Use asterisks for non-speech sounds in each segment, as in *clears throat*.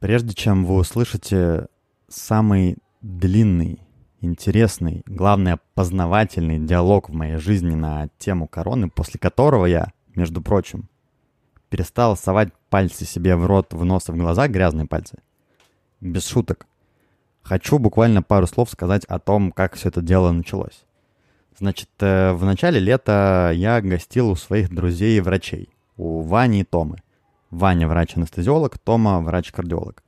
Прежде чем вы услышите самый длинный, интересный, главное, познавательный диалог в моей жизни на тему короны, после которого я, между прочим, перестал совать пальцы себе в рот, в нос и в глаза, грязные пальцы. Без шуток. Хочу буквально пару слов сказать о том, как все это дело началось. Значит, э, в начале лета я гостил у своих друзей-врачей, у Вани и Томы. Ваня врач-анестезиолог, Тома врач-кардиолог.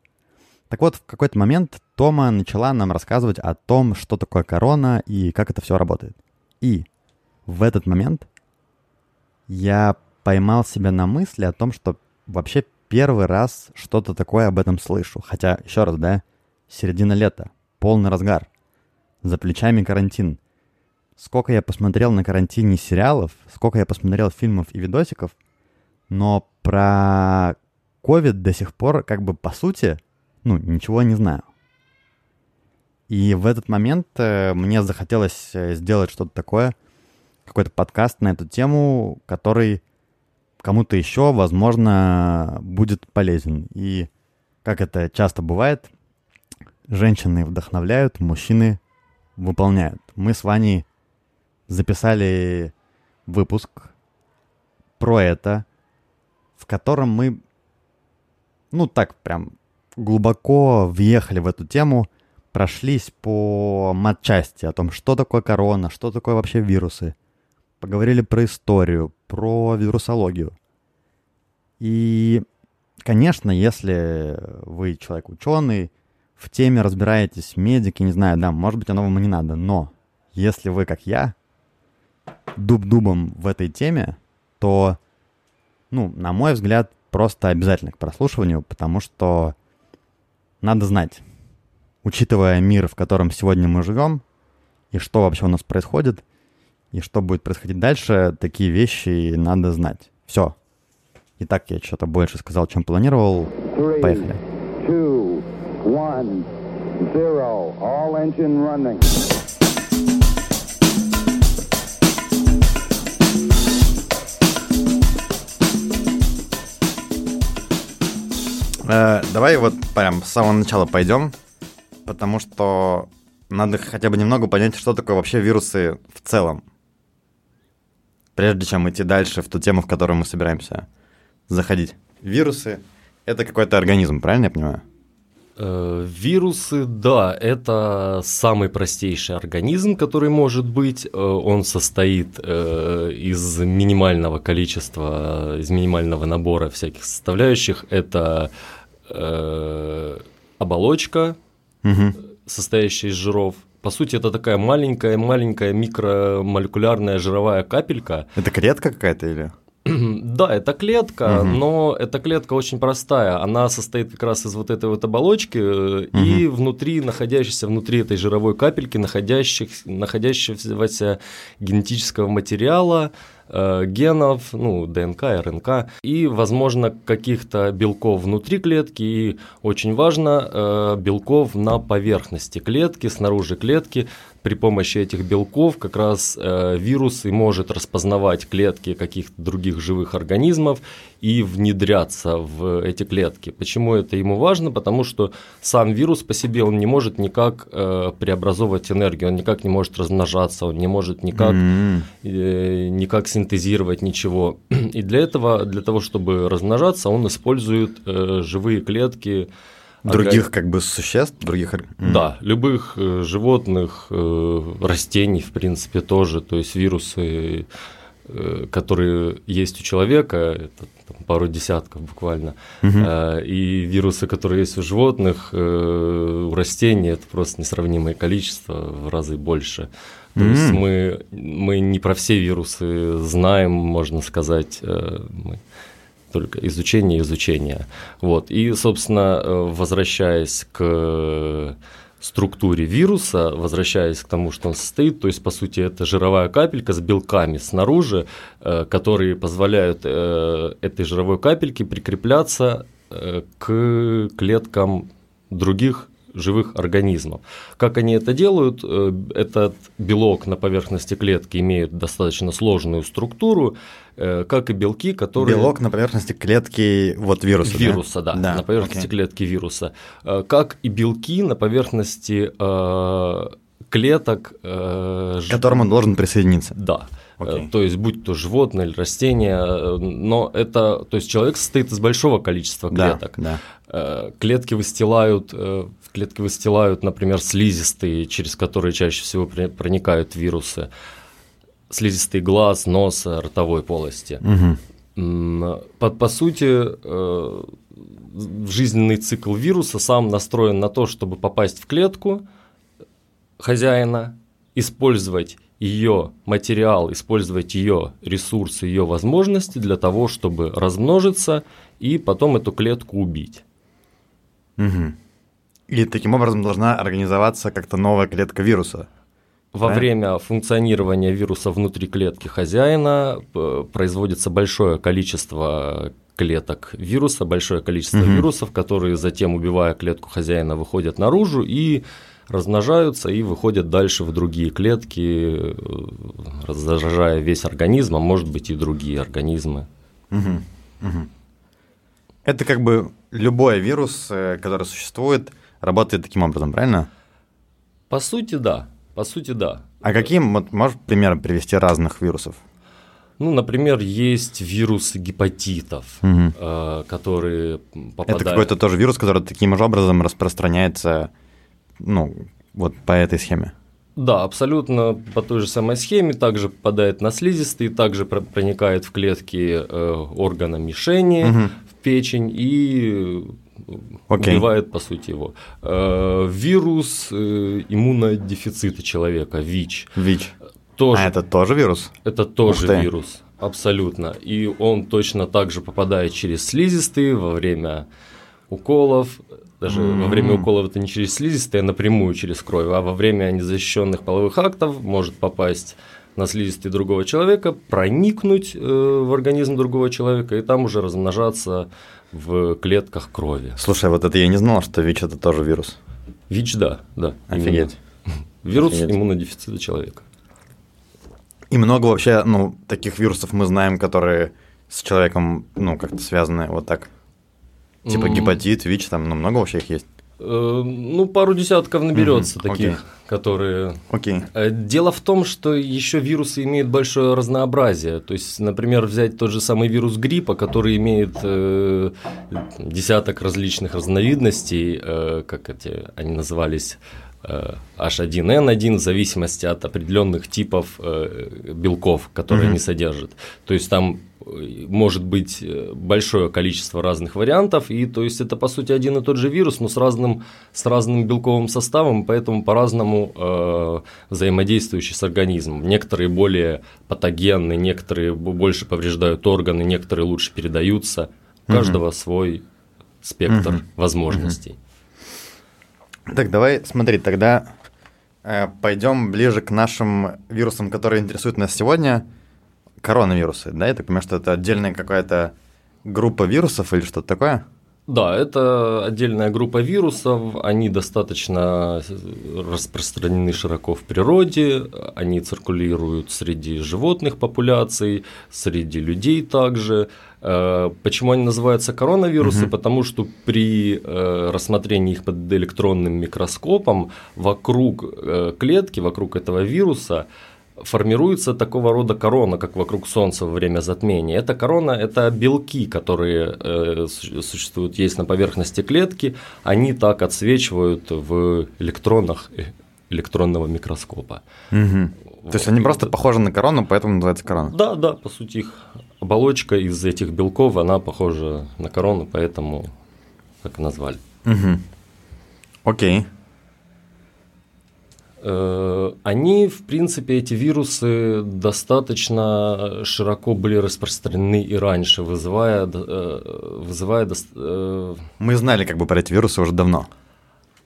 Так вот, в какой-то момент Тома начала нам рассказывать о том, что такое корона и как это все работает. И в этот момент я поймал себя на мысли о том, что вообще первый раз что-то такое об этом слышу. Хотя, еще раз, да, середина лета, полный разгар, за плечами карантин. Сколько я посмотрел на карантине сериалов, сколько я посмотрел фильмов и видосиков, но про COVID до сих пор, как бы по сути, ну, ничего не знаю. И в этот момент э, мне захотелось э, сделать что-то такое, какой-то подкаст на эту тему, который кому-то еще, возможно, будет полезен. И как это часто бывает, женщины вдохновляют, мужчины выполняют. Мы с Ваней записали выпуск про это, в котором мы, ну так прям глубоко въехали в эту тему, прошлись по матчасти о том, что такое корона, что такое вообще вирусы. Поговорили про историю, про вирусологию. И, конечно, если вы человек ученый, в теме разбираетесь, медики, не знаю, да, может быть, оно вам не надо, но если вы, как я, дуб-дубом в этой теме, то ну, на мой взгляд, просто обязательно к прослушиванию, потому что надо знать, учитывая мир, в котором сегодня мы живем, и что вообще у нас происходит, и что будет происходить дальше, такие вещи надо знать. Все. Итак, я что-то больше сказал, чем планировал. Поехали. Two, one, zero. All engine running. Э, давай вот прям с самого начала пойдем, потому что надо хотя бы немного понять, что такое вообще вирусы в целом. Прежде чем идти дальше в ту тему, в которую мы собираемся заходить. Вирусы — это какой-то организм, правильно я понимаю? Э, вирусы, да, это самый простейший организм, который может быть. Э, он состоит из минимального количества, из минимального набора всяких составляющих. Это э, оболочка, угу. состоящая из жиров. По сути, это такая маленькая-маленькая микромолекулярная жировая капелька. Это клетка какая-то или? *clears throat* Да, это клетка, угу. но эта клетка очень простая. Она состоит как раз из вот этой вот оболочки угу. и внутри, находящейся внутри этой жировой капельки, находящих, находящегося генетического материала, Э, генов, ну, ДНК, РНК, и, возможно, каких-то белков внутри клетки, и очень важно, э, белков на поверхности клетки, снаружи клетки, при помощи этих белков как раз э, вирус и может распознавать клетки каких-то других живых организмов и внедряться в эти клетки. Почему это ему важно? Потому что сам вирус по себе он не может никак э, преобразовывать энергию, он никак не может размножаться, он не может никак, mm-hmm. э, никак синтезировать ничего. *clears throat* И для этого, для того, чтобы размножаться, он использует э, живые клетки Других как бы существ, других... Да, любых э, животных, э, растений, в принципе, тоже. То есть вирусы, э, которые есть у человека, это там, пару десятков буквально, угу. и вирусы, которые есть у животных, у растений, это просто несравнимое количество, в разы больше. То mm есть мы, мы не про все вирусы знаем, можно сказать. Мы только изучение изучения. Вот. И, собственно, э, возвращаясь к структуре вируса, возвращаясь к тому, что он состоит, то есть, по сути, это жировая капелька с белками снаружи, э, которые позволяют э, этой жировой капельке прикрепляться к клеткам других живых организмов. Как они это делают? Э, этот белок на поверхности клетки имеет достаточно сложную структуру, э, как и белки, которые... Белок на поверхности клетки вот вируса, Вируса, да, да, на поверхности окей. клетки вируса. Э, как и белки на поверхности клеток... К которым он должен присоединиться. Да. Okay. То есть, будь то животное или растение, но это, то есть человек состоит из большого количества клеток. Да, да. Клетки выстилают клетки выстилают, например, слизистые, через которые чаще всего проникают вирусы, слизистый глаз, носа, ротовой полости. Угу. По, по сути, э, жизненный цикл вируса сам настроен на то, чтобы попасть в клетку хозяина, использовать ее материал, использовать ее ресурсы, ее возможности для того, чтобы размножиться и потом эту клетку убить. Угу. И таким образом должна организоваться как-то новая клетка вируса. Во да? время функционирования вируса внутри клетки хозяина э, производится большое количество клеток вируса, большое количество угу. вирусов, которые затем, убивая клетку хозяина, выходят наружу и размножаются и выходят дальше в другие клетки, э, раздражая весь организм, а может быть и другие организмы. Угу. Угу. Это как бы любой вирус, э, который существует, работает таким образом, правильно? По сути, да. По сути, да. А каким, вот, можешь примером привести разных вирусов? Ну, например, есть вирусы гепатитов, угу. э, которые попадают... Это какой-то тоже вирус, который таким же образом распространяется, ну, вот по этой схеме? Да, абсолютно по той же самой схеме, также попадает на слизистые, также проникает в клетки э, органа мишени, угу. в печень и okay. убивает, по сути, его. Э, вирус э, иммунодефицита человека, ВИЧ. ВИЧ. Тоже, а это тоже вирус? Это тоже вирус, абсолютно. И он точно так же попадает через слизистые во время уколов, даже mm-hmm. во время уколов это не через слизистые, а напрямую через кровь, а во время незащищенных половых актов может попасть на слизистые другого человека, проникнуть э, в организм другого человека и там уже размножаться в клетках крови. Слушай, вот это я не знал, что ВИЧ это тоже вирус. ВИЧ, да, да. Офигеть. Именно. Вирус Офигеть. иммунодефицита человека. И много вообще, ну, таких вирусов мы знаем, которые с человеком, ну, как-то связаны вот так. Типа mm. гепатит, ВИЧ, там, ну, много вообще их есть. Э, ну, пару десятков наберется mm-hmm. таких, okay. которые. Окей. Okay. Дело в том, что еще вирусы имеют большое разнообразие. То есть, например, взять тот же самый вирус гриппа, который имеет э, десяток различных разновидностей, э, как эти они назывались. H1N1 в зависимости от определенных типов белков, которые mm-hmm. они содержат. То есть там может быть э, большое количество разных вариантов, и то есть это по сути один и тот же вирус, но с разным, с разным белковым составом, поэтому по-разному э, взаимодействующий с организмом. Некоторые более патогенны, некоторые больше повреждают органы, некоторые лучше передаются. У каждого угу. свой спектр угу. возможностей. Так, давай смотри, тогда э, пойдем ближе к нашим вирусам, которые интересуют нас сегодня – коронавирусы, да? Я так понимаю, что это отдельная какая-то группа вирусов или что-то такое? Да, это отдельная группа вирусов, они достаточно распространены широко в природе, они циркулируют среди животных популяций, среди людей также. Э, почему они называются коронавирусы? Угу. Потому что при э, рассмотрении их под электронным микроскопом вокруг э, клетки, вокруг этого вируса формируется такого рода корона, как вокруг Солнца во время затмения. Эта корона – это белки, которые э, существуют, есть на поверхности клетки, они так отсвечивают в электронах электронного микроскопа. Угу. Вот. То есть они просто похожи на корону, поэтому называется корона? Да, да, по сути их оболочка из этих белков, она похожа на корону, поэтому так и назвали. Угу. Окей. Э, они, в принципе, эти вирусы достаточно широко были распространены и раньше, вызывая... Э, вызывая э, Мы знали как бы про эти вирусы уже давно.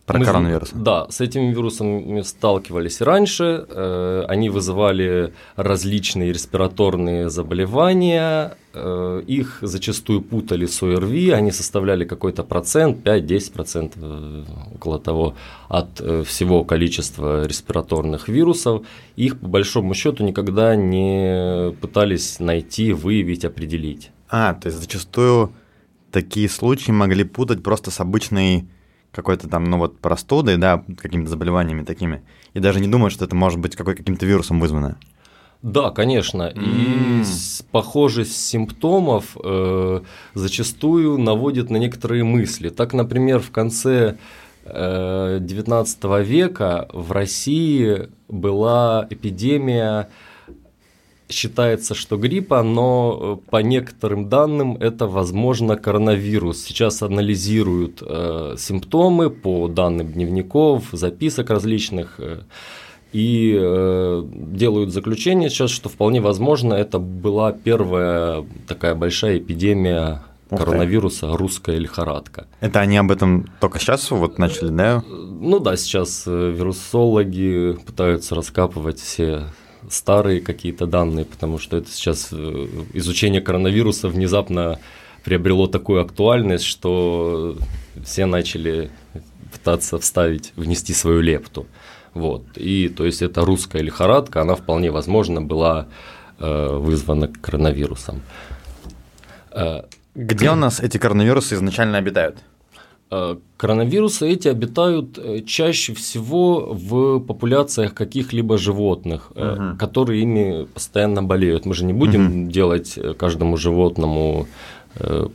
Про Мы- коронавирус. Да, с этими вирусами сталкивались и раньше. э, Они вызывали различные респираторные заболевания. э, Их зачастую путали с ОРВИ. Они составляли какой-то процент, 5-10%, э, около того, от э, всего количества респираторных вирусов. Их, по большому счету, никогда не пытались найти, выявить, определить. А, то есть зачастую такие случаи могли путать просто с обычной какой-то там, ну вот, простудой, да, какими-то заболеваниями такими, и даже не думают, что это может быть какой, каким-то вирусом вызвано. Да, конечно. М. И с- похожесть симптомов э, зачастую наводит на некоторые мысли. Так, например, в конце э, 19 века в России была эпидемия, считается, что гриппа, но э, по некоторым данным это, возможно, коронавирус. Сейчас анализируют э, симптомы по данным дневников, записок различных. э, и э, делают заключение сейчас, что вполне возможно это была первая такая большая эпидемия Ух ты. коронавируса, русская лихорадка. Это они об этом только сейчас вот начали, да? Ну да, сейчас э, вирусологи пытаются раскапывать все старые какие-то данные, потому что это сейчас э, изучение коронавируса внезапно приобрело такую актуальность, что все начали пытаться вставить, внести свою лепту. Вот. И то есть эта русская лихорадка, она вполне возможно была э, вызвана коронавирусом. Э, Где у нас эти коронавирусы изначально обитают? Э, Коронавирусы эти обитают э, чаще всего в популяциях каких-либо животных, Мгм. которые ими постоянно болеют. Мы же не будем делать э, каждому животному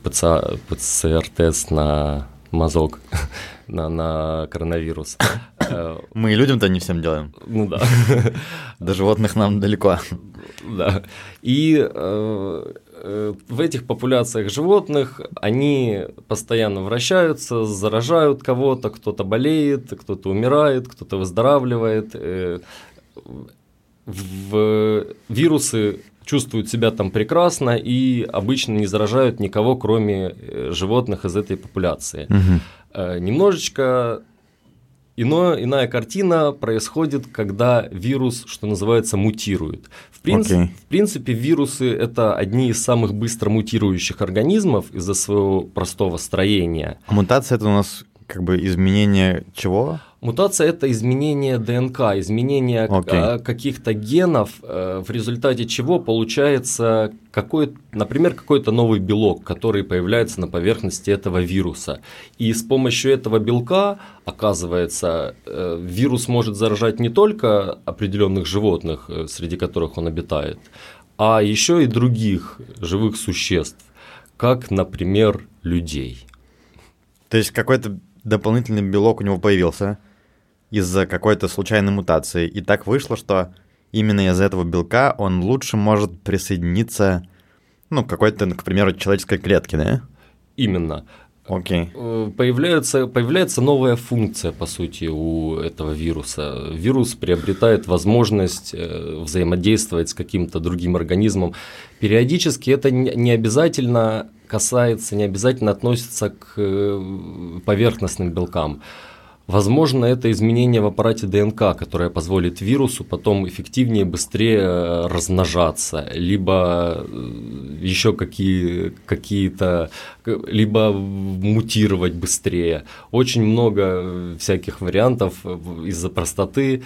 ПЦА ПЦР-тест на мазок, *laughs* на, на коронавирус. *laughs* Мы и людям-то не всем делаем. Ну да. *laughs* До животных нам далеко. Да. И э, в этих популяциях животных они постоянно вращаются, заражают кого-то, кто-то болеет, кто-то умирает, кто-то выздоравливает. э, в вирусы чувствуют себя там прекрасно и обычно не заражают никого, кроме э, животных из этой популяции. Э, Немножечко ино, иная картина происходит, когда вирус, что называется, мутирует. В, принцип- Окей. в принципе, вирусы – это одни из самых быстро мутирующих организмов из-за своего простого строения. А мутация это у нас как бы изменение чего? Мутация – это изменение ДНК, изменение Окей. а, каких-то генов, э, в результате чего получается, какой, например, какой-то новый белок, который появляется на поверхности этого вируса. И с помощью этого белка, оказывается, э, вирус может заражать не только определенных животных, э, среди которых он обитает, а еще и других живых существ, как, например, людей. То есть какой-то дополнительный белок у него появился из-за какой-то случайной мутации. И так вышло, что именно из-за этого белка он лучше может присоединиться, ну, к какой-то, к примеру, человеческой клетке, да? Именно. Окей. Э, Появляется, появляется новая функция, по сути, у этого вируса. Вирус приобретает возможность э, взаимодействовать с каким-то другим организмом. Периодически это не не обязательно касается, не обязательно относится к э, поверхностным белкам. Возможно, это изменение в аппарате ДНК, которое позволит вирусу потом эффективнее, быстрее э, размножаться, либо э, еще какие, какие-то, либо мутировать быстрее. Очень много э, всяких вариантов из-за простоты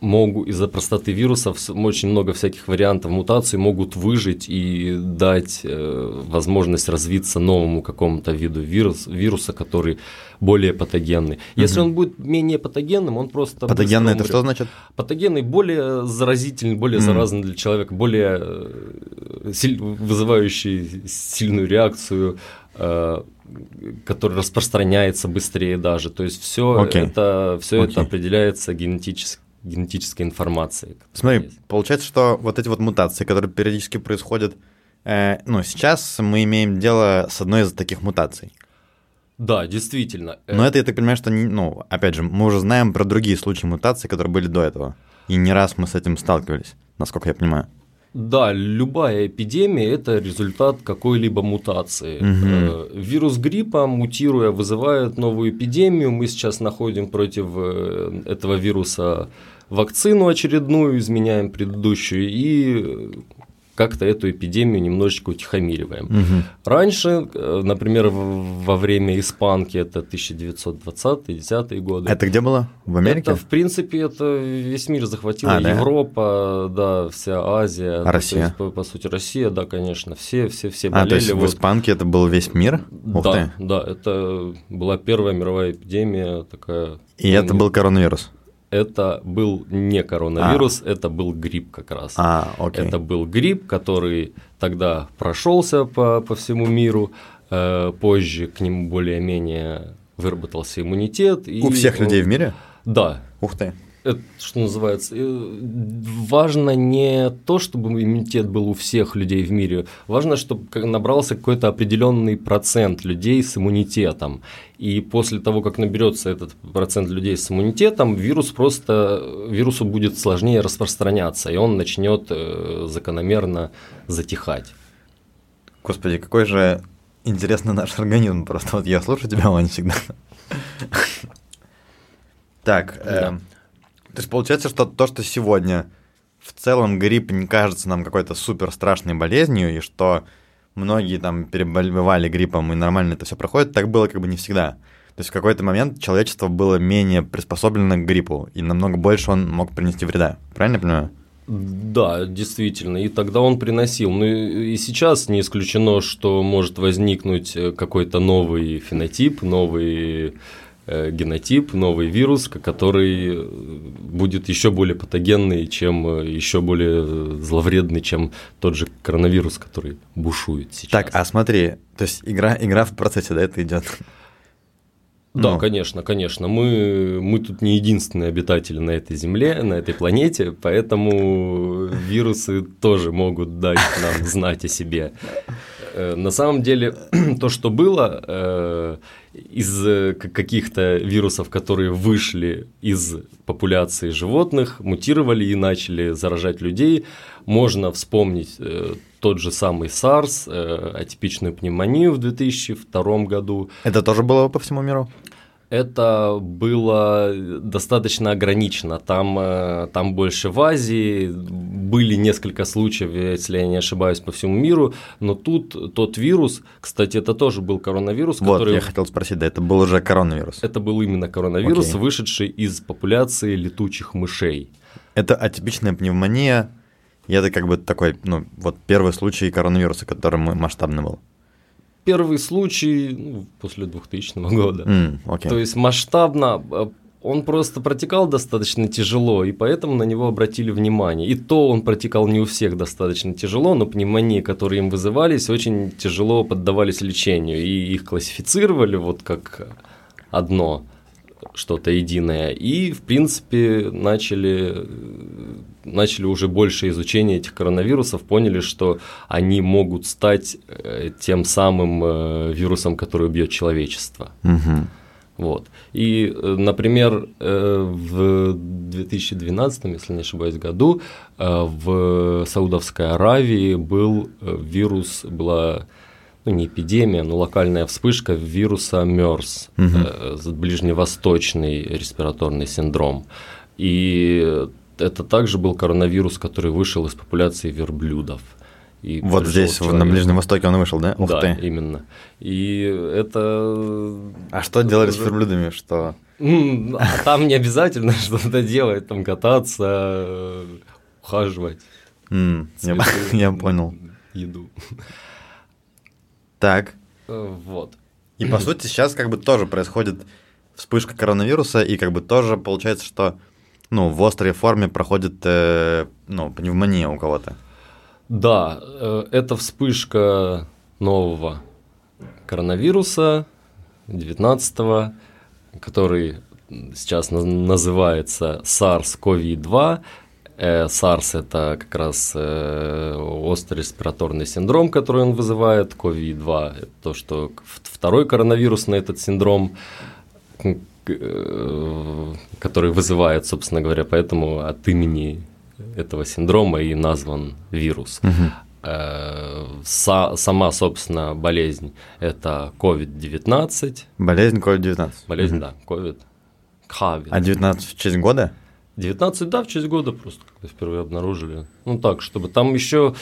могу из-за простоты вирусов очень много всяких вариантов мутаций могут выжить и дать э, возможность развиться новому какому-то виду вирус, вируса, который более патогенный. Если он будет менее патогенным, он просто Патогенный это что значит? Патогенный более заразительный, более Мгм. заразный для человека, более э, силь- вызывающий сильную реакцию, э, который распространяется быстрее даже. То есть все Окей. это все это Окей. определяется генетически генетической информацией. которая Смотри, есть. получается, что вот эти вот мутации, которые периодически происходят, э, ну, сейчас мы имеем дело с одной из таких мутаций. Да, действительно. Э, Но это, я так понимаю, что, не, ну, опять же, мы уже знаем про другие случаи мутаций, которые были до этого. И не раз мы с этим сталкивались, насколько я понимаю. Да, любая эпидемия – это результат какой-либо мутации. Угу. Вирус гриппа, мутируя, вызывает новую эпидемию. Мы сейчас находим против э, этого вируса вакцину очередную, изменяем предыдущую, и как-то эту эпидемию немножечко утихомириваем. Угу. Раньше, э, например, во время испанки, это 1920-10 годы. Это где было? В Америке? Это, в принципе, это весь мир захватило. А, да? Европа, да, вся Азия. А Россия? Есть, по, по сути, Россия, да, конечно, все, все, все болели. А, то есть вот. в испанке это был весь мир? Ух да, ты. да, это была первая мировая эпидемия такая. И это был коронавирус? Это был не коронавирус, а. это был грипп как раз. А, окей. Это был грипп, который тогда прошелся по, по всему миру, э, позже к нему более-менее выработался иммунитет. И У всех он... людей в мире? Да. Ух ты это, что называется, э, важно не то, чтобы иммунитет был у всех людей в мире, важно, чтобы набрался какой-то определенный процент людей с иммунитетом. И после того, как наберется этот процент людей с иммунитетом, вирус просто, вирусу будет сложнее распространяться, и он начнет э, закономерно затихать. Господи, какой же интересный наш организм. Просто вот я слушаю тебя, он всегда. *laughs* Так, эм, то есть получается, что то, что сегодня в целом грипп не кажется нам какой-то супер страшной болезнью, и что многие там переболевали гриппом, и нормально это все проходит, так было как бы не всегда. То есть в какой-то момент человечество было менее приспособлено к гриппу, и намного больше он мог принести вреда. Правильно я понимаю? Да, действительно, и тогда он приносил. Ну и сейчас не исключено, что может возникнуть э, какой-то новый фенотип, новый генотип, новый вирус, который э, будет еще более патогенный, чем э, еще более зловредный, чем тот же коронавирус, который бушует сейчас. Так, а смотри, то есть игра, игра в процессе, да, это идет? Да, ну. конечно, конечно. Мы, мы тут не единственные обитатели на этой Земле, на этой планете, поэтому вирусы тоже могут дать нам знать о себе. На самом деле, *clears throat* то, что было, из э, каких-то вирусов, которые вышли из популяции животных, мутировали и начали заражать людей. Можно вспомнить э, тот же самый SARS, э, атипичную пневмонию в 2002 году. Это тоже было по всему миру? Это было достаточно ограничено. Там, э, там больше в Азии, были несколько случаев, если я не ошибаюсь, по всему миру, но тут тот вирус, кстати, это тоже был коронавирус, вот, который... я хотел спросить, да, это был уже коронавирус. Это был именно коронавирус, Окей. вышедший из популяции летучих мышей. Это атипичная пневмония, и это как бы такой, ну, вот первый случай коронавируса, который масштабный был первый случай ну, после 2000 года. Mm, okay. То есть масштабно э, он просто протекал достаточно тяжело, и поэтому на него обратили внимание. И то он протекал не у всех достаточно тяжело, но пневмонии, которые им вызывались, очень тяжело поддавались лечению, и их классифицировали вот как одно что-то единое. И, в принципе, начали, начали уже больше изучения этих коронавирусов, поняли, что они могут стать э, тем самым э, вирусом, который убьет человечество. Угу. Вот. И, э, например, в 2012, если не ошибаюсь, году в Саудовской Аравии был вирус, была ну не эпидемия, но локальная вспышка вируса МЕРС, угу. ближневосточный респираторный синдром. И это также был коронавирус, который вышел из популяции верблюдов. И вот здесь, человек. на Ближнем Востоке он вышел, да? Ух да, ты. именно. И это... А что делали с верблюдами? Что? А там не обязательно *laughs* что-то делать, там кататься, ухаживать. *laughs* Я понял. Еду. Так. Э, вот. И по сути сейчас как бы тоже происходит вспышка коронавируса, и как бы тоже получается, что ну, в острой форме проходит э, ну, пневмония у кого-то. Да, э, это вспышка нового коронавируса 19 который сейчас называется SARS-CoV-2. Э, SARS это как раз э, острый респираторный синдром, который он вызывает. COVID-2 это то, что второй коронавирусный этот синдром, который вызывает, собственно говоря, поэтому от имени этого синдрома и назван вирус. Угу. сама, собственно, болезнь – это COVID-19. Болезнь COVID-19. Болезнь, угу. да, COVID. COVID. А 19 в честь года? 19, да, в честь года просто, когда впервые обнаружили. Ну так, чтобы там еще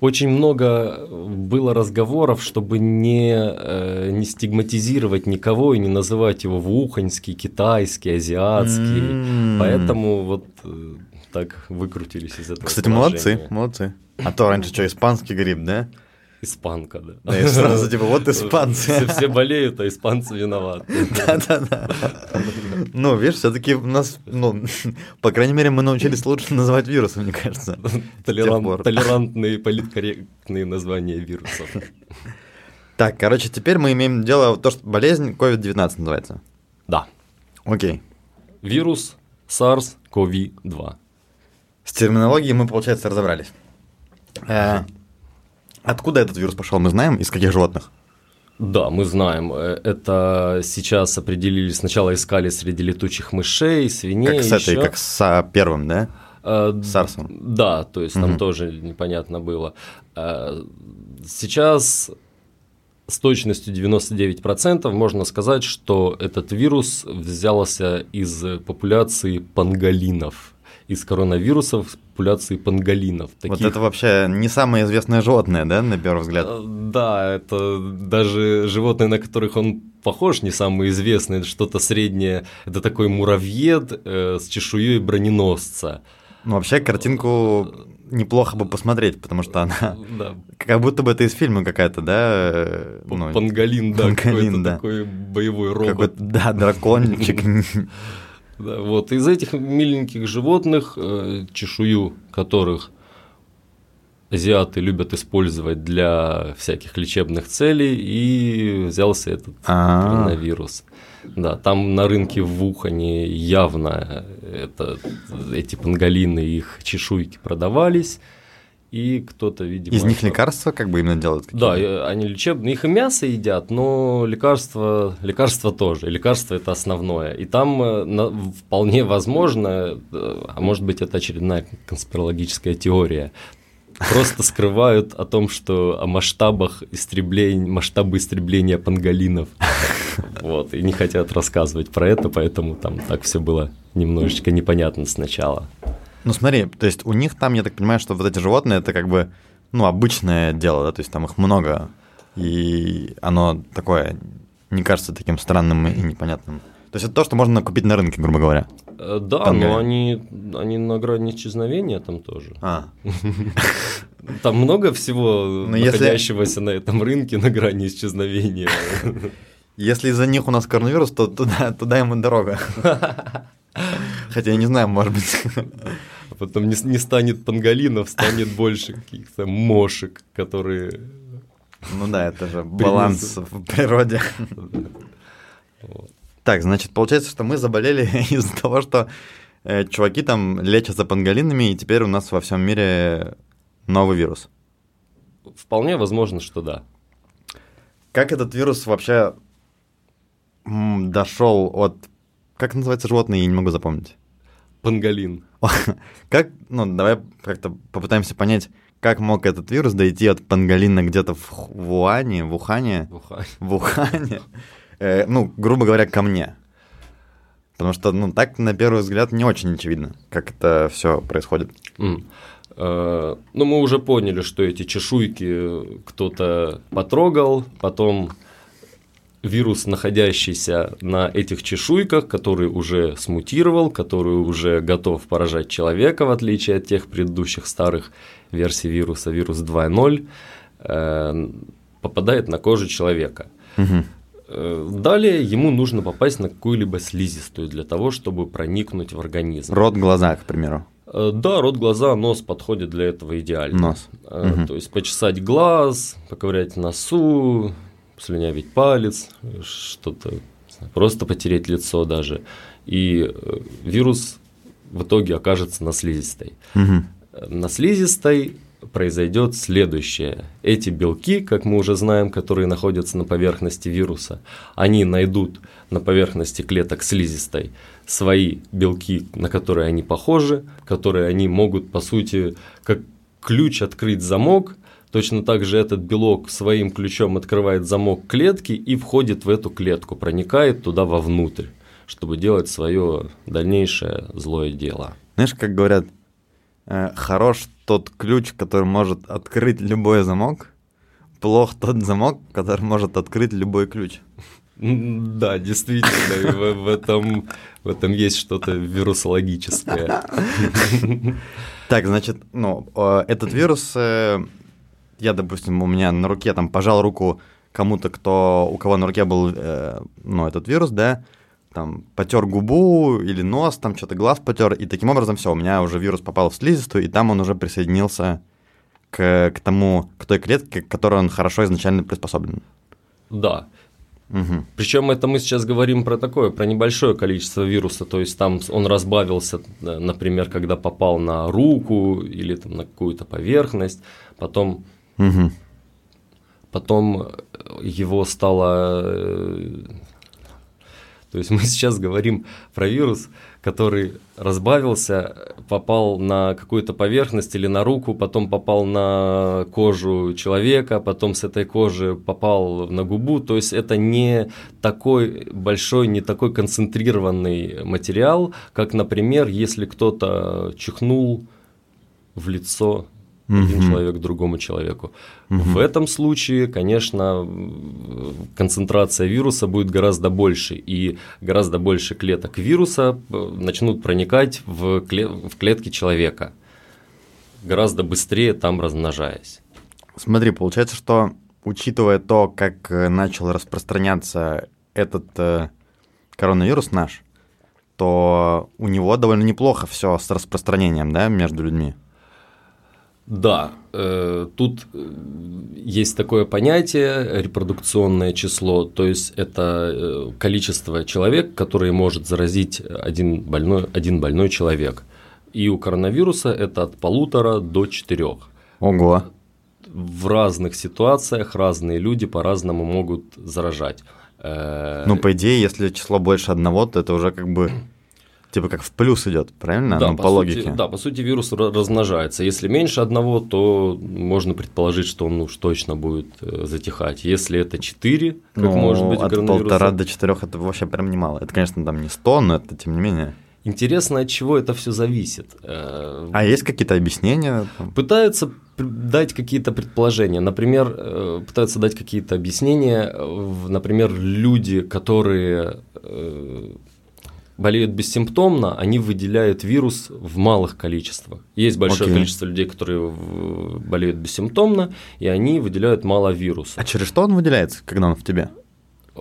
очень много было разговоров, чтобы не, э, не стигматизировать никого и не называть его вуханьский, китайский, азиатский. Mm. Поэтому вот э, так выкрутились из этого. Кстати, молодцы, молодцы. А то раньше что, испанский гриб, да? Испанка, да. Да, и сразу типа, вот испанцы. Все, все болеют, а испанцы виноваты. Да-да-да. Ну, видишь, все таки у нас, ну, по крайней мере, мы научились лучше называть вирусы, мне кажется. Толерант, толерантные, политкорректные названия вирусов. Так, короче, теперь мы имеем дело, то, что болезнь COVID-19 называется. Да. Окей. Вирус SARS-CoV-2. С терминологией мы, получается, разобрались. Э, Откуда этот вирус пошел, мы знаем, из каких животных? Да, мы знаем. Э, это сейчас определили, сначала искали среди летучих мышей, свиней. Как с этой, еще. как с первым, да? Э, Сарсом. Да, то есть там угу. тоже непонятно было. Э, сейчас с точностью 99% можно сказать, что этот вирус взялся из популяции панголинов из коронавирусов популяции панголинов. Таких... Вот это вообще не самое известное животное, да, на первый взгляд? Э, да, это даже животные, на которых он похож, не самые известные, это что-то среднее, это такой муравьед э, с чешуей броненосца. Ну, вообще, картинку неплохо бы посмотреть, потому что она да. как будто бы это из фильма какая-то, да? Ну, Панголин, да, Панголин, да. такой боевой робот. Да, дракончик. *laughs* Да, вот. Из этих миленьких животных, э, чешую которых азиаты любят использовать для всяких лечебных целей, и взялся этот А-а-а. коронавирус. Да, там на рынке в Ухане явно это, эти панголины, их чешуйки продавались и кто-то, видимо... Из них лекарства как бы именно делают? Да, они лечебные, их и мясо едят, но лекарства, лекарства тоже, лекарство это основное. И там э, вполне возможно, э, а может быть это очередная конспирологическая теория, просто скрывают о том, что о масштабах истребления, масштабы истребления панголинов. Вот, и не хотят рассказывать про это, поэтому там так все было немножечко непонятно сначала. Ну смотри, то есть у них там, я так понимаю, что вот эти животные, это как бы, ну, обычное дело, да, то есть там их много, и оно такое не кажется таким странным и непонятным. То есть это то, что можно купить на рынке, грубо говоря. Э, да, там, но они, они на грани исчезновения там тоже. А. *laughs* Там много всего но находящегося если... на этом рынке на грани исчезновения. *laughs* Если из-за них у нас коронавирус, то туда, туда ему дорога. *laughs* Хотя я не знаю, может быть. Потом не, не станет панголинов, станет больше каких-то мошек, которые... Ну да, это же баланс в природе. Так, значит, получается, что мы заболели *laughs* из-за того, что э, чуваки там лечатся панголинами, и теперь у нас во всем мире новый вирус. Вполне возможно, что да. Как этот вирус вообще дошел от как называется животное, я не могу запомнить. Панголин. *laughs* Как, ну, давай как-то попытаемся понять, как мог этот вирус дойти от панголина где-то в Вуане, в Ухане? В Ухане. В Ухане. *laughs* Э, ну, грубо говоря, ко мне. Потому что, ну, так, на первый взгляд, не очень очевидно, как это все происходит. Mm. Ну, мы уже поняли, что эти чешуйки кто-то потрогал, потом вирус, находящийся на этих чешуйках, который уже смутировал, который уже готов поражать человека, в отличие от тех предыдущих старых версий вируса, вирус 2.0, э, попадает на кожу человека. Угу. Далее ему нужно попасть на какую-либо слизистую для того, чтобы проникнуть в организм. Рот, глаза, к примеру. Э, да, рот, глаза, нос подходит для этого идеально. Нос. Угу. То есть почесать глаз, поковырять носу, слюнявить палец, что-то, просто потереть лицо даже. И э, вирус в итоге окажется на слизистой. Угу. На слизистой произойдет следующее. Эти белки, как мы уже знаем, которые находятся на поверхности вируса, они найдут на поверхности клеток слизистой свои белки, на которые они похожи, которые они могут, по сути, как ключ открыть замок. Точно так же этот белок своим ключом открывает замок клетки и входит в эту клетку, проникает туда вовнутрь, чтобы делать свое дальнейшее злое дело. Знаешь, как говорят, э, хорош тот ключ, который может открыть любой замок, плох тот замок, который может открыть любой ключ. Да, действительно, в, в, этом, в этом есть что-то вирусологическое. Так, значит, ну, этот вирус, э, я, допустим, у меня на руке там пожал руку кому-то, кто, у кого на руке был, э, ну, этот вирус, да, там, потер губу или нос, там что-то глаз потер, и таким образом все, у меня уже вирус попал в слизистую, и там он уже присоединился к, к тому, к той клетке, к которой он хорошо изначально приспособлен. Да. Угу. Причем это мы сейчас говорим про такое, про небольшое количество вируса, то есть там он разбавился, например, когда попал на руку или там, на какую-то поверхность, потом, угу. потом его стало э, то есть *laughs* мы сейчас говорим про вирус, который разбавился, попал на какую-то поверхность или на руку, потом попал на кожу человека, потом с этой кожи попал на губу. То есть это не такой большой, не такой концентрированный материал, как, например, если кто-то чихнул в лицо mm-hmm. один человек другому человеку. Mm-hmm. В этом случае, конечно, концентрация вируса будет гораздо больше, и гораздо больше клеток вируса э, начнут проникать в, кле- в клетки человека, гораздо быстрее там размножаясь. Смотри, получается, что учитывая то, как э, начал распространяться этот э, коронавирус наш, то у него довольно неплохо все с распространением, да, между людьми. Да, э, тут э, есть такое понятие репродукционное число, то есть это э, количество человек, которые может заразить один больной, один больной человек. И у коронавируса это от полутора до четырех. Ого. В разных ситуациях разные люди по-разному могут заражать. Ну, по идее, если число больше одного, то это уже как бы типа как в плюс идет, правильно? Да, ну, по, по логике. Сути, да, по сути вирус размножается. Если меньше одного, то можно предположить, что он уж точно будет э, затихать. Если это 4, как ну, может быть от полтора до четырех это вообще прям немало. Это, конечно, там не 100, но это тем не менее. Интересно, от чего это все зависит. Э, а есть какие-то объяснения? Пытаются дать какие-то предположения. Например, э, пытаются дать какие-то объяснения. Например, люди, которые болеют бессимптомно, они выделяют вирус в малых количествах. Есть большое okay. количество людей, которые болеют бессимптомно, и они выделяют мало вируса. А через что он выделяется, когда он в тебе?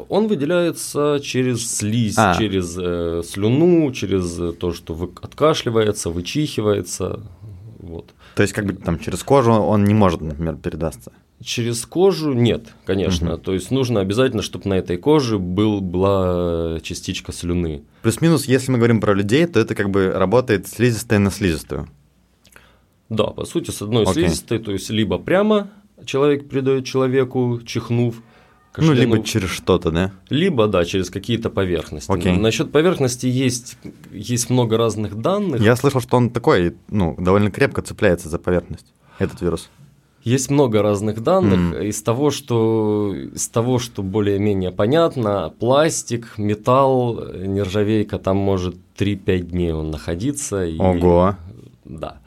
Он выделяется через слизь, а. через э, слюну, через то, что вы, откашливается, вычихивается. Вот. То есть, как бы там через кожу он не может, например, передаться? Через кожу нет, конечно. Угу. То есть нужно обязательно, чтобы на этой коже был, была частичка слюны. Плюс-минус, если мы говорим про людей, то это как бы работает слизистая на слизистую. Да, по сути, с одной okay. слизистой, то есть либо прямо человек передает человеку, чихнув, кашлянув, Ну, либо через что-то, да? Либо, да, через какие-то поверхности. Okay. Насчет поверхности есть, есть много разных данных. Я слышал, что он такой, ну, довольно крепко цепляется за поверхность, этот вирус. Есть много разных данных. Mm. Из того, что из того, что более-менее понятно, пластик, металл, нержавейка, там может 3-5 дней он находиться. И, Ого. Да.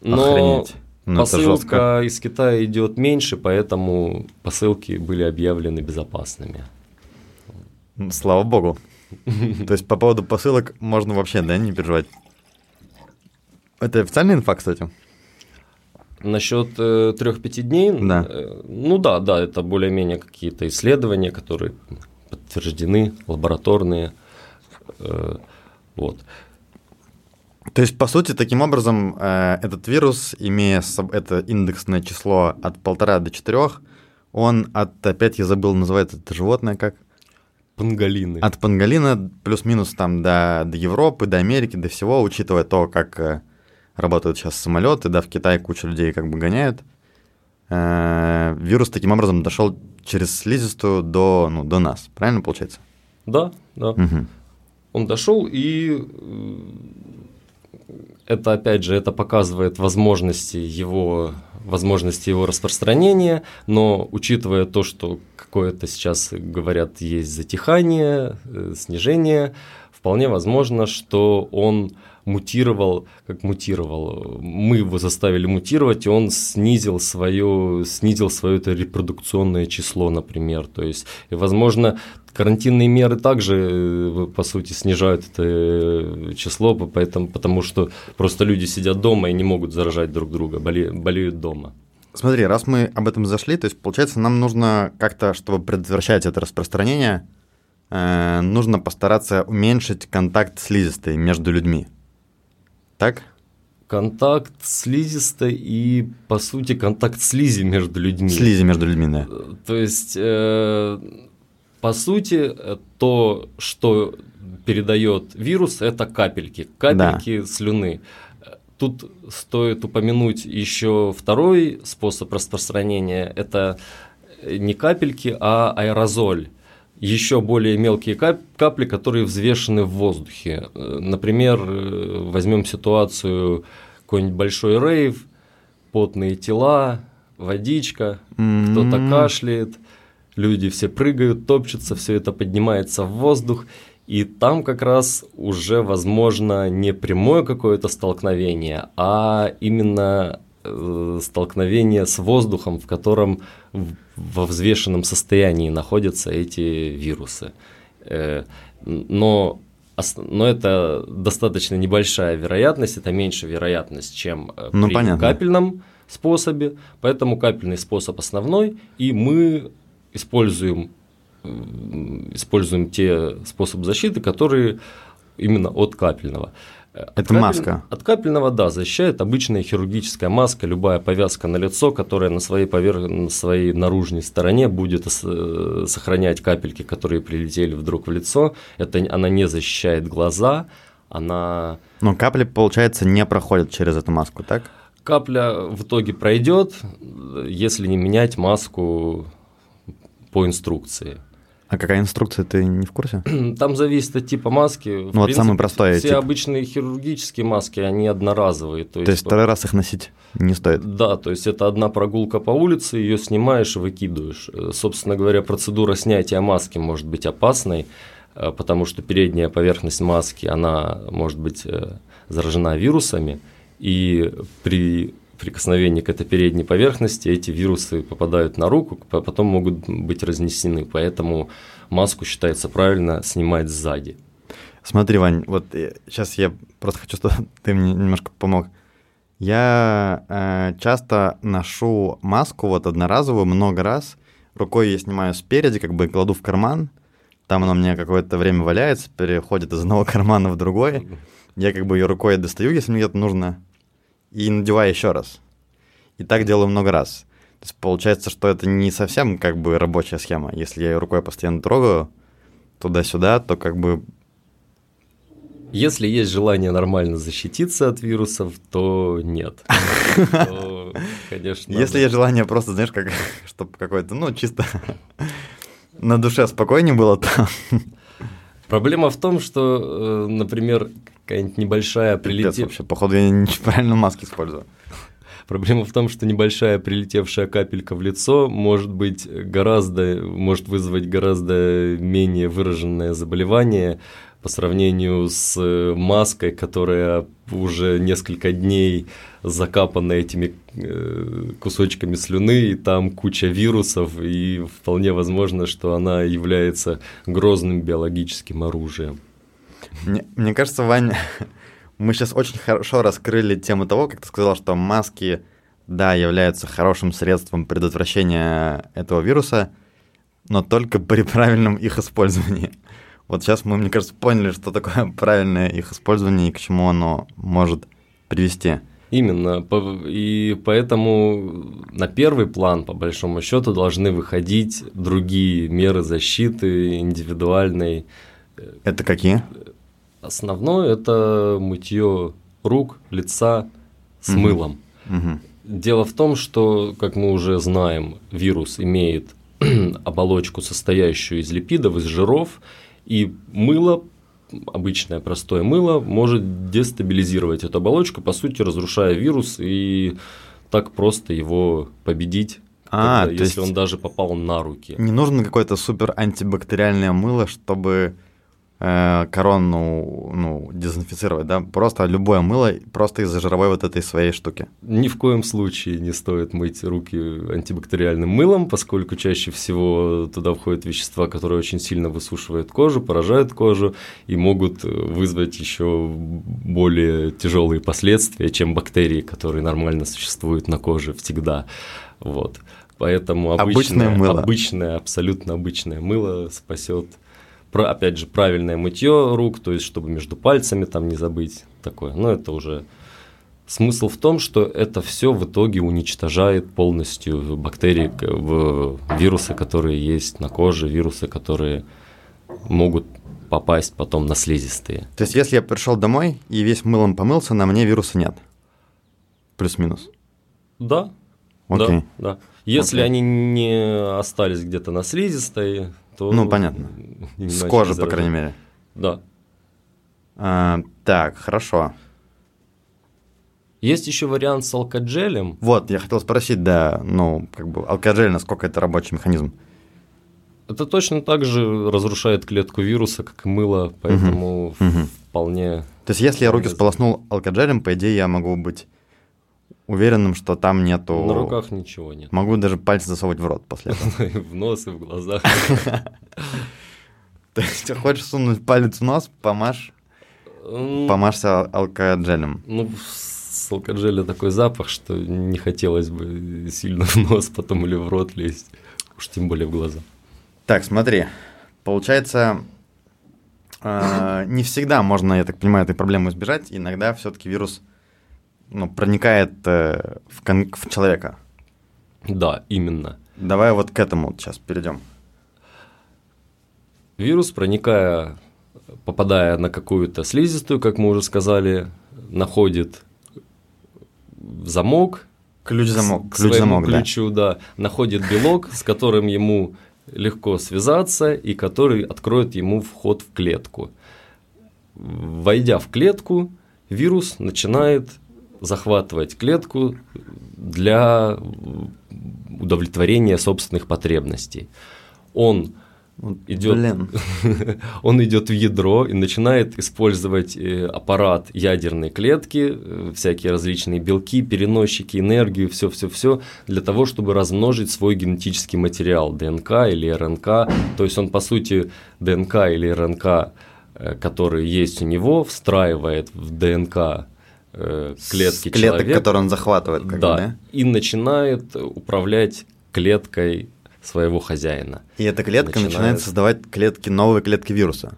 Но Охренеть. Ну, посылка из Китая идет меньше, поэтому посылки были объявлены безопасными. Слава богу. То есть по поводу посылок можно вообще, да, не переживать. Это официальная инфа, кстати? Насчет э, трех-пяти дней, да. Э, ну да, да, это более-менее какие-то исследования, которые подтверждены, лабораторные. Э, вот. То есть, по сути, таким образом, э, этот вирус, имея это индексное число от полтора до четырех, он от, опять я забыл, называется это животное как? Панголины. От панголина плюс-минус там до, до Европы, до Америки, до всего, учитывая то, как э, работают сейчас самолеты, да, в Китае куча людей как бы гоняют. Э, вирус таким образом дошел через слизистую до, ну, до нас, правильно получается? Да, да. Угу. Он дошел и э, это опять же это показывает возможности его возможности его распространения, но учитывая то, что какое-то сейчас говорят есть затихание, э, снижение, вполне возможно, что он мутировал, как мутировал, мы его заставили мутировать, и он снизил свое, снизил свое это репродукционное число, например. То есть, и, возможно, карантинные меры также, э, по сути, снижают это э, число, поэтому, потому что просто люди сидят дома и не могут заражать друг друга, боле, болеют дома. Смотри, раз мы об этом зашли, то есть, получается, нам нужно как-то, чтобы предотвращать это распространение, э, нужно постараться уменьшить контакт слизистой между людьми. Так? Контакт слизистой и, по сути, контакт слизи между людьми. Слизи между людьми, да. То есть, э, по сути, то, что передает вирус, это капельки, капельки да. слюны. Тут стоит упомянуть еще второй способ распространения. Это не капельки, а аэрозоль. Еще более мелкие капли, которые взвешены в воздухе. Например, возьмем ситуацию какой-нибудь большой рейв, потные тела, водичка, mm-hmm. кто-то кашляет, люди все прыгают, топчутся, все это поднимается в воздух, и там как раз уже возможно не прямое какое-то столкновение, а именно э, столкновение с воздухом, в котором во взвешенном состоянии находятся эти вирусы. Э, но, но это достаточно небольшая вероятность, это меньше вероятность, чем э, ну, при понятно. капельном способе, поэтому капельный способ основной, и мы используем, используем те способы защиты, которые именно от капельного. Это капель... маска. От капельного, да, защищает обычная хирургическая маска, любая повязка на лицо, которая на своей, поверх... на своей наружной стороне будет сохранять капельки, которые прилетели вдруг в лицо. Это она не защищает глаза, она. Но капли, получается, не проходят через эту маску, так? Капля в итоге пройдет, если не менять маску по инструкции. А какая инструкция, ты не в курсе? *clears throat* Там зависит от типа маски. Ну, в вот принципе, самый простой Все тип. обычные хирургические маски, они одноразовые. То, то есть, второй раз их носить не стоит? Да, то есть это одна прогулка по улице, ее снимаешь и выкидываешь. Э, собственно говоря, процедура снятия маски может быть опасной, э, потому что передняя поверхность маски, она может быть э, заражена вирусами, и при прикосновении к этой передней поверхности эти вирусы попадают на руку, потом могут быть разнесены. Поэтому маску считается правильно снимать сзади. Смотри, Вань, вот сейчас я просто хочу, чтобы *laughs* ты мне немножко помог. Я э, часто ношу маску вот одноразовую много раз. Рукой я снимаю спереди, как бы кладу в карман. Там она у меня какое-то время валяется, переходит из одного *laughs* кармана в другой. Я как бы ее рукой достаю, если мне это нужно и надеваю еще раз. И так делаю много раз. То есть получается, что это не совсем как бы рабочая схема. Если я ее рукой постоянно трогаю туда-сюда, то как бы... Если есть желание нормально защититься от вирусов, то нет. *laughs* конечно. Если есть желание просто, знаешь, как, *laughs* чтобы какой-то, ну, чисто на душе спокойнее было, то... Проблема в том, что, э, например, какая-нибудь небольшая прилетевшая... вообще, походу я неправильно маски использую. *laughs* Проблема в том, что небольшая прилетевшая капелька в лицо может быть гораздо, может вызвать гораздо менее выраженное заболевание по сравнению с маской, которая уже несколько дней закапана этими э, кусочками слюны, и там куча вирусов, и вполне возможно, что она является грозным биологическим оружием. Мне, мне кажется, Ваня, *laughs* мы сейчас очень хорошо раскрыли тему того, как ты сказал, что маски, да, являются хорошим средством предотвращения этого вируса, но только при *laughs* правильном их использовании. Вот сейчас мы, мне кажется, поняли, что такое *laughs* правильное их использование и к чему оно может привести. Именно. И поэтому на первый план, по большому счету, должны выходить другие меры защиты индивидуальной. Это какие? Основное это мытье рук, лица с угу. мылом. Угу. Дело в том, что, как мы уже знаем, вирус имеет *clears throat* оболочку, состоящую из липидов, из жиров, и мыло, обычное простое мыло, может дестабилизировать эту оболочку, по сути, разрушая вирус и так просто его победить. А, когда, если он даже попал на руки. Не нужно какое-то супер антибактериальное мыло, чтобы корону ну, дезинфицировать, да? Просто любое мыло, просто из-за жировой вот этой своей штуки. Ни в коем случае не стоит мыть руки антибактериальным мылом, поскольку чаще всего туда входят вещества, которые очень сильно высушивают кожу, поражают кожу и могут вызвать еще более тяжелые последствия, чем бактерии, которые нормально существуют на коже всегда. Вот. Поэтому обычное, обычное, мыло. обычное, абсолютно обычное мыло спасет про, опять же, правильное мытье рук, то есть, чтобы между пальцами там не забыть такое. Но это уже смысл в том, что это все в итоге уничтожает полностью бактерии, вирусы, которые есть на коже, вирусы, которые могут попасть потом на слизистые. То есть, если я пришел домой и весь мылом помылся, на мне вируса нет? Плюс-минус? Да. Окей. Да, да. Если Окей. они не остались где-то на слизистой, то... Ну, понятно. *laughs* С кожи, по крайней мере. Да. А, так, хорошо. Есть еще вариант с алкоджелем. Вот, я хотел спросить, да, ну, как бы алкоджель, насколько это рабочий механизм? Это точно так же разрушает клетку вируса, как и мыло, поэтому угу. вполне... То есть, если я руки сполоснул алкоджелем, по идее, я могу быть уверенным, что там нету... На руках ничего нет. Могу даже пальцы засовывать в рот после этого. *laughs* В нос и в глазах. *laughs* То есть, хочешь сунуть палец в нос, помажь, помажься алкоджелем. Ну, с алкоджеля такой запах, что не хотелось бы сильно в нос потом или в рот лезть, уж тем более в глаза. Так, смотри, получается, а, не всегда можно, я так понимаю, этой проблемы избежать, иногда все-таки вирус ну, проникает э, в, кон- в человека. Да, именно. Давай вот к этому сейчас перейдем. Вирус, проникая, попадая на какую-то слизистую, как мы уже сказали, находит замок. Ключ-замок. Ключ-замок, ключу, да. да. Находит белок, с которым ему легко связаться и который откроет ему вход в клетку. Войдя в клетку, вирус начинает захватывать клетку для удовлетворения собственных потребностей. Он идет, *laughs* он идет в ядро и начинает использовать э, аппарат ядерной клетки, э, всякие различные белки, переносчики, энергию, все-все-все, для того, чтобы размножить свой генетический материал, ДНК или РНК. То есть он, по сути, ДНК или РНК, э, которые есть у него, встраивает в ДНК клетки клеток, человека, которые он захватывает, как да, бы, да, и начинает управлять клеткой своего хозяина. И эта клетка начинает, начинает создавать клетки, новые клетки вируса,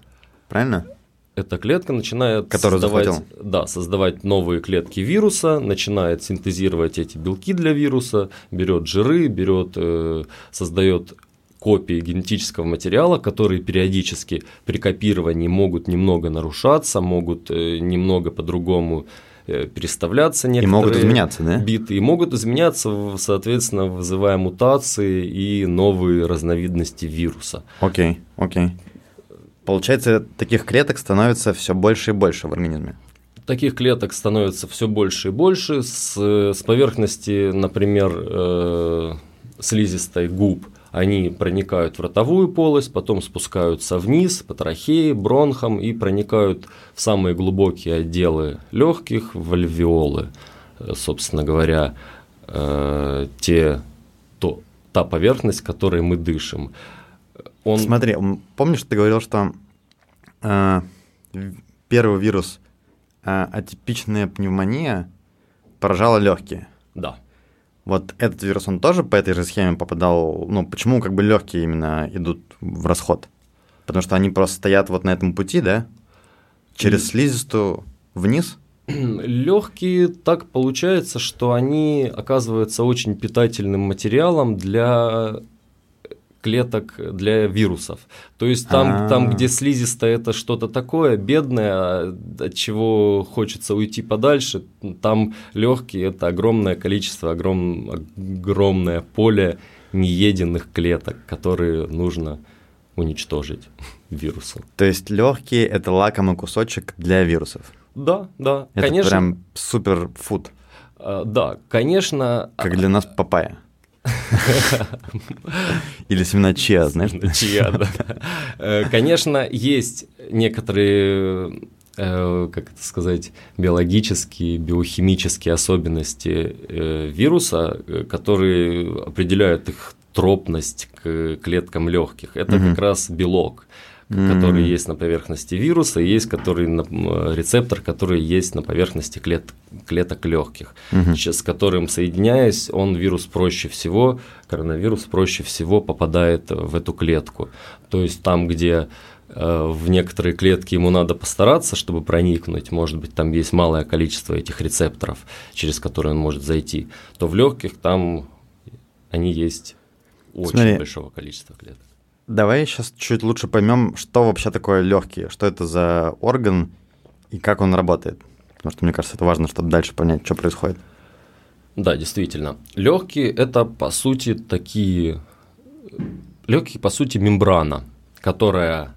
правильно? Эта клетка начинает создавать, да, создавать новые клетки вируса, начинает синтезировать эти белки для вируса, берет жиры, берет, э, создает копии генетического материала, которые периодически при копировании могут немного нарушаться, могут э, немного по-другому Э, переставляться некоторые и могут изменяться, да? биты, и могут изменяться, соответственно, вызывая мутации и новые разновидности вируса. Окей, окей. Получается, таких клеток становится все больше и больше в организме. Таких клеток становится все больше и больше. С, с поверхности, например, э, слизистой губ – они проникают в ротовую полость, потом спускаются вниз по трахее, бронхам и проникают в самые глубокие отделы легких, в альвеолы. Э, собственно говоря, э, те, то, та поверхность, которой мы дышим. Он... Смотри, помнишь, ты говорил, что э, первый вирус э, атипичная пневмония поражала легкие? Да. Вот этот вирус, он тоже по этой же схеме попадал, ну, почему как бы легкие именно идут в расход? Потому что они просто стоят вот на этом пути, да? Через слизистую вниз? *clears throat* Легкие так получается, что они оказываются очень питательным материалом для клеток для вирусов. То есть там, там где слизистая это что-то такое бедное, от чего хочется уйти подальше, там легкие это огромное количество, огром, огромное поле нееденных клеток, которые нужно уничтожить *laughs* вирусу. То есть легкие это лакомый кусочек для вирусов. Да, да. Это конечно, прям супер фуд. А, да, конечно. Как для нас папайя. *laughs* Или семена чиа, знаешь? Чиа, да. Э, конечно, есть некоторые э, как это сказать, биологические, биохимические особенности э, вируса, которые определяют их тропность к клеткам легких. Это угу. как раз белок mm-hmm. который есть на поверхности вируса, и есть который на, рецептор, который есть на поверхности клет, клеток легких, mm-hmm. с которым соединяясь, он вирус проще всего, коронавирус проще всего попадает в эту клетку. То есть там, где э, в некоторые клетки ему надо постараться, чтобы проникнуть, может быть, там есть малое количество этих рецепторов, через которые он может зайти, то в легких там они есть очень Смотри, большого количества клеток. Давай сейчас чуть лучше поймем, что вообще такое легкие, что это за орган и как он работает. Потому что мне кажется, это важно, чтобы дальше понять, что происходит. Да, действительно. Легкие это по сути такие легкие по сути мембрана, которая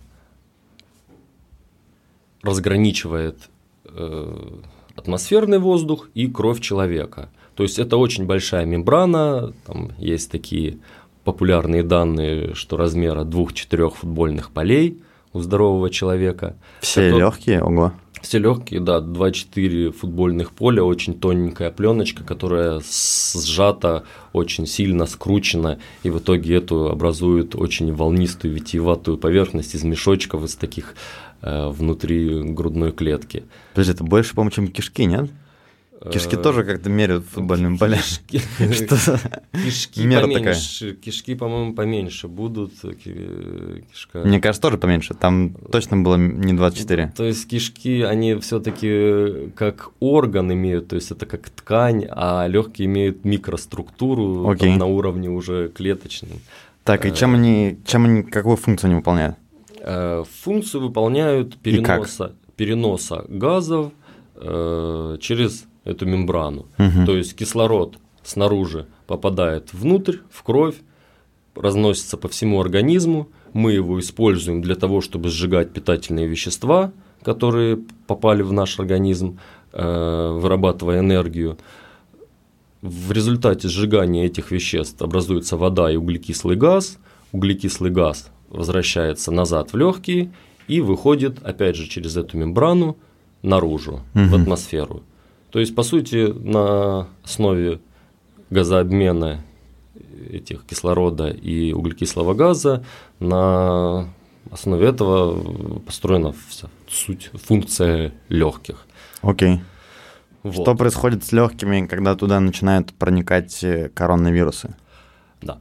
разграничивает э, атмосферный воздух и кровь человека. То есть это очень большая мембрана, там есть такие популярные данные, что размера двух-четырех футбольных полей у здорового человека. Все это... легкие, ого. Все легкие, да, 2-4 футбольных поля, очень тоненькая пленочка, которая сжата, очень сильно скручена, и в итоге эту образует очень волнистую, витиеватую поверхность из мешочков, из таких э, внутри грудной клетки. Подожди, это больше, по-моему, чем кишки, нет? Кишки э, тоже как-то меряют футбольным полем. Кишки *laughs* поменьше, кишки, по-моему, поменьше будут. Кишка. Мне кажется, тоже поменьше. Там точно было не 24. То есть кишки, они все-таки как орган имеют, то есть это как ткань, а легкие имеют микроструктуру на уровне уже клеточном. Так, и э, чем они, чем они, какую функцию они выполняют? Э, функцию выполняют переноса, переноса газов через эту мембрану. Угу. То есть кислород снаружи попадает внутрь, в кровь, разносится по всему организму. Мы его используем для того, чтобы сжигать питательные вещества, которые попали в наш организм, э, вырабатывая энергию. В результате сжигания этих веществ образуется вода и углекислый газ. Углекислый газ возвращается назад в легкие и выходит, опять же, через эту мембрану наружу, угу. в атмосферу. То есть, по сути, на основе газообмена этих кислорода и углекислого газа, на основе этого построена вся суть, функция легких. Окей. Вот. Что происходит с легкими, когда туда начинают проникать э, коронавирусы? Да.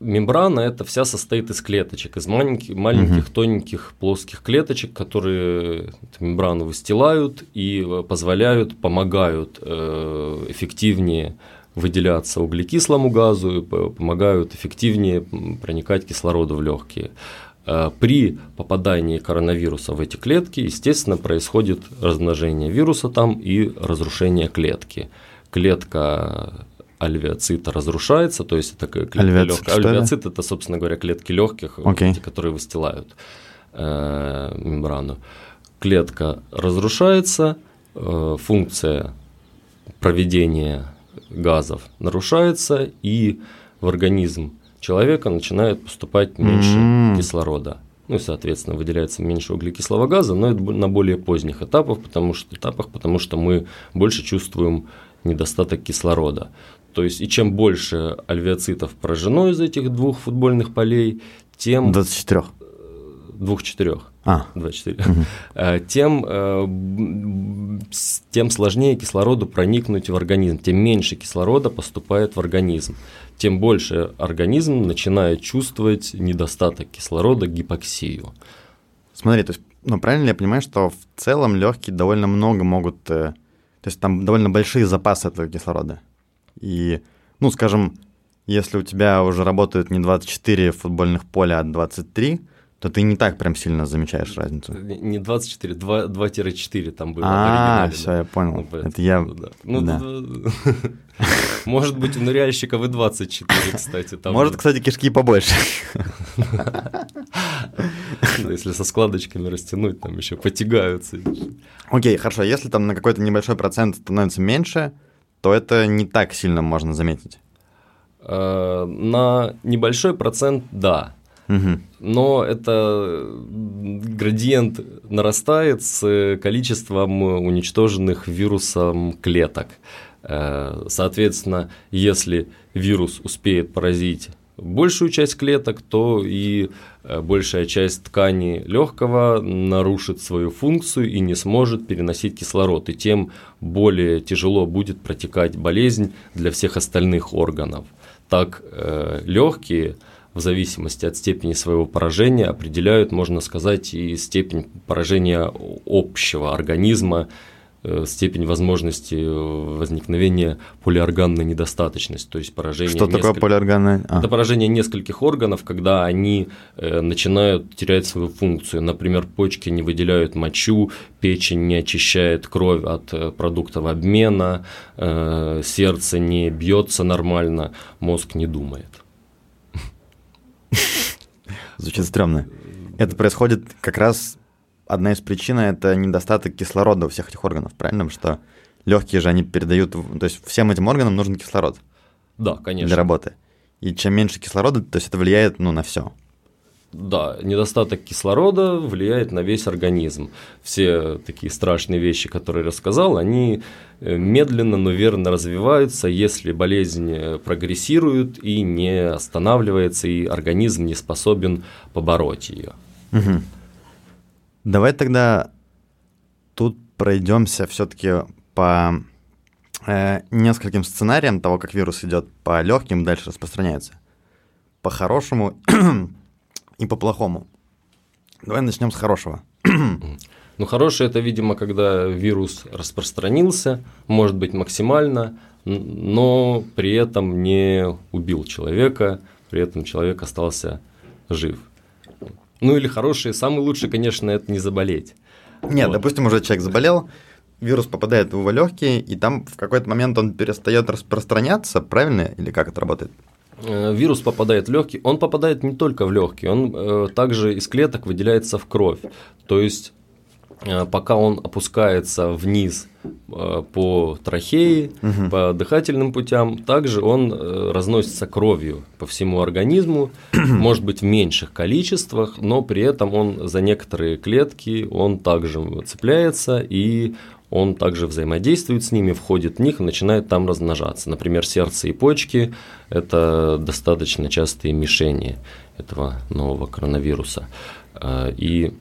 Мембрана это вся состоит из клеточек, из маленьких, маленьких угу. тоненьких плоских клеточек, которые мембрану выстилают и э, позволяют, помогают э, эффективнее выделяться углекислому газу, помогают эффективнее проникать кислороду в легкие. Э, при попадании коронавируса в эти клетки, естественно, происходит размножение вируса там и разрушение клетки. Клетка альвеоцита разрушается, то есть это клетки Альвеоцит, легких. Альвеоцит это, собственно говоря, клетки легких, okay. эти, которые выстилают э, мембрану. Клетка разрушается, э, функция проведения газов нарушается, и в организм человека начинает поступать меньше mm-hmm. кислорода. Ну и, соответственно, выделяется меньше углекислого газа, но это на более поздних этапах, потому что, этапах, потому что мы больше чувствуем недостаток кислорода. То есть, и чем больше альвеоцитов поражено из этих двух футбольных полей, тем... 24. Двух-четырех. А. 24. Угу. Тем, э, тем сложнее кислороду проникнуть в организм, тем меньше кислорода поступает в организм, тем больше организм начинает чувствовать недостаток кислорода, гипоксию. Смотри, то есть, ну правильно ли я понимаю, что в целом легкие довольно много могут, э, то есть там довольно большие запасы этого кислорода? И, ну, скажем, если у тебя уже работают не 24 футбольных поля, а 23, то ты не так прям сильно замечаешь разницу. Не 24, 2-4 там было. А, все, я понял. Ну, это я... Ну, да. *laughs* Может быть, у ныряльщиков и 24, кстати. Там Может, кстати, кишки побольше. *laughs* Если со складочками растянуть, там еще потягаются. Окей, хорошо. Если там на какой-то небольшой процент становится меньше, то это не так сильно можно заметить. Э, на небольшой процент, да. Угу. Но это градиент нарастает с количеством уничтоженных вирусом клеток. Э, соответственно, если вирус успеет поразить большую часть клеток, то и большая часть ткани легкого нарушит свою функцию и не сможет переносить кислород, и тем более тяжело будет протекать болезнь для всех остальных органов. Так э, легкие в зависимости от степени своего поражения определяют, можно сказать, и степень поражения общего организма Э, степень возможности э, возникновения полиорганной недостаточности, то есть поражение. Что нескольких... такое полиорганная? А. Это поражение нескольких органов, когда они э, начинают терять свою функцию. Например, почки не выделяют мочу, печень не очищает кровь от продуктов обмена, сердце не бьется нормально, мозг не думает. Звучит стрёмно. Это происходит как раз одна из причин это недостаток кислорода у всех этих органов, правильно? Потому что легкие же они передают, то есть всем этим органам нужен кислород. Да, конечно. Для работы. И чем меньше кислорода, то есть это влияет ну, на все. Да, недостаток кислорода влияет на весь организм. Все такие страшные вещи, которые я рассказал, они э, медленно, но верно развиваются, если болезнь э, прогрессирует и не останавливается, и организм не способен побороть ее. Угу. Давай тогда тут пройдемся все-таки по э, нескольким сценариям того, как вирус идет по легким, дальше распространяется. По хорошему *clears throat* и по плохому. Давай начнем с хорошего. Ну, хорошее это, видимо, когда вирус распространился, может быть, максимально, но при этом не убил человека, при этом человек остался жив. Ну или хорошие, самый лучший, конечно, это не заболеть. Нет, вот. допустим, уже человек заболел, вирус попадает в его легкие, и там в какой-то момент он перестает распространяться, правильно? Или как это работает? Э, вирус попадает в легкие, он попадает не только в легкие, он э, также из клеток выделяется в кровь. То есть пока он опускается вниз э, по трахеи, угу. по дыхательным путям, также он э, разносится кровью по всему организму, *clears throat* может быть в меньших количествах, но при этом он за некоторые клетки он также цепляется и он также взаимодействует с ними, входит в них и начинает там размножаться. Например, сердце и почки – это достаточно частые мишени этого нового коронавируса. И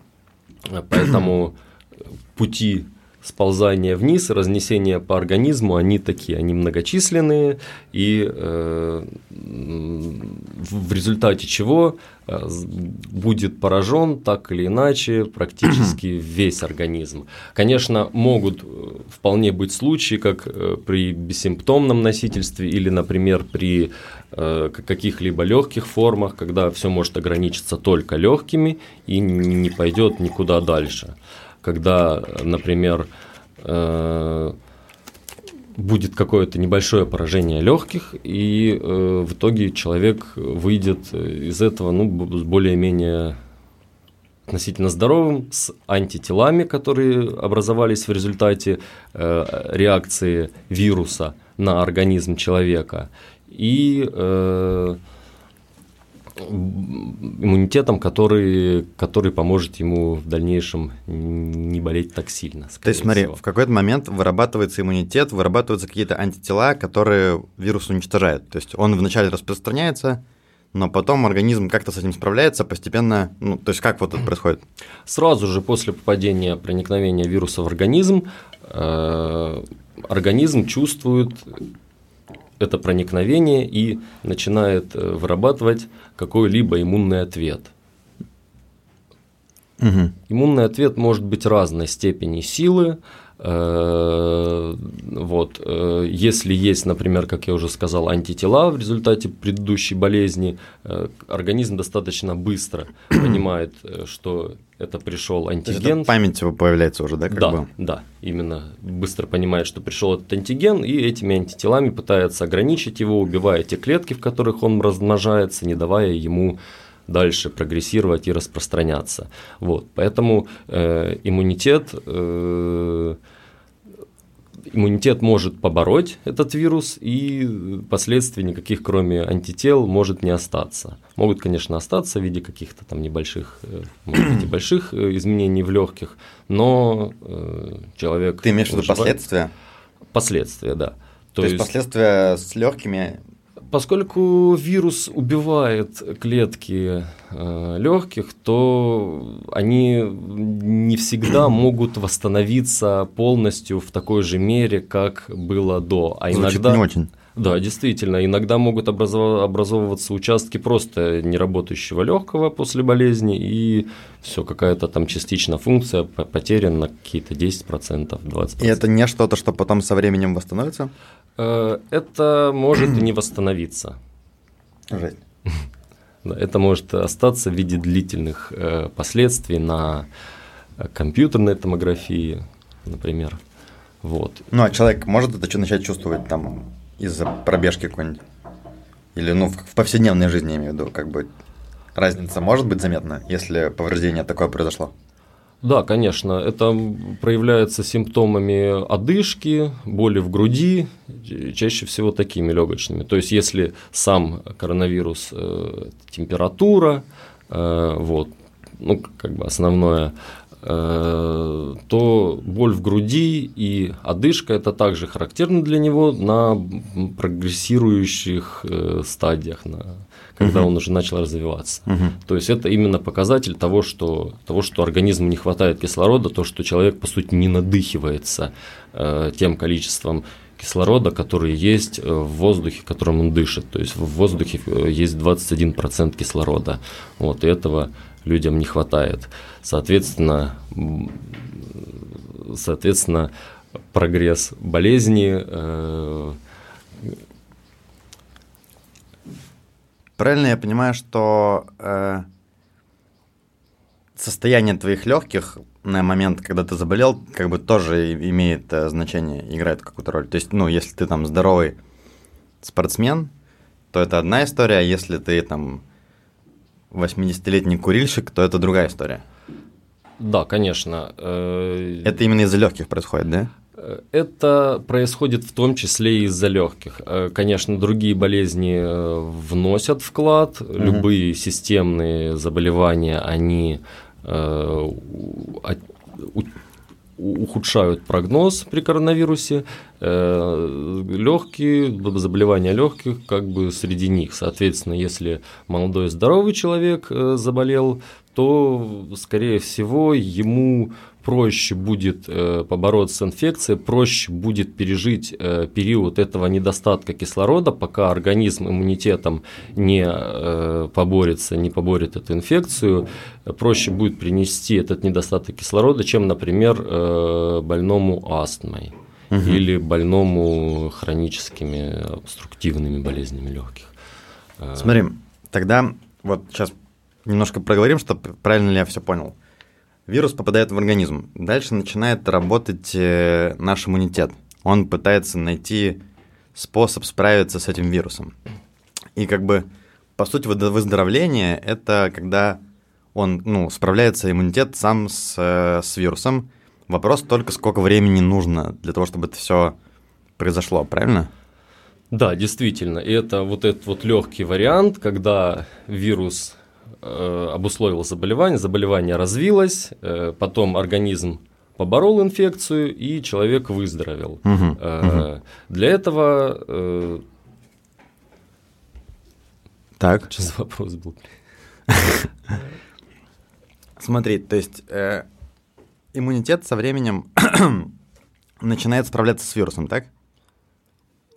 поэтому *clears throat* пути сползания вниз, разнесения по организму, они такие, они многочисленные, и э, в результате чего э, будет поражен так или иначе практически *clears throat* весь организм. Конечно, могут э, вполне быть случаи, как э, при бессимптомном носительстве или, например, при э, каких-либо легких формах, когда все может ограничиться только легкими и не пойдет никуда дальше когда, например, э, будет какое-то небольшое поражение легких, и э, в итоге человек выйдет из этого ну, более-менее относительно здоровым, с антителами, которые образовались в результате э, реакции вируса на организм человека, и э, иммунитетом, который, который поможет ему в дальнейшем не болеть так сильно. То есть, смотри, всего. в какой-то момент вырабатывается иммунитет, вырабатываются какие-то антитела, которые вирус уничтожают. То есть он вначале распространяется, но потом организм как-то с этим справляется постепенно. Ну, то есть как вот это происходит? Сразу же после попадения проникновения вируса в организм, э, организм чувствует это проникновение и начинает э, вырабатывать какой-либо иммунный ответ. Угу. Иммунный ответ может быть разной степени силы, вот. Э, если есть, например, как я уже сказал, антитела в результате предыдущей болезни, э, организм достаточно быстро *clears throat* понимает, что это пришел антиген. То есть память его появляется уже, да? Как да, бы? да, именно быстро понимает, что пришел этот антиген, и этими антителами пытается ограничить его, убивая те клетки, в которых он размножается, не давая ему дальше прогрессировать и распространяться. Вот, поэтому э, иммунитет, э, иммунитет может побороть этот вирус, и последствий никаких, кроме антител, может не остаться. Могут, конечно, остаться в виде каких-то там небольших, э, может быть, и больших э, изменений в легких, но э, человек. Ты имеешь в виду последствия? Последствия, да. То, То есть, есть последствия с легкими Поскольку вирус убивает клетки э, легких, то они не всегда *clears throat* могут восстановиться полностью в такой же мере, как было до. А Звучит иногда не очень. Да, действительно, иногда могут образовываться участки просто неработающего легкого после болезни, и все, какая-то там частично функция потеряна на какие-то 10%, 20%. И это не что-то, что потом со временем восстановится? Э, это может и не восстановиться. Жесть. Это может остаться в виде длительных э, последствий на э, компьютерной томографии, например. Вот. Ну, а человек может это что начать чувствовать там из-за пробежки какой-нибудь? Или, ну, в повседневной жизни, я имею в виду, как бы разница может быть заметна, если повреждение такое произошло? Да, конечно, это проявляется симптомами одышки, боли в груди, чаще всего такими легочными. То есть, если сам коронавирус, э, температура, э, вот, ну, как бы основное, то боль в груди и одышка это также характерно для него на прогрессирующих э, стадиях, на когда угу. он уже начал развиваться. Угу. То есть это именно показатель того что, того, что организму не хватает кислорода, то, что человек, по сути, не надыхивается э, тем количеством кислорода, который есть э, в воздухе, которым он дышит. То есть в воздухе э, есть 21% кислорода. Вот, и этого людям не хватает. Соответственно, соответственно прогресс болезни э, Правильно я понимаю, что э, состояние твоих легких на момент, когда ты заболел, как бы тоже имеет э, значение, играет какую-то роль. То есть, ну, если ты там здоровый спортсмен, то это одна история, а если ты там 80-летний курильщик, то это другая история. Да, конечно. Э, это именно из-за легких происходит, да? Это происходит в том числе из-за легких. Э, конечно, другие болезни э, вносят вклад, угу. любые системные заболевания, они э, ухудшают прогноз при коронавирусе. Легкие, заболевания легких как бы среди них. Соответственно, если молодой здоровый человек заболел, то, скорее всего, ему проще будет э, побороться с инфекцией, проще будет пережить э, период этого недостатка кислорода, пока организм иммунитетом не э, поборется, не поборет эту инфекцию, проще будет принести этот недостаток кислорода, чем, например, э, больному астмой угу. или больному хроническими обструктивными болезнями легких. Э, Смотри, тогда вот сейчас немножко проговорим, чтобы правильно ли я все понял. Вирус попадает в организм. Дальше начинает работать э, наш иммунитет. Он пытается найти способ справиться с этим вирусом. И как бы, по сути, выздоровление – это когда он, ну, справляется иммунитет сам с, э, с вирусом. Вопрос только, сколько времени нужно для того, чтобы это все произошло, правильно? Да, действительно. И это вот этот вот легкий вариант, когда вирус Э, обусловил заболевание, заболевание развилось, э, потом организм поборол инфекцию, и человек выздоровел. Угу, угу. Для этого... Так. Что за вопрос был? Смотри, то есть э, иммунитет со временем *clears throat* начинает справляться с вирусом, так?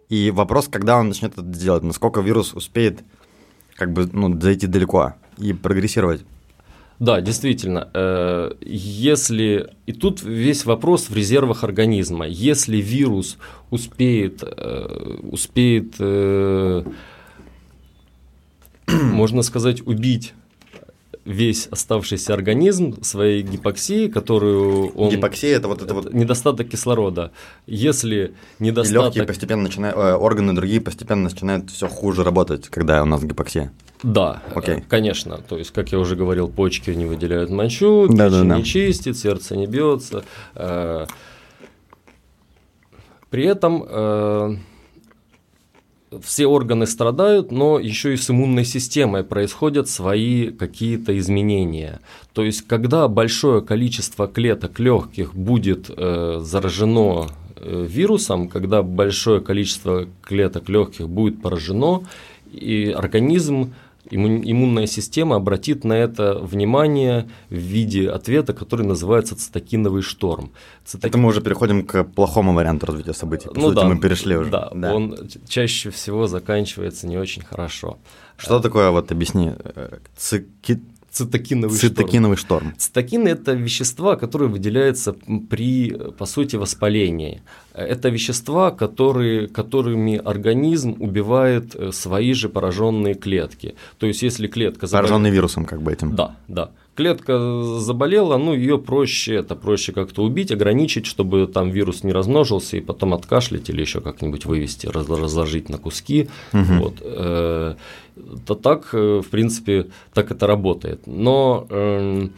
И вопрос, когда он начнет это делать, насколько вирус успеет как бы ну, зайти далеко и прогрессировать. Да, действительно. Э, если и тут весь вопрос в резервах организма. Если вирус успеет, э, успеет, э, можно сказать, убить весь оставшийся организм своей гипоксии, которую он... Гипоксия – это вот это вот… Недостаток кислорода. Если недостаток… И легкие постепенно начинают, органы другие постепенно начинают все хуже работать, когда у нас гипоксия. Да, okay. Э, конечно. То есть, как я уже говорил, почки не выделяют мочу, да, печень да, да. не чистит, сердце не бьется. Э, при этом э, все органы страдают, но еще и с иммунной системой происходят свои какие-то изменения. То есть, когда большое количество клеток легких будет заражено вирусом, когда большое количество клеток легких будет поражено, и организм иммунная система обратит на это внимание в виде ответа, который называется цитокиновый шторм. Циток... Это мы уже переходим к плохому варианту развития событий. По ну сути, да, мы перешли уже. Да, да, он чаще всего заканчивается не очень хорошо. Что такое, вот объясни, э, цики цитокиновый, цитокиновый шторм. шторм. Цитокины – это вещества, которые выделяются при, по сути, воспалении. Это вещества, которые, которыми организм убивает э, свои же пораженные клетки. То есть, если клетка… Пораженный вирусом как бы этим. Да, да клетка заболела, ну ее проще, это проще как-то убить, ограничить, чтобы там вирус не размножился и потом откашлять или еще как-нибудь вывести, разложить на куски. Угу. Вот. Э, то так, э, в принципе, так это работает. Но эм,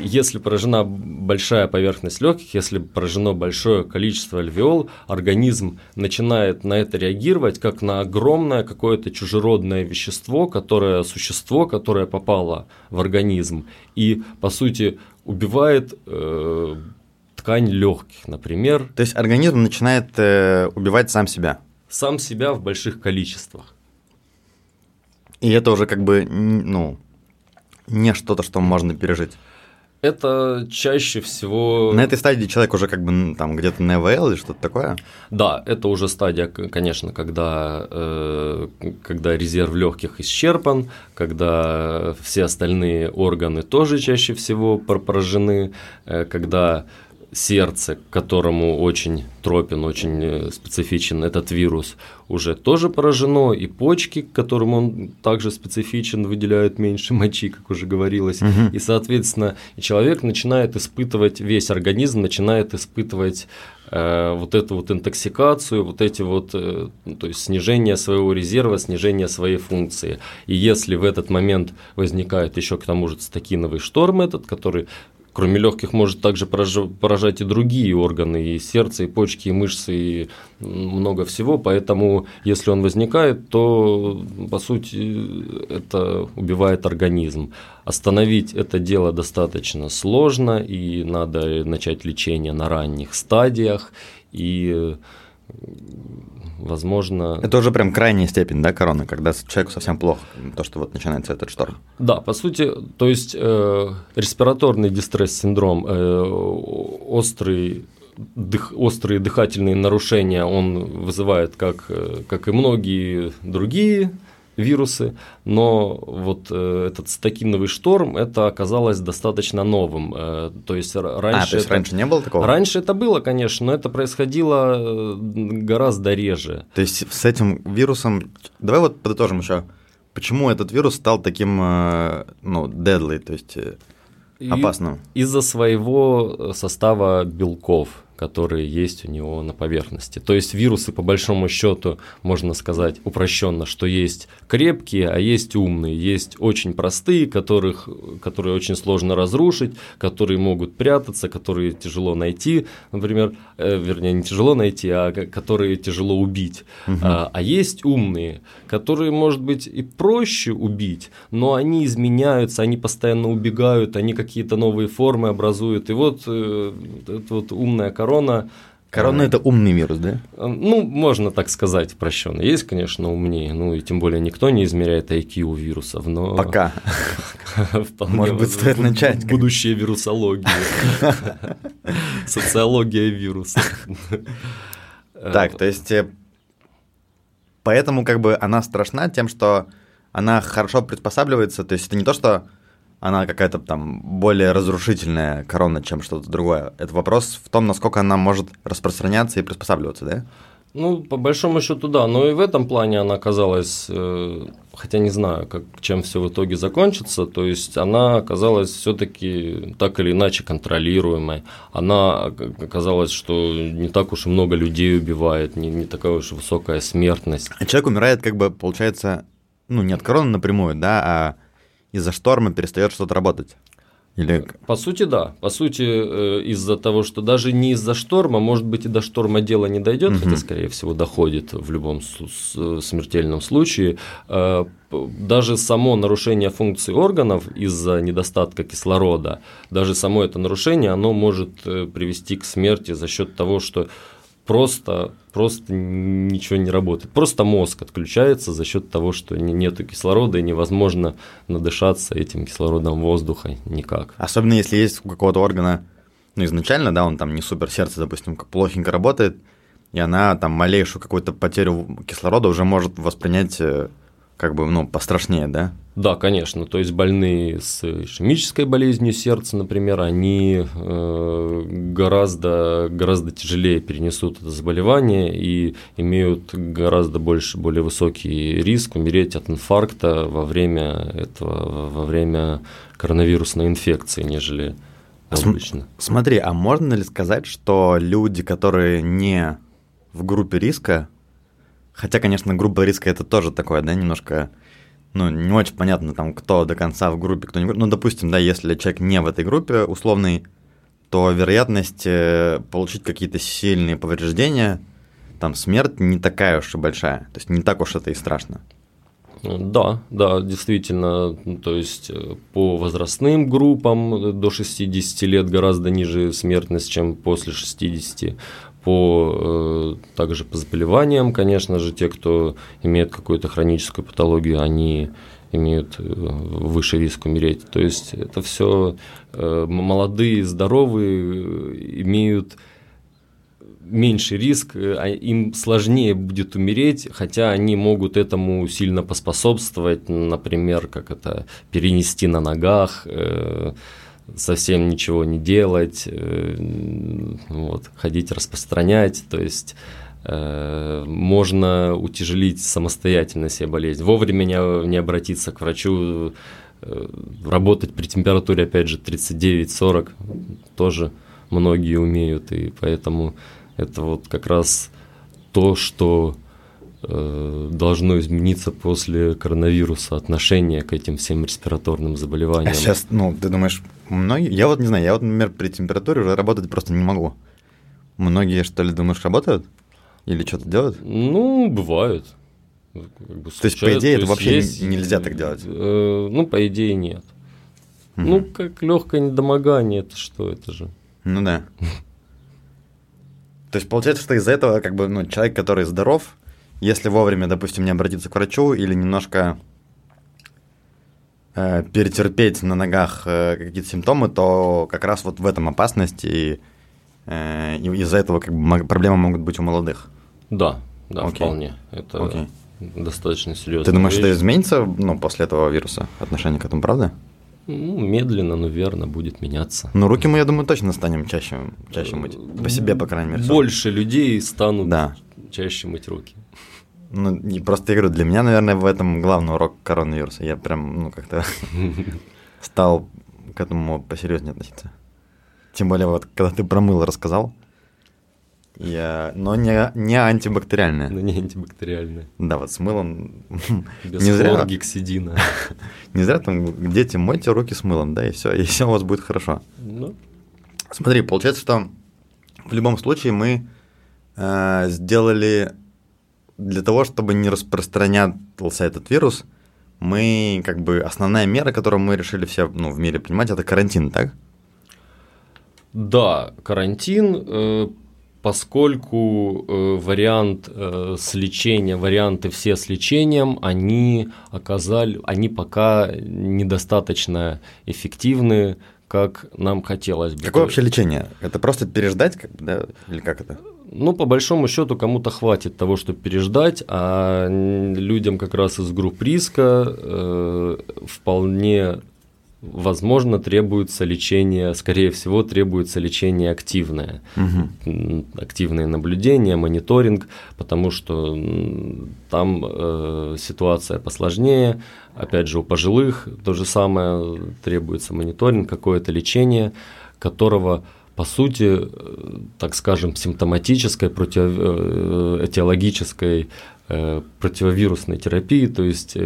если поражена большая поверхность легких, если поражено большое количество альвеол, организм начинает на это реагировать как на огромное какое-то чужеродное вещество, которое существо, которое попало в организм и, по сути, убивает э, ткань легких, например. То есть организм начинает э, убивать сам себя? Сам себя в больших количествах. И это уже как бы, ну, не что-то, что можно пережить. Это чаще всего... На этой стадии человек уже как бы там где-то на ЭВЛ или что-то такое? Да, это уже стадия, конечно, когда, э, когда резерв легких исчерпан, когда все остальные органы тоже чаще всего поражены, э, когда сердце, к которому очень тропен, очень э, специфичен этот вирус, уже тоже поражено, и почки, к которым он также специфичен, выделяют меньше мочи, как уже говорилось, угу. и, соответственно, человек начинает испытывать, весь организм начинает испытывать э, вот эту вот интоксикацию, вот эти вот, э, то есть снижение своего резерва, снижение своей функции. И если в этот момент возникает еще к тому же цитокиновый шторм этот, который кроме легких, может также поражать и другие органы, и сердце, и почки, и мышцы, и много всего. Поэтому, если он возникает, то, по сути, это убивает организм. Остановить это дело достаточно сложно, и надо начать лечение на ранних стадиях. И возможно... Это уже прям крайняя степень, да, короны, когда человеку совсем плохо, то, что вот начинается этот шторм. Да, по сути, то есть э, респираторный дистресс-синдром, э, острый дых, острые дыхательные нарушения он вызывает, как, э, как и многие другие вирусы, но вот э, этот стакиновый шторм, это оказалось достаточно новым. Э, то есть раньше... А, то есть это, раньше не было такого? Раньше это было, конечно, но это происходило э, гораздо реже. То есть с этим вирусом... Давай вот подытожим еще. Почему этот вирус стал таким, э, ну, deadly, то есть э, опасным? Из-за своего состава белков которые есть у него на поверхности. То есть вирусы, по большому счету, можно сказать упрощенно, что есть крепкие, а есть умные. Есть очень простые, которых, которые очень сложно разрушить, которые могут прятаться, которые тяжело найти, например, э, вернее, не тяжело найти, а которые тяжело убить. Угу. А, а есть умные, которые, может быть, и проще убить, но они изменяются, они постоянно убегают, они какие-то новые формы образуют. И вот э, эта вот умная корова корона. Корона – это умный вирус, да? Ну, можно так сказать, прощенно. Есть, конечно, умнее, ну и тем более никто не измеряет IQ у вирусов, но… Пока. *laughs* Может быть, стоит начать. Будущее вирусологии. *laughs* Социология вирусов. Так, то есть, э, поэтому как бы она страшна тем, что она хорошо приспосабливается, то есть это не то, что она какая-то там более разрушительная корона, чем что-то другое. Это вопрос в том, насколько она может распространяться и приспосабливаться, да? Ну, по большому счету, да. Но и в этом плане она оказалась, э, хотя не знаю, как, чем все в итоге закончится, то есть она оказалась все-таки так или иначе контролируемой. Она оказалась, что не так уж и много людей убивает, не, не такая уж высокая смертность. А человек умирает, как бы, получается, ну, не от короны напрямую, да, а из-за шторма перестает что-то работать. Или... По сути, да. По сути, э, из-за того, что даже не из-за шторма, может быть, и до шторма дело не дойдет, угу. хотя, скорее всего, доходит в любом смертельном случае. Э, даже само нарушение функций органов из-за недостатка кислорода, даже само это нарушение, оно может э, привести к смерти за счет того, что просто, просто ничего не работает. Просто мозг отключается за счет того, что нет кислорода и невозможно надышаться этим кислородом воздуха никак. Особенно если есть у какого-то органа, ну изначально, да, он там не супер сердце, допустим, плохенько работает, и она там малейшую какую-то потерю кислорода уже может воспринять э, как бы, ну, пострашнее, да? Да, конечно. То есть больные с ишемической болезнью сердца, например, они э, гораздо, гораздо тяжелее перенесут это заболевание и имеют гораздо больше, более высокий риск умереть от инфаркта во время этого, во время коронавирусной инфекции, нежели обычно. Смотри, а можно ли сказать, что люди, которые не в группе риска, Хотя, конечно, группа риска это тоже такое, да, немножко, ну, не очень понятно, там, кто до конца в группе, кто не. Ну, допустим, да, если человек не в этой группе условный, то вероятность э, получить какие-то сильные повреждения, там, смерть не такая уж и большая. То есть не так уж это и страшно. Да, да, действительно, то есть э, по возрастным группам до 60 лет гораздо ниже смертность, чем после 60 по э, также по заболеваниям, конечно же, те, кто имеет какую-то хроническую патологию, они имеют э, выше риск умереть. То есть это все э, молодые, здоровые, имеют меньший риск, а им сложнее будет умереть, хотя они могут этому сильно поспособствовать, например, как это перенести на ногах, совсем ничего не делать, э, вот, ходить распространять, то есть э, можно утяжелить самостоятельно себе болезнь, вовремя не, не обратиться к врачу, э, работать при температуре, опять же, 39-40 тоже многие умеют, и поэтому это вот как раз то, что должно измениться после коронавируса отношение к этим всем респираторным заболеваниям. А сейчас, ну, ты думаешь, многие... Я вот не знаю, я вот, например, при температуре уже работать просто не могу. Многие, что ли, думаешь, работают? Или что-то делают? Ну, бывает. Как бы то есть, по идее, это вообще есть, нельзя так делать? Э, ну, по идее, нет. Угу. Ну, как легкое недомогание, это что, это же? Ну да. То есть получается, что из-за этого, как бы, ну, человек, который здоров, если вовремя, допустим, не обратиться к врачу или немножко э, перетерпеть на ногах э, какие-то симптомы, то как раз вот в этом опасность, и, э, и из-за этого как бы проблемы могут быть у молодых. Да, да, Окей. вполне. Это Окей. достаточно серьезно. Ты думаешь, вещь. что изменится ну, после этого вируса отношение к этому, правда? Ну, медленно, но верно будет меняться. Ну, руки мы, я думаю, точно станем чаще, чаще мыть. По себе, по крайней мере. Больше людей станут да. Чаще мыть руки. Ну, не просто я говорю, для меня, наверное, в этом главный урок коронавируса. Я прям, ну, как-то *laughs* стал к этому посерьезнее относиться. Тем более, вот когда ты про мыло рассказал, я... но не, не антибактериальное. Но не антибактериальное. Да, вот с мылом... Без не зря... гексидина. *laughs* не зря там, дети, мойте руки с мылом, да, и все, и все у вас будет хорошо. Ну. Смотри, получается, что в любом случае мы э, сделали для того, чтобы не распространялся этот вирус, мы, как бы, основная мера, которую мы решили все ну, в мире принимать, это карантин, так? Да, карантин, э, поскольку э, вариант с лечением, варианты все с лечением, они оказали, они пока недостаточно эффективны, как нам хотелось бы. Какое вообще лечение? Это просто переждать, как, да, или как это? Ну, по большому счету, кому-то хватит того, чтобы переждать, а людям как раз из групп риска э, вполне возможно, требуется лечение, скорее всего, требуется лечение активное. Угу. Активное наблюдение, мониторинг, потому что там э, ситуация посложнее. Опять же, у пожилых то же самое, требуется мониторинг, какое-то лечение, которого по сути, э, так скажем, симптоматической, против, э, этиологической э, противовирусной терапии, то есть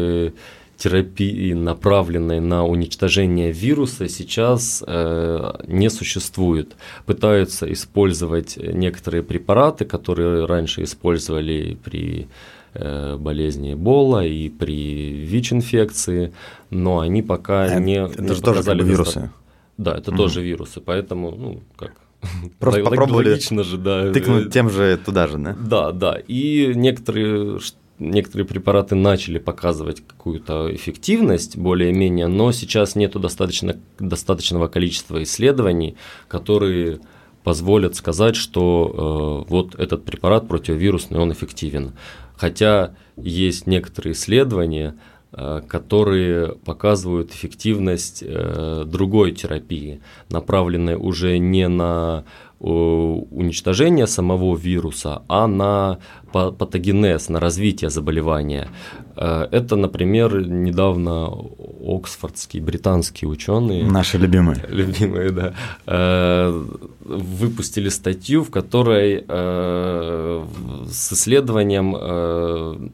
терапии, направленной на уничтожение вируса, сейчас э, не существует. Пытаются использовать некоторые препараты, которые раньше использовали при э, болезни Эбола и при ВИЧ-инфекции, но они пока это, не, это не же тоже как бы вирусы. Да, это угу. тоже вирусы, поэтому, ну, как *laughs* Просто попробовали логично же, да. тыкнуть тем же туда же, да? Да, да. И некоторые некоторые препараты начали показывать какую-то эффективность более-менее, но сейчас нету достаточно, достаточного количества исследований, которые позволят сказать, что э, вот этот препарат противовирусный, он эффективен. Хотя есть некоторые исследования, э, которые показывают эффективность э, другой терапии, направленной уже не на Э, уничтожения самого вируса, а на патогенез, на развитие заболевания. Э, это, например, недавно оксфордские, британские ученые. Наши любимые. Любимые, да. Э, выпустили статью, в которой с исследованием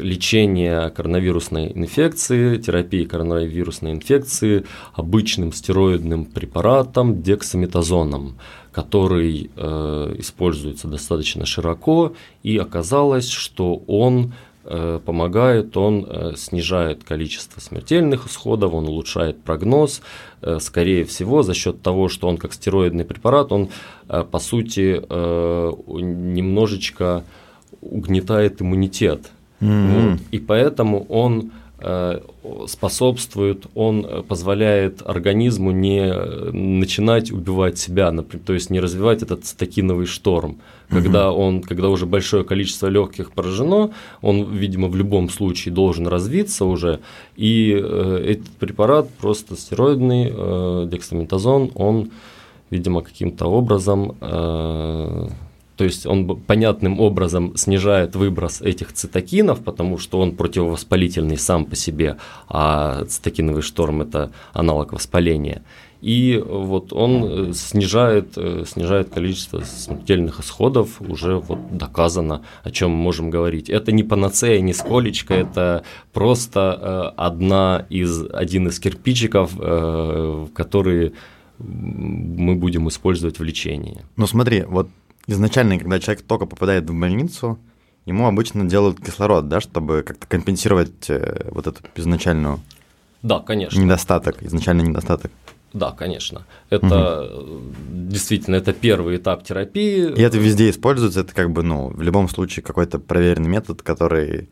лечения коронавирусной инфекции, терапии коронавирусной инфекции обычным стероидным препаратом дексаметазоном, который э, используется достаточно широко, и оказалось, что он э, помогает, он э, снижает количество смертельных исходов, он улучшает прогноз, э, скорее всего, за счет того, что он как стероидный препарат, он по сути немножечко угнетает иммунитет Mm-hmm. Вот. И поэтому он э, способствует, он позволяет организму не э, начинать убивать себя, например, то есть не развивать этот цитокиновый шторм. Когда, он, когда уже большое количество легких поражено, он, видимо, в любом случае должен развиться уже, и э, этот препарат просто стероидный, э, дексаметазон, он, видимо, каким-то образом э, то есть он понятным образом снижает выброс этих цитокинов, потому что он противовоспалительный сам по себе, а цитокиновый шторм – это аналог воспаления. И вот он э, снижает, э, снижает количество смертельных исходов, уже вот доказано, о чем мы можем говорить. Это не панацея, не сколечко, это просто э, одна из, один из кирпичиков, которые мы будем использовать в лечении. Ну смотри, вот изначально, когда человек только попадает в больницу, ему обычно делают кислород, да, чтобы как-то компенсировать э, вот эту изначальную да, конечно. недостаток, изначальный недостаток. Да, конечно. Это угу. действительно это первый этап терапии. И это везде используется, это как бы, ну, в любом случае какой-то проверенный метод, который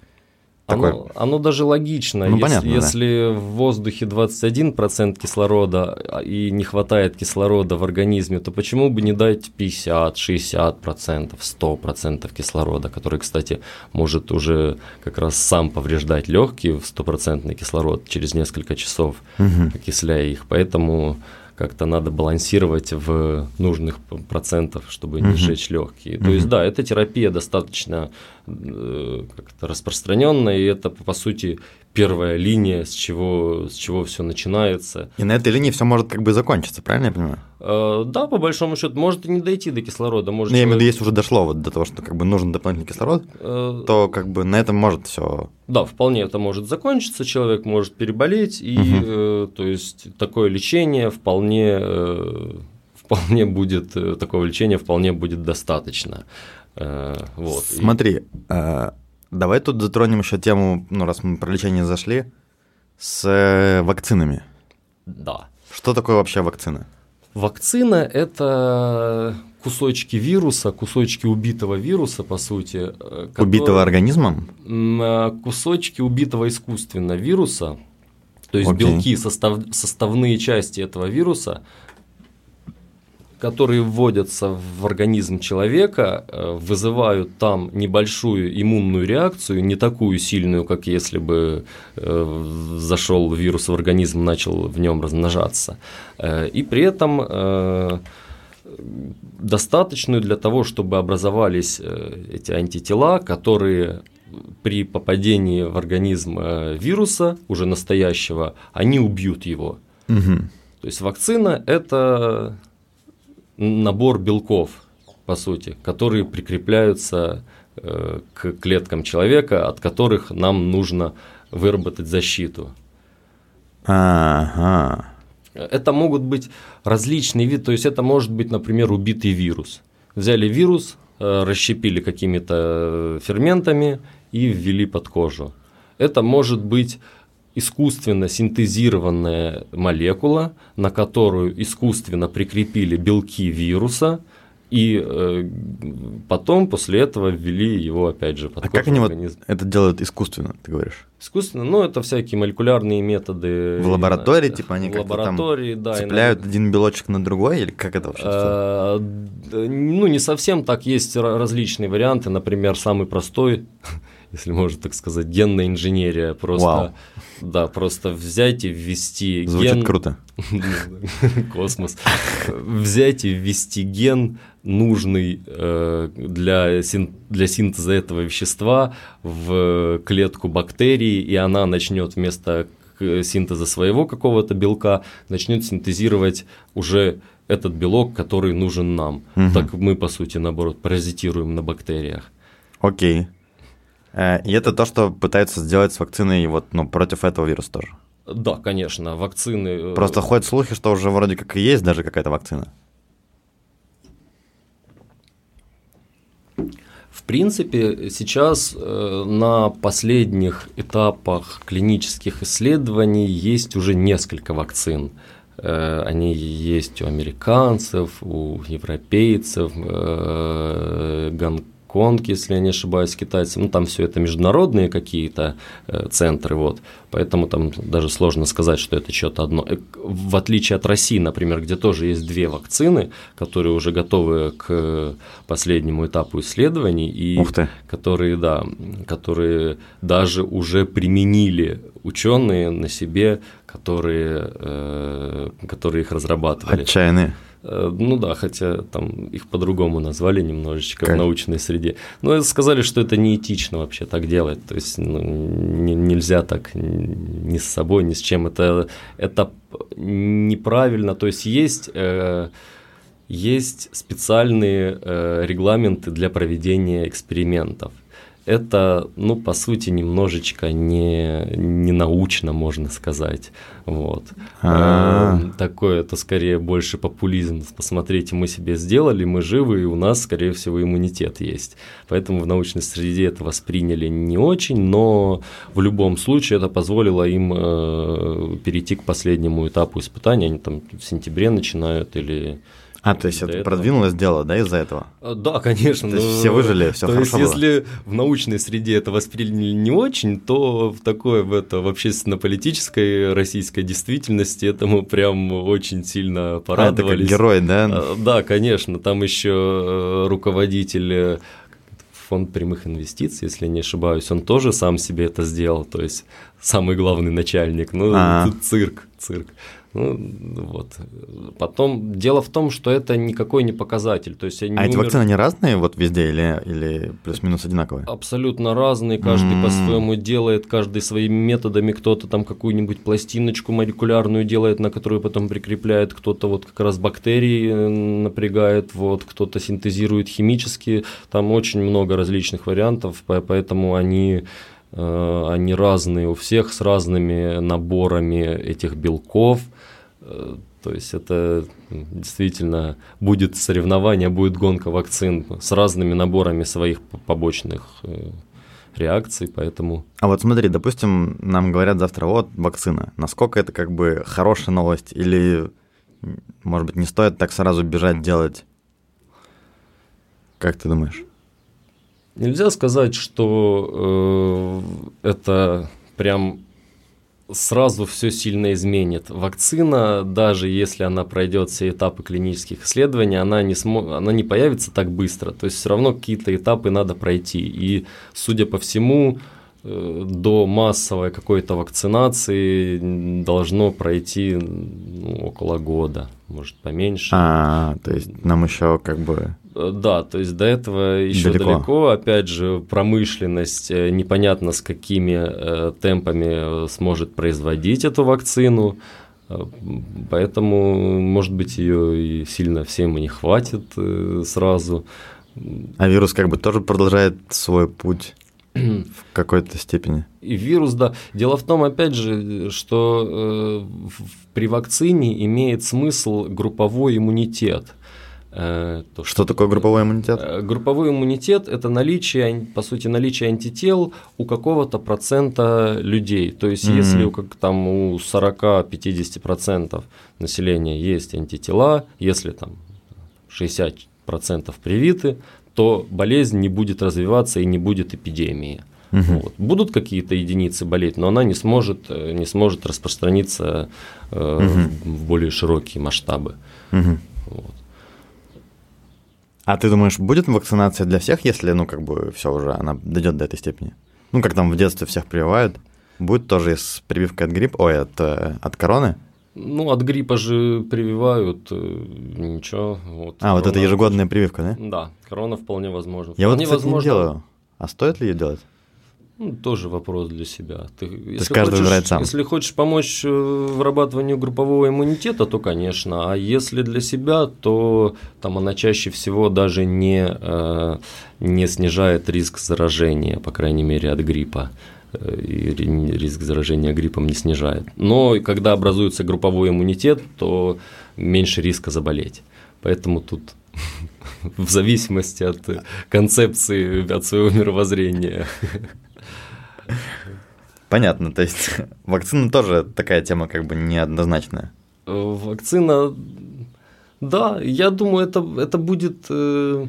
такой... Оно, оно даже логично. Ну, если, понятно, если да. в воздухе 21% кислорода а, и не хватает кислорода в организме, то почему бы не дать 50, 60%, 100% кислорода, который, кстати, может уже как раз сам повреждать легкие в 100% кислород через несколько часов, угу. окисляя их. Поэтому как-то надо балансировать в нужных процентах, чтобы не сжечь легкие. То есть, да, эта терапия достаточно э, как-то распространенная, и это, по сути, первая линия, с чего, с чего все начинается. И на этой линии все может как бы закончиться, правильно я понимаю? Э, да, по большому счету, может и не дойти до кислорода. Может ну, я имею в виду, если уже дошло вот до того, что как бы нужен дополнительный кислород, э, то как бы на этом может все. Да, вполне это может закончиться, человек может переболеть, и угу. э, то есть такое лечение вполне, э, вполне будет, э, такого лечения вполне будет достаточно. Э, вот. Смотри, э, Давай тут затронем еще тему, ну, раз мы про лечение зашли, с э, вакцинами. Да. Что такое вообще вакцина? Вакцина – это кусочки вируса, кусочки убитого вируса, по сути. Э, которые, убитого организмом? Э, кусочки убитого искусственно вируса, то есть okay. белки, состав, составные части этого вируса, которые вводятся в организм человека, э, вызывают там небольшую иммунную реакцию, не такую сильную, как если бы э, зашел вирус в организм, начал в нем размножаться. Э, и при этом достаточную для того, чтобы образовались эти антитела, которые при попадении в организм вируса, уже настоящего, они убьют его. Угу. То есть вакцина – это набор белков, по сути, которые прикрепляются э, к клеткам человека, от которых нам нужно выработать защиту. Ага. Это могут быть различные виды, то есть это может быть, например, убитый вирус. Взяли вирус, э, расщепили какими-то ферментами и ввели под кожу. Это может быть искусственно синтезированная молекула, на которую искусственно прикрепили белки вируса, и э, потом после этого ввели его опять же под А как они вот это делают искусственно, ты говоришь? Искусственно, ну это всякие молекулярные методы. В лаборатории, типа они как лаборатории, там да, цепляют иногда... один белочек на другой, или как это вообще? А, ну не совсем так, есть различные варианты, например, самый простой если можно так сказать, генная инженерия. Просто, Вау. да, просто взять и ввести Звучит ген... круто. *laughs* Космос. Взять и ввести ген, нужный э, для, син... для синтеза этого вещества в клетку бактерии, и она начнет вместо синтеза своего какого-то белка, начнет синтезировать уже этот белок, который нужен нам. Угу. Так мы, по сути, наоборот, паразитируем на бактериях. Окей. Э, и это то, что пытаются сделать с вакциной вот, ну, против этого вируса тоже. Да, конечно, вакцины. Э, Просто ходят слухи, что уже вроде как и есть даже какая-то вакцина. В принципе, сейчас э, на последних этапах клинических исследований есть уже несколько вакцин. Они есть у американцев, у европейцев, э, Гонконг Конг, если я не ошибаюсь, китайцы. Ну, там все это международные какие-то э, центры, вот. Поэтому там даже сложно сказать, что это что-то одно. Э, в отличие от России, например, где тоже есть две вакцины, которые уже готовы к последнему этапу исследований и которые, да, которые даже уже применили ученые на себе, которые, э, которые их разрабатывали. Отчаянные. Э, ну да, хотя там их по-другому назвали немножечко как? в научной среде. Но сказали, что это неэтично вообще так делать. То есть ну, не, нельзя так ни с собой, ни с чем. Это, это неправильно. То есть есть, э, есть специальные э, регламенты для проведения экспериментов это, ну, по сути, немножечко не, не научно, можно сказать. Вот. А-а-а. Такое, это скорее больше популизм. Посмотрите, мы себе сделали, мы живы, и у нас, скорее всего, иммунитет есть. Поэтому в научной среде это восприняли не очень, но в любом случае это позволило им э, перейти к последнему этапу испытания. Они там в сентябре начинают или а, то есть это продвинулось дело, да, из-за этого? А, да, конечно. То есть все выжили, все то хорошо есть, было. если в научной среде это восприняли не очень, то в такое, в это, в общественно-политической российской действительности этому прям очень сильно порадовались. А, это как герой, да? А, да, конечно. Там еще э, руководитель э, фонд прямых инвестиций, если не ошибаюсь, он тоже сам себе это сделал, то есть самый главный начальник. Ну, А-а-а. цирк, цирк. Ну, вот. Потом дело в том, что это никакой не показатель. То есть они а умер... эти вакцины, они разные вот везде или, или плюс-минус одинаковые? Абсолютно разные, каждый mm-hmm. по-своему делает, каждый своими методами, кто-то там какую-нибудь пластиночку молекулярную делает, на которую потом прикрепляет, кто-то вот как раз бактерии э, напрягает, вот, кто-то синтезирует химически, там очень много различных вариантов, поэтому они Э, они разные у всех с разными наборами этих белков. Э, то есть это действительно будет соревнование, будет гонка вакцин с разными наборами своих побочных э, реакций, поэтому... А вот смотри, допустим, нам говорят завтра, вот, вакцина. Насколько это как бы хорошая новость или, может быть, не стоит так сразу бежать делать? Как ты думаешь? Нельзя сказать, что э, это прям сразу все сильно изменит. Вакцина, даже если она пройдет все этапы клинических исследований, она не, смо... она не появится так быстро. То есть все равно какие-то этапы надо пройти. И, судя по всему, э, до массовой какой-то вакцинации должно пройти ну, около года, может поменьше. А, то есть нам еще как бы да, то есть до этого еще далеко. далеко. Опять же, промышленность э, непонятно с какими э, темпами сможет производить эту вакцину. Поэтому, может быть, ее и сильно всем и не хватит сразу. А вирус как бы тоже продолжает свой путь *clears throat* в какой-то степени. И вирус, да. Дело в том, опять же, что э, при вакцине имеет смысл групповой иммунитет. Э, то, что, что такое групповой иммунитет? Э, групповой иммунитет – это наличие, по сути, наличие антител у какого-то процента людей. То есть, mm-hmm. если у, как, там, у 40-50% населения есть антитела, если там 60% привиты, то болезнь не будет развиваться и не будет эпидемии. Угу. Вот. Будут какие-то единицы болеть, но она не сможет, э, не сможет распространиться э, угу. в более широкие масштабы. Угу. А ты думаешь, будет вакцинация для всех, если, ну, как бы, все уже, она дойдет до этой степени? Ну, как там в детстве всех прививают, будет тоже с прививкой от гриппа, ой, от, э, от короны? Ну, от гриппа же прививают, э, ничего. Вот, а, вот это ежегодная прививка, да? Да, корона вполне возможно. Я вполне вот, кстати, возможно... не делаю. А стоит ли ее делать? Ну, тоже вопрос для себя. Ты, то есть каждый хочешь, выбирает сам. Если хочешь помочь э, вырабатыванию группового иммунитета, то, конечно. А если для себя, то там она чаще всего даже не, э, не снижает риск заражения, по крайней мере, от гриппа. Э, и риск заражения гриппом не снижает. Но когда образуется групповой иммунитет, то меньше риска заболеть. Поэтому тут *laughs* в зависимости от концепции, от своего мировоззрения. *laughs* Понятно, то есть *laughs* вакцина тоже такая тема как бы неоднозначная. Вакцина, да, я думаю, это, это будет, э,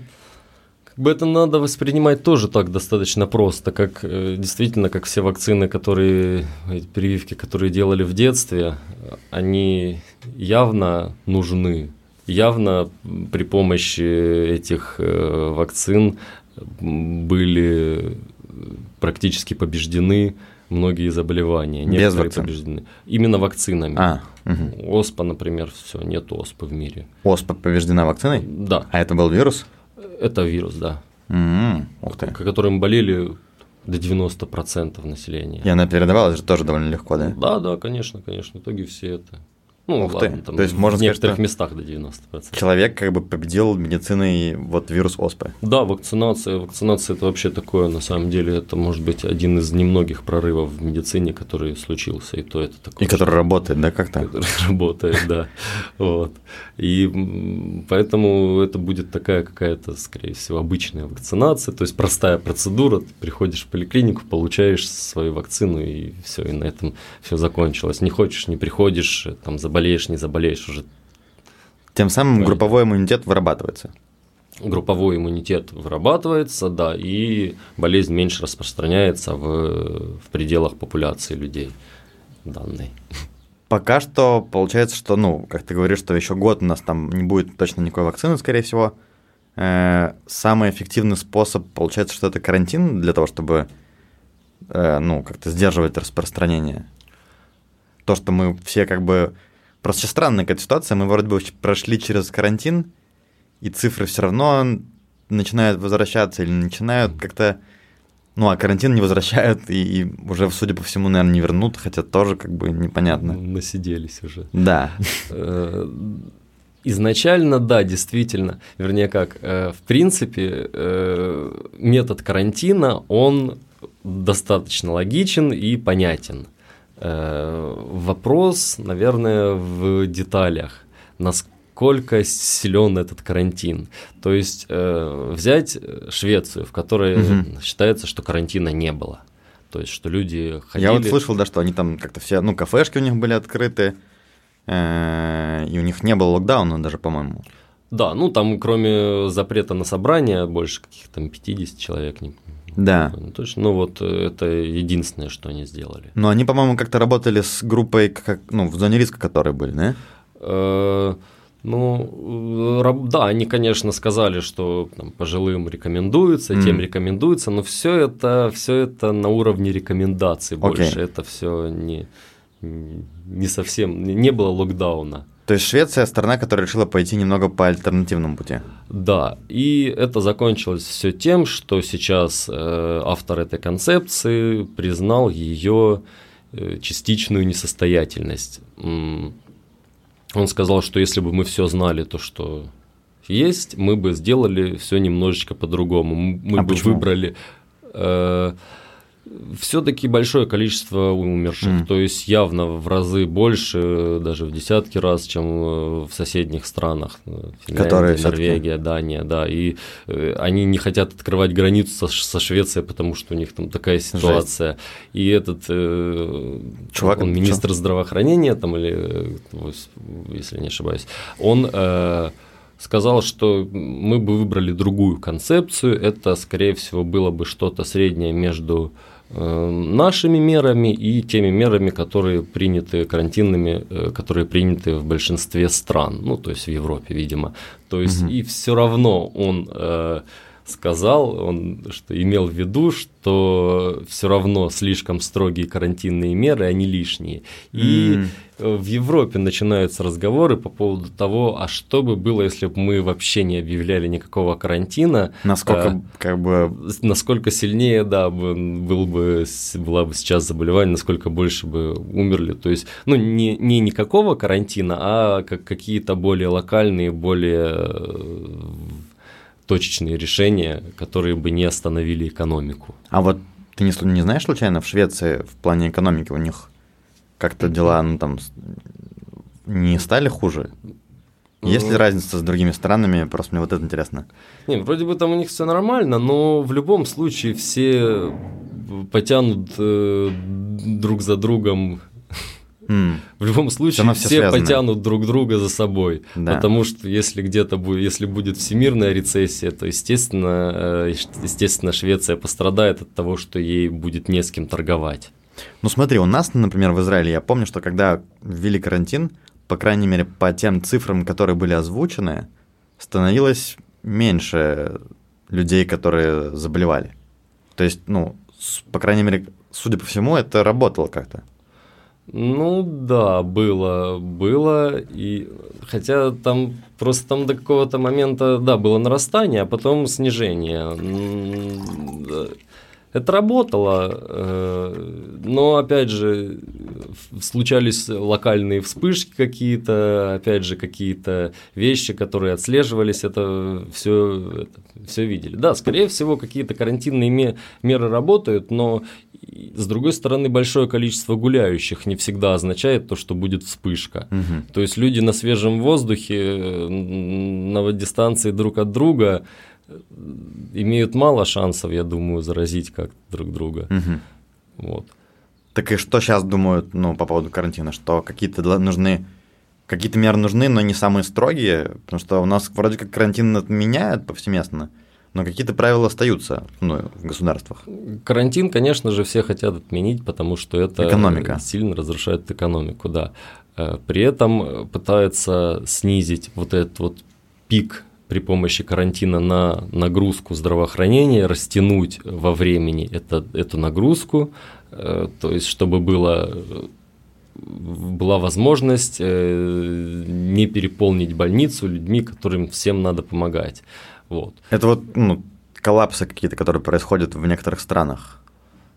как бы это надо воспринимать тоже так достаточно просто, как э, действительно, как все вакцины, которые, эти прививки, которые делали в детстве, они явно нужны. Явно при помощи этих э, вакцин были практически побеждены многие заболевания. Без вакцин? побеждены. Именно вакцинами. А, угу. Оспа, например, все, нет оспы в мире. Оспа побеждена вакциной? Да. А это был вирус? Это вирус, да. Mm-hmm. Ух ты. Которым болели до 90% населения. И она передавалась же тоже довольно легко, да? Да, да, конечно, конечно. В итоге все это ну, Ух ладно, ты. там То есть можно в некоторых сказать, местах до 90%. Человек как бы победил медициной вот вирус оспы. Да, вакцинация. Вакцинация это вообще такое, на самом деле, это может быть один из немногих прорывов в медицине, который случился. И то это такое. И который работает, да, как-то? Который *laughs* работает, да. Вот. И поэтому это будет такая какая-то, скорее всего, обычная вакцинация, то есть простая процедура. Ты приходишь в поликлинику, получаешь свою вакцину, и все, и на этом все закончилось. Не хочешь, не приходишь, там заболеешь, не заболеешь уже. Тем самым групповой иммунитет вырабатывается. Групповой иммунитет вырабатывается, да, и болезнь меньше распространяется в, в пределах популяции людей данной. Пока что получается, что, ну, как ты говоришь, что еще год у нас там не будет точно никакой вакцины, скорее всего. Э, самый эффективный способ, получается, что это карантин для того, чтобы, э, ну, как-то сдерживать распространение. То, что мы все как бы Просто странная какая-то ситуация. Мы вроде бы прошли через карантин, и цифры все равно начинают возвращаться или начинают как-то... Ну, а карантин не возвращают, и, и уже, судя по всему, наверное, не вернут, хотя тоже как бы непонятно. Насиделись уже. Да. Э, изначально, да, действительно, вернее как, э, в принципе, э, метод карантина, он достаточно логичен и понятен. Вопрос, наверное, в деталях. Насколько силен этот карантин. То есть э, взять Швецию, в которой угу. считается, что карантина не было. То есть, что люди ходили... Я вот слышал, да, что они там как-то все, ну, кафешки у них были открыты, э, и у них не было локдауна даже, по-моему. Да, ну там кроме запрета на собрание больше каких-то там 50 человек, не, Да. Точно. Ну вот это единственное, что они сделали. Но они, по-моему, как-то работали с группой, как, ну, в зоне риска, которые были, да? Ну, да, они, конечно, сказали, что там, пожилым рекомендуется, mm. тем рекомендуется, но все это, все это на уровне рекомендаций okay. больше. Это все не, не совсем, не было локдауна. То есть Швеция страна, которая решила пойти немного по альтернативному пути. Да, и это закончилось все тем, что сейчас э, автор этой концепции признал ее э, частичную несостоятельность. Он сказал, что если бы мы все знали, то что есть, мы бы сделали все немножечко по-другому. Мы а бы почему? выбрали. Э, все-таки большое количество умерших, mm. то есть явно в разы больше, даже в десятки раз, чем э, в соседних странах, э, Финляндия, Которые Норвегия, Дания, да, и э, они не хотят открывать границу со, со Швецией, потому что у них там такая ситуация, Жесть. и этот э, чувак, он министр что? здравоохранения там или, если не ошибаюсь, он э, сказал, что мы бы выбрали другую концепцию, это, скорее всего, было бы что-то среднее между Э, нашими мерами и теми мерами, которые приняты карантинными, э, которые приняты в большинстве стран, ну то есть в Европе, видимо. То есть угу. и все равно он э, сказал, он что имел в виду, что все равно слишком строгие карантинные меры, они лишние. И mm. в Европе начинаются разговоры по поводу того, а что бы было, если бы мы вообще не объявляли никакого карантина. Насколько а, как бы... Насколько сильнее, да, был бы, была бы сейчас заболевание, насколько больше бы умерли. То есть, ну, не, не никакого карантина, а как какие-то более локальные, более точечные решения, которые бы не остановили экономику. А вот ты не, не знаешь случайно, в Швеции в плане экономики у них как-то дела, ну там, не стали хуже? Есть ли ну, разница с другими странами? Просто мне вот это интересно. Не, вроде бы там у них все нормально, но в любом случае все потянут э, друг за другом Mm. В любом случае все, все потянут друг друга за собой, да. потому что если где-то будет, если будет всемирная рецессия, то естественно, э, естественно Швеция пострадает от того, что ей будет не с кем торговать. Ну смотри, у нас, например, в Израиле, я помню, что когда ввели карантин, по крайней мере, по тем цифрам, которые были озвучены, становилось меньше людей, которые заболевали. То есть, ну, по крайней мере, судя по всему, это работало как-то. Ну да, было, было, и хотя там просто там до какого-то момента, да, было нарастание, а потом снижение. Это работало, э, но опять же случались локальные вспышки какие-то, опять же какие-то вещи, которые отслеживались, это все, это все видели. Да, скорее всего какие-то карантинные меры работают, но с другой стороны, большое количество гуляющих не всегда означает то, что будет вспышка. Угу. То есть люди на свежем воздухе, на дистанции друг от друга э, имеют мало шансов, я думаю, заразить как друг друга. Угу. Вот. Так и что сейчас думают ну, по поводу карантина? Что какие-то нужны какие-то меры нужны, но не самые строгие, потому что у нас вроде как карантин отменяют повсеместно. Но какие-то правила остаются ну, в государствах. Карантин, конечно же, все хотят отменить, потому что это Экономика. сильно разрушает экономику, да. Э, при этом пытаются снизить вот этот вот пик при помощи карантина на нагрузку здравоохранения, растянуть во времени это, эту нагрузку, э, то есть чтобы было была возможность э, не переполнить больницу людьми, которым всем надо помогать. Вот. Это вот ну, коллапсы какие-то, которые происходят в некоторых странах.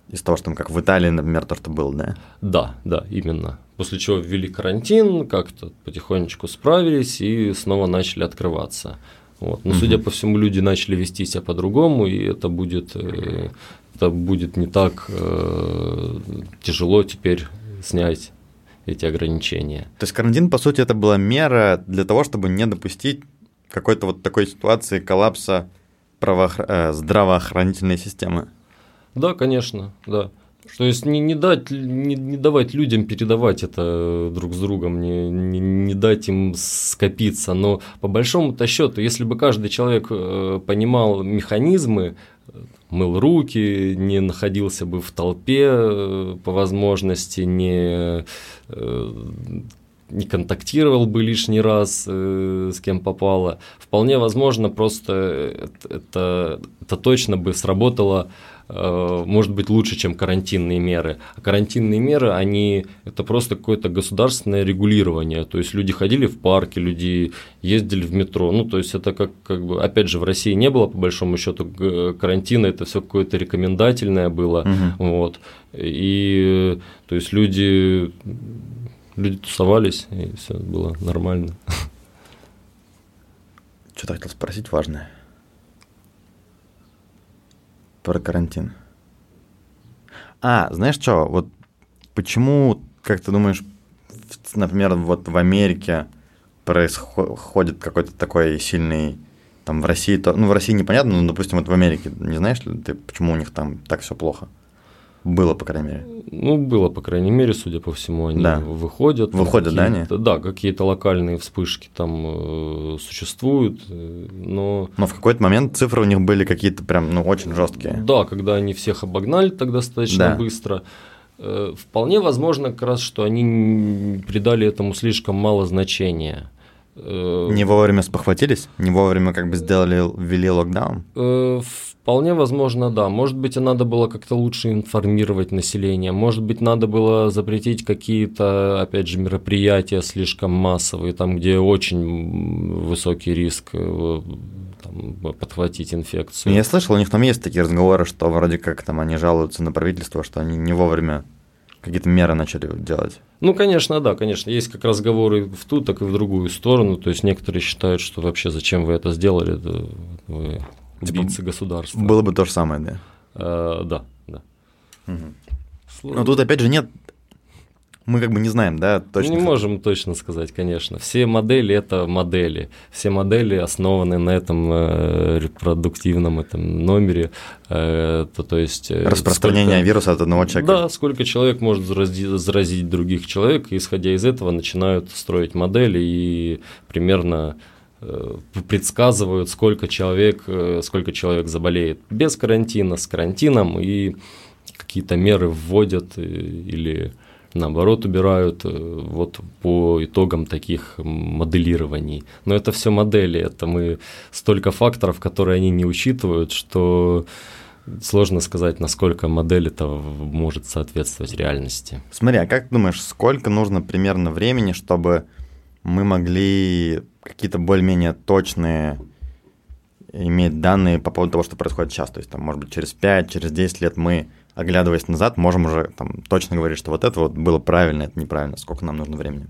Из того, что там, как в Италии, например, то, что было, да? Да, да, именно. После чего ввели карантин, как-то потихонечку справились и снова начали открываться. Вот. Но, угу. судя по всему, люди начали вести себя по-другому, и это будет, э, это будет не так э, тяжело теперь снять эти ограничения. То есть карантин, по сути, это была мера для того, чтобы не допустить какой-то вот такой ситуации коллапса правоохр... э, здравоохранительной системы. Да, конечно, да. То есть не, не, дать, не, не давать людям передавать это друг с другом, не, не, не дать им скопиться. Но по большому-то счету, если бы каждый человек э, понимал механизмы, мыл руки, не находился бы в толпе э, по возможности, не, э, не контактировал бы лишний раз э, с кем попало. Вполне возможно, просто это, это точно бы сработало Э, может быть лучше, чем карантинные меры. А карантинные меры, они это просто какое-то государственное регулирование. То есть люди ходили в парки, люди ездили в метро. Ну, то есть это как, как бы, опять же, в России не было, по большому счету, карантина, это все какое-то рекомендательное было. Угу. Вот. И то есть люди, люди тусовались, и все было нормально. Что-то хотел спросить важное про карантин. А, знаешь что, вот почему, как ты думаешь, например, вот в Америке происходит какой-то такой сильный, там в России, то, ну в России непонятно, но, допустим, вот в Америке, не знаешь ли ты, почему у них там так все плохо? Было, по крайней мере. Ну, было, по крайней мере, судя по всему, они да. выходят. Выходят, да, они? Да, какие-то локальные вспышки там э, существуют, э, но... Но в какой-то момент цифры у них были какие-то прям, ну, очень жесткие. Да, когда они всех обогнали так достаточно да. быстро. Э, вполне возможно как раз, что они придали этому слишком мало значения. Э, Не вовремя спохватились? Не вовремя как бы сделали, ввели локдаун? Э, Вполне возможно, да. Может быть, надо было как-то лучше информировать население. Может быть, надо было запретить какие-то, опять же, мероприятия слишком массовые, там, где очень высокий риск э, там, подхватить инфекцию. Я слышал, у них там есть такие разговоры, что вроде как там они жалуются на правительство, что они не вовремя какие-то меры начали делать. Ну, конечно, да, конечно. Есть как разговоры в ту, так и в другую сторону. То есть некоторые считают, что вообще зачем вы это сделали, вы убийцы типа, государства. Было бы то же самое, да? Э, да, да. Угу. Но тут опять же нет мы как бы не знаем, да, точно. Не можем точно сказать, конечно. Все модели это модели. Все модели основаны на этом э, репродуктивном этом номере. Э, то, то есть, э, Распространение сколько, вируса от одного человека. Да, сколько человек может заразить, заразить других человек, и исходя из этого начинают строить модели и примерно предсказывают, сколько человек, э, сколько человек заболеет без карантина, с карантином, и какие-то меры вводят э, или наоборот убирают вот по итогам таких моделирований. Но это все модели, это мы столько факторов, которые они не учитывают, что сложно сказать, насколько модель это может соответствовать реальности. Смотри, а как думаешь, сколько нужно примерно времени, чтобы мы могли какие-то более-менее точные иметь данные по поводу того, что происходит сейчас. То есть, там, может быть, через 5, через 10 лет мы, оглядываясь назад, можем уже там, точно говорить, что вот это вот было правильно, это неправильно, сколько нам нужно времени.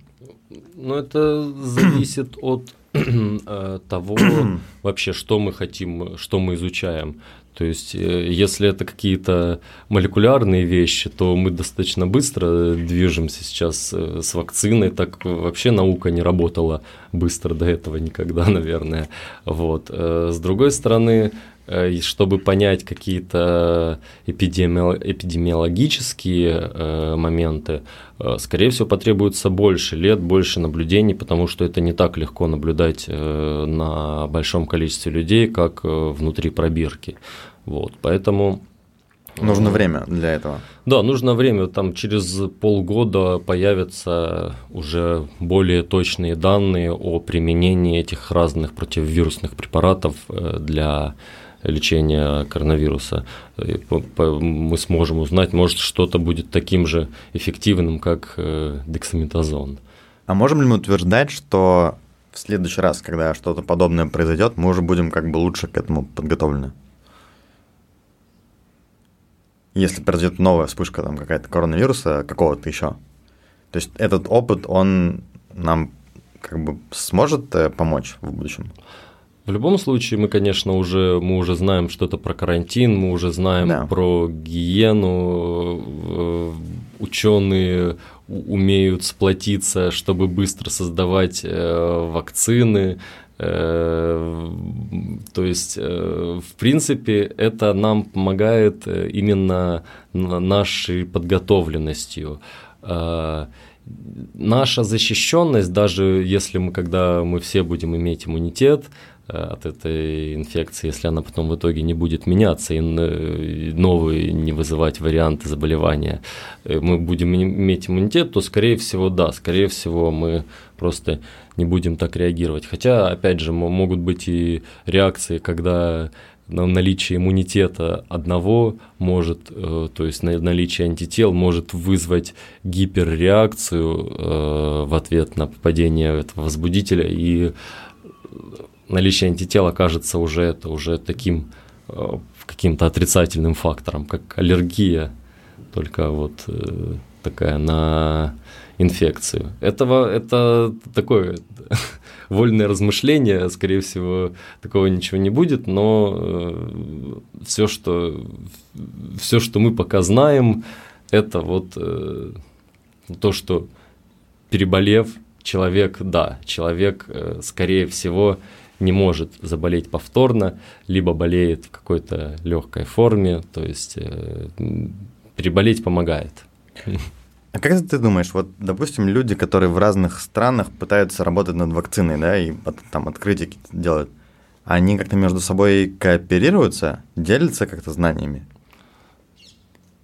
Ну, это зависит от *clears throat* э, того *clears throat* вообще, что мы хотим, что мы изучаем. То есть, э, если это какие-то молекулярные вещи, то мы достаточно быстро движемся сейчас э, с вакциной. Так вообще наука не работала быстро до этого никогда, *laughs* наверное. Вот. Э, с другой стороны, чтобы понять какие-то эпидемиологические моменты, скорее всего, потребуется больше лет, больше наблюдений, потому что это не так легко наблюдать на большом количестве людей, как внутри пробирки. Вот, поэтому Нужно э, время для этого. Да, нужно время. Там через полгода появятся уже более точные данные о применении этих разных противовирусных препаратов э, для лечения коронавируса. Мы сможем узнать, может, что-то будет таким же эффективным, как э, дексаметазон. А можем ли мы утверждать, что в следующий раз, когда что-то подобное произойдет, мы уже будем как бы лучше к этому подготовлены? Если произойдет новая вспышка там какая-то коронавируса, какого-то еще. То есть этот опыт, он нам как бы сможет э, помочь в будущем? В любом случае, мы, конечно, уже, мы уже знаем что-то про карантин, мы уже знаем да. про гигиену, э, ученые умеют сплотиться, чтобы быстро создавать э, вакцины, то есть, э, в принципе, это нам помогает э, именно нашей подготовленностью. Наша защищенность, даже если мы, когда мы все будем иметь иммунитет, от этой инфекции, если она потом в итоге не будет меняться и новые не вызывать варианты заболевания, мы будем иметь иммунитет, то, скорее всего, да, скорее всего, мы просто не будем так реагировать. Хотя, опять же, могут быть и реакции, когда наличие иммунитета одного может, э, то есть наличие антител может вызвать гиперреакцию э, в ответ на попадение этого возбудителя, и наличие антител окажется уже это уже таким э, каким-то отрицательным фактором, как аллергия, только вот такая на инфекцию. Этого это такое *laughs* вольное размышление, скорее всего, такого ничего не будет, но э, все, что, все, что мы пока знаем, это вот э, то, что переболев, человек, да, человек, э, скорее всего, не может заболеть повторно, либо болеет в какой-то легкой форме, то есть переболеть помогает. А как ты думаешь, вот, допустим, люди, которые в разных странах пытаются работать над вакциной, да, и там открытия делают, они как-то между собой кооперируются, делятся как-то знаниями?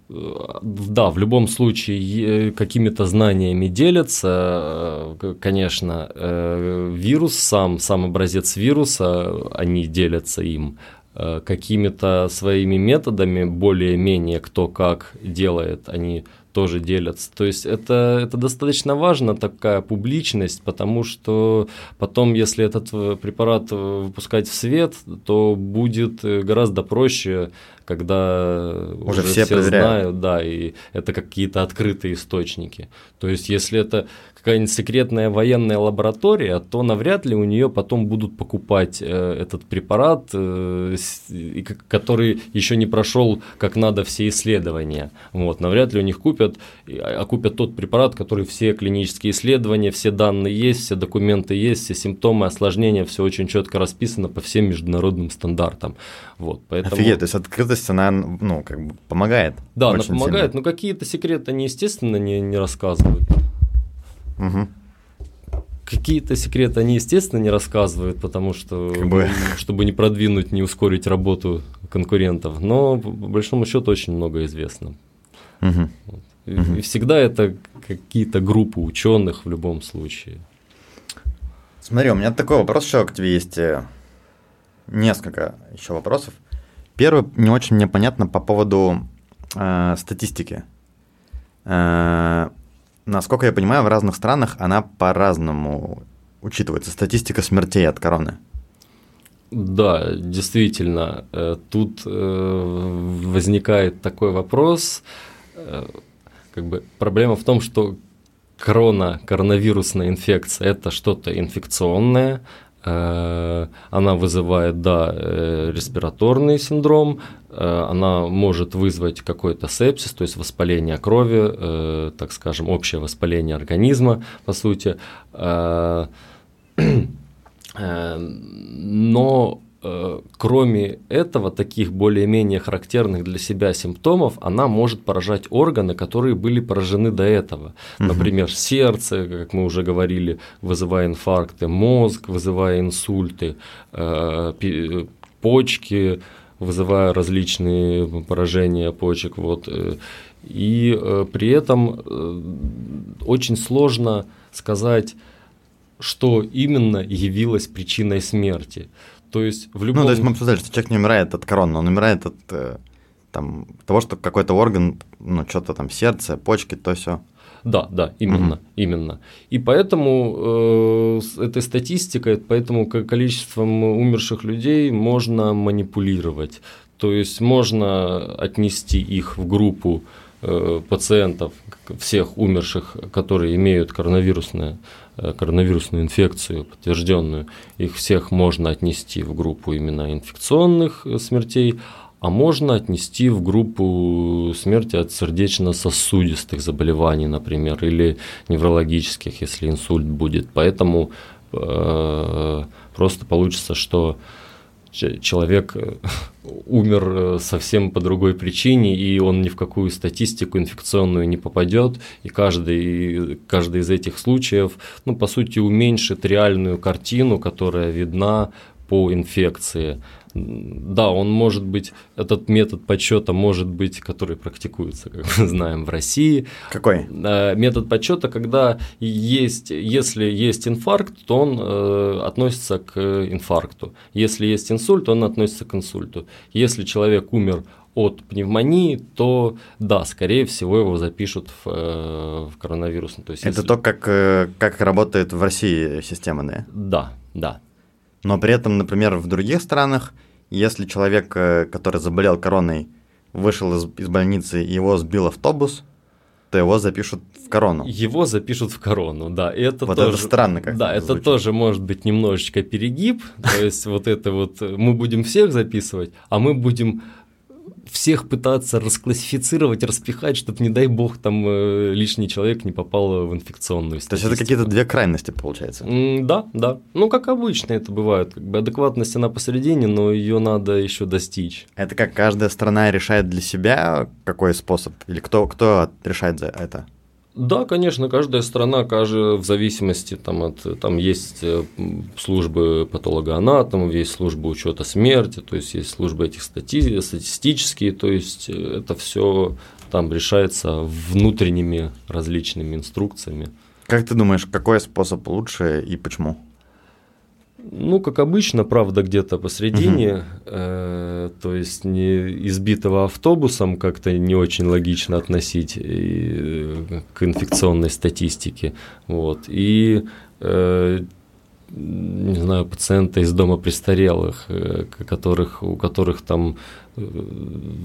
Да, в любом случае какими-то знаниями делятся, э, конечно, э, вирус сам, сам образец вируса, они делятся им, э, какими-то своими методами, более-менее кто как делает, они тоже делятся. То есть это, это достаточно важно, такая публичность, потому что потом, если этот э, препарат э, выпускать в свет, то будет э, гораздо проще, когда уже, уже все, все знают, да, и это какие-то открытые источники. То есть если это какая-нибудь секретная военная лаборатория, то навряд ли у нее потом будут покупать э, этот препарат, э, который еще не прошел как надо все исследования. Вот, навряд ли у них купят, а, а купят тот препарат, который все клинические исследования, все данные есть, все документы есть, все симптомы, осложнения, все очень четко расписано по всем международным стандартам. Вот, поэтому... Офигеть, то есть открытость, она ну, как бы помогает. Да, она помогает, сильно. но какие-то секреты они, естественно, не, не рассказывают. Угу. Какие-то секреты они, естественно, не рассказывают, потому что, как бы... чтобы не продвинуть, не ускорить работу конкурентов. Но, по большому счету, очень много известно. Угу. Вот. Угу. и всегда это какие-то группы ученых в любом случае. Смотри, у меня такой вопрос еще к тебе есть. Э, несколько еще вопросов. Первый не очень мне понятно по поводу э, статистики. Э, насколько я понимаю, в разных странах она по-разному учитывается. Статистика смертей от короны. Да, действительно, э, тут э, возникает такой вопрос. Э, как бы проблема в том, что корона, коронавирусная инфекция – это что-то инфекционное, она вызывает, да, э, респираторный синдром, э, она может вызвать какой-то сепсис, то есть воспаление крови, так скажем, общее воспаление организма, по сути. *clears throat* Но Э, кроме этого, таких более-менее характерных для себя симптомов, она может поражать органы, которые были поражены до этого. Угу. Например, сердце, как мы уже говорили, вызывая инфаркты, мозг, вызывая инсульты, э, почки, вызывая различные поражения почек. Вот. Э, и при этом очень сложно сказать, что именно явилось причиной смерти. То есть в любом... Ну, то есть мы обсуждали, что человек не умирает от короны, он умирает от э, там, того, что какой-то орган, ну, что-то там, сердце, почки, то все. Да, да, именно, угу. именно. И поэтому э, этой статистикой, поэтому количеством умерших людей можно манипулировать. То есть можно отнести их в группу э, пациентов, всех умерших, которые имеют коронавирусное коронавирусную инфекцию подтвержденную, их всех можно отнести в группу именно инфекционных э, смертей, а можно отнести в группу смерти от сердечно-сосудистых заболеваний, например, или неврологических, если инсульт будет. Поэтому э, просто получится, что человек э, умер э, совсем по другой причине, и он ни в какую статистику инфекционную не попадет, и каждый, каждый из этих случаев, ну, по сути, уменьшит реальную картину, которая видна по инфекции. Да, он может быть, этот метод подсчета может быть, который практикуется, как мы знаем, в России. Какой? Метод подсчета, когда есть, если есть инфаркт, то он э, относится к инфаркту. Если есть инсульт, он относится к инсульту. Если человек умер от пневмонии, то да, скорее всего его запишут в, э, в коронавирус. То есть, Это если... то, как, э, как работает в России система, да? Да, да. Но при этом, например, в других странах, если человек, э, который заболел короной, вышел из, из больницы и его сбил автобус, то его запишут в корону. Его запишут в корону, да. И это вот тоже, это странно как Да, это тоже может быть немножечко перегиб. То есть вот это вот мы будем всех записывать, а мы будем всех пытаться расклассифицировать, распихать, чтобы, не дай бог, там э, лишний человек не попал в инфекционную статистику. То есть это какие-то две крайности, получается? да, да. Ну, как обычно это бывает. Как бы адекватность, она посередине, но ее надо еще достичь. Это как каждая страна решает для себя какой способ? Или кто, кто решает за это? Да, конечно, каждая страна, каждая в зависимости там от там есть э, службы патологоанатомов, есть службы учета смерти, то есть есть службы этих стати статистические, то есть э, это все там решается внутренними различными инструкциями. Как ты думаешь, какой способ лучше и почему? Ну, как обычно, правда, где-то посредине, угу. э, то есть не избитого автобусом как-то не очень логично относить и, э, к инфекционной статистике. Вот. И э, не знаю, пациента из дома престарелых, э, которых, у которых там э,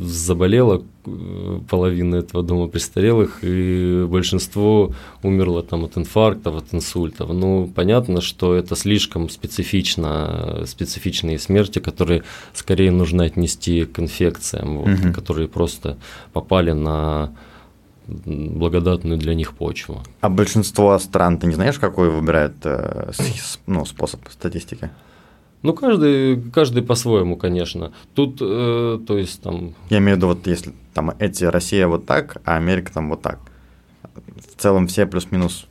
заболела э, половина этого дома престарелых, и большинство умерло там от инфарктов, от инсультов. Ну, понятно, что это слишком специфично, специфичные смерти, которые скорее нужно отнести к инфекциям, вот, угу. которые просто попали на благодатную для них почву. А большинство стран, ты не знаешь, какой выбирает э, ну, способ статистики? Ну, каждый, каждый по-своему, конечно. Тут, э, то есть там... Я имею в виду, вот если там эти Россия вот так, а Америка там вот так. В целом все плюс-минус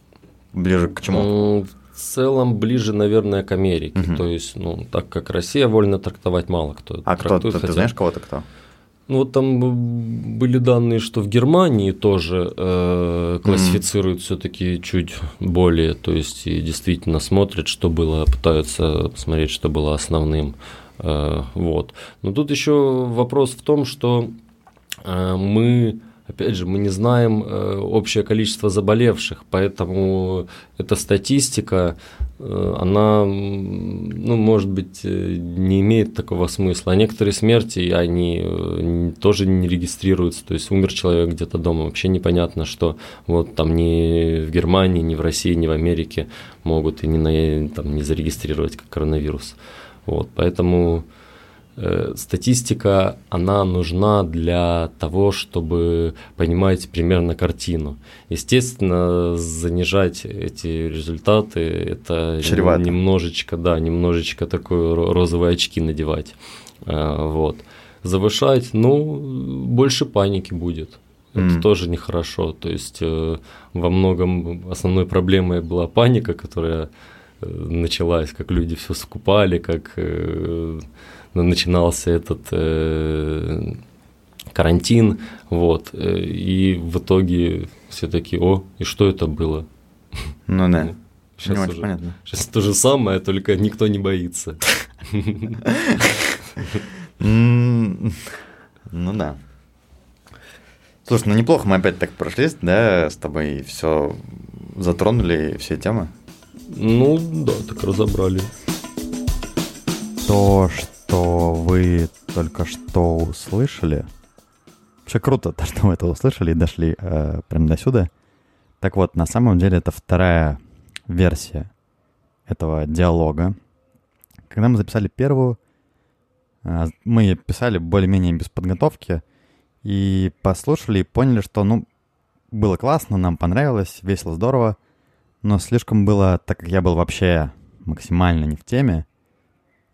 ближе к чему? В целом ближе, наверное, к Америке. Угу. То есть, ну, так как Россия вольно трактовать мало кто. А кто? Ты, хотя... ты знаешь кого-то кто? Ну вот там были данные, что в Германии тоже э, классифицируют mm-hmm. все-таки чуть более, то есть и действительно смотрят, что было, пытаются посмотреть, что было основным. Э, вот. Но тут еще вопрос в том, что э, мы Опять же, мы не знаем э, общее количество заболевших, поэтому эта статистика, э, она, ну, может быть, э, не имеет такого смысла. А некоторые смерти, они тоже не регистрируются. То есть умер человек где-то дома, вообще непонятно, что вот там ни в Германии, ни в России, ни в Америке могут и не, на, там, не зарегистрировать как коронавирус. Вот, поэтому статистика, она нужна для того, чтобы понимать примерно картину. Естественно, занижать эти результаты, это Чревато. немножечко, да, немножечко такой розовые очки надевать. Э, вот. Завышать, ну, больше паники будет. Это mm. тоже нехорошо. То есть э, во многом основной проблемой была паника, которая началась, как люди все скупали, как начинался этот э, карантин, вот, э, и в итоге все такие, о, и что это было? Ну да. Сейчас, не уже, понятно. сейчас то же самое, только никто не боится. Ну да. Слушай, ну неплохо мы опять так прошлись, да, с тобой все затронули, все темы. Ну да, так разобрали. То, что что вы только что услышали. Вообще круто, то, что вы это услышали и дошли э, прям до сюда. Так вот, на самом деле это вторая версия этого диалога. Когда мы записали первую, э, мы писали более-менее без подготовки и послушали и поняли, что, ну, было классно, нам понравилось, весело, здорово, но слишком было, так как я был вообще максимально не в теме,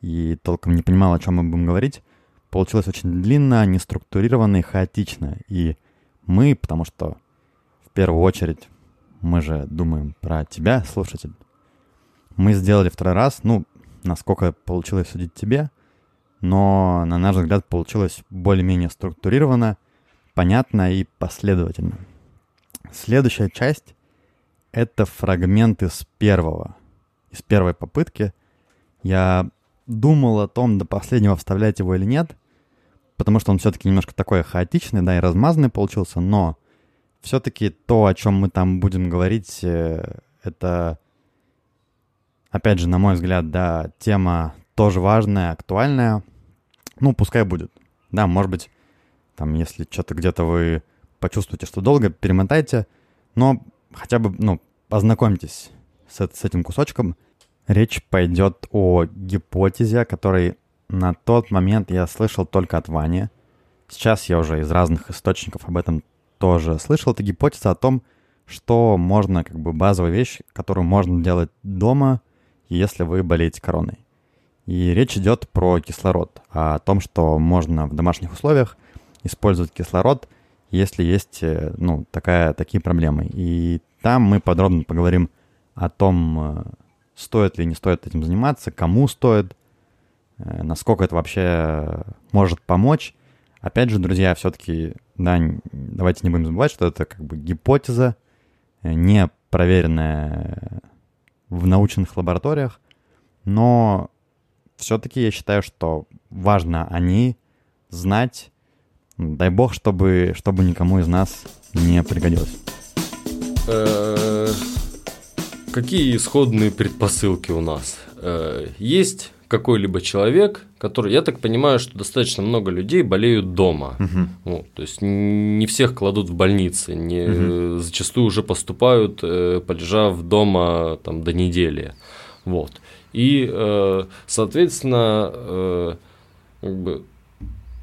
и толком не понимал, о чем мы будем говорить. Получилось очень длинно, неструктурированно и хаотично. И мы, потому что в первую очередь мы же думаем про тебя, слушатель, мы сделали второй раз, ну, насколько получилось судить тебе, но, на наш взгляд, получилось более-менее структурировано, понятно и последовательно. Следующая часть — это фрагмент из первого, из первой попытки. Я думал о том, до последнего вставлять его или нет, потому что он все-таки немножко такой хаотичный, да, и размазанный получился, но все-таки то, о чем мы там будем говорить, э, это, опять же, на мой взгляд, да, тема тоже важная, актуальная. Ну, пускай будет. Да, может быть, там, если что-то где-то вы почувствуете, что долго, перемотайте, но хотя бы, ну, познакомьтесь с, с этим кусочком. Речь пойдет о гипотезе, о которой на тот момент я слышал только от Вани. Сейчас я уже из разных источников об этом тоже слышал. Это гипотеза о том, что можно, как бы базовая вещь, которую можно делать дома, если вы болеете короной. И речь идет про кислород, о том, что можно в домашних условиях использовать кислород, если есть э, ну, такая, такие проблемы. И там мы подробно поговорим о том, э, стоит ли не стоит этим заниматься, кому стоит, э, насколько это вообще может помочь. Опять же, друзья, все-таки, да, давайте не будем забывать, что это как бы гипотеза, не проверенная в научных лабораториях, но все-таки я считаю, что важно о ней знать. Дай бог, чтобы, чтобы никому из нас не пригодилось. Э, какие исходные предпосылки у нас? Э, есть какой-либо человек, который, я так понимаю, что достаточно много людей болеют дома. Угу. Ну, то есть не всех кладут в больницы, не, угу. зачастую уже поступают, э, полежав дома там, до недели. Вот. И, соответственно, как бы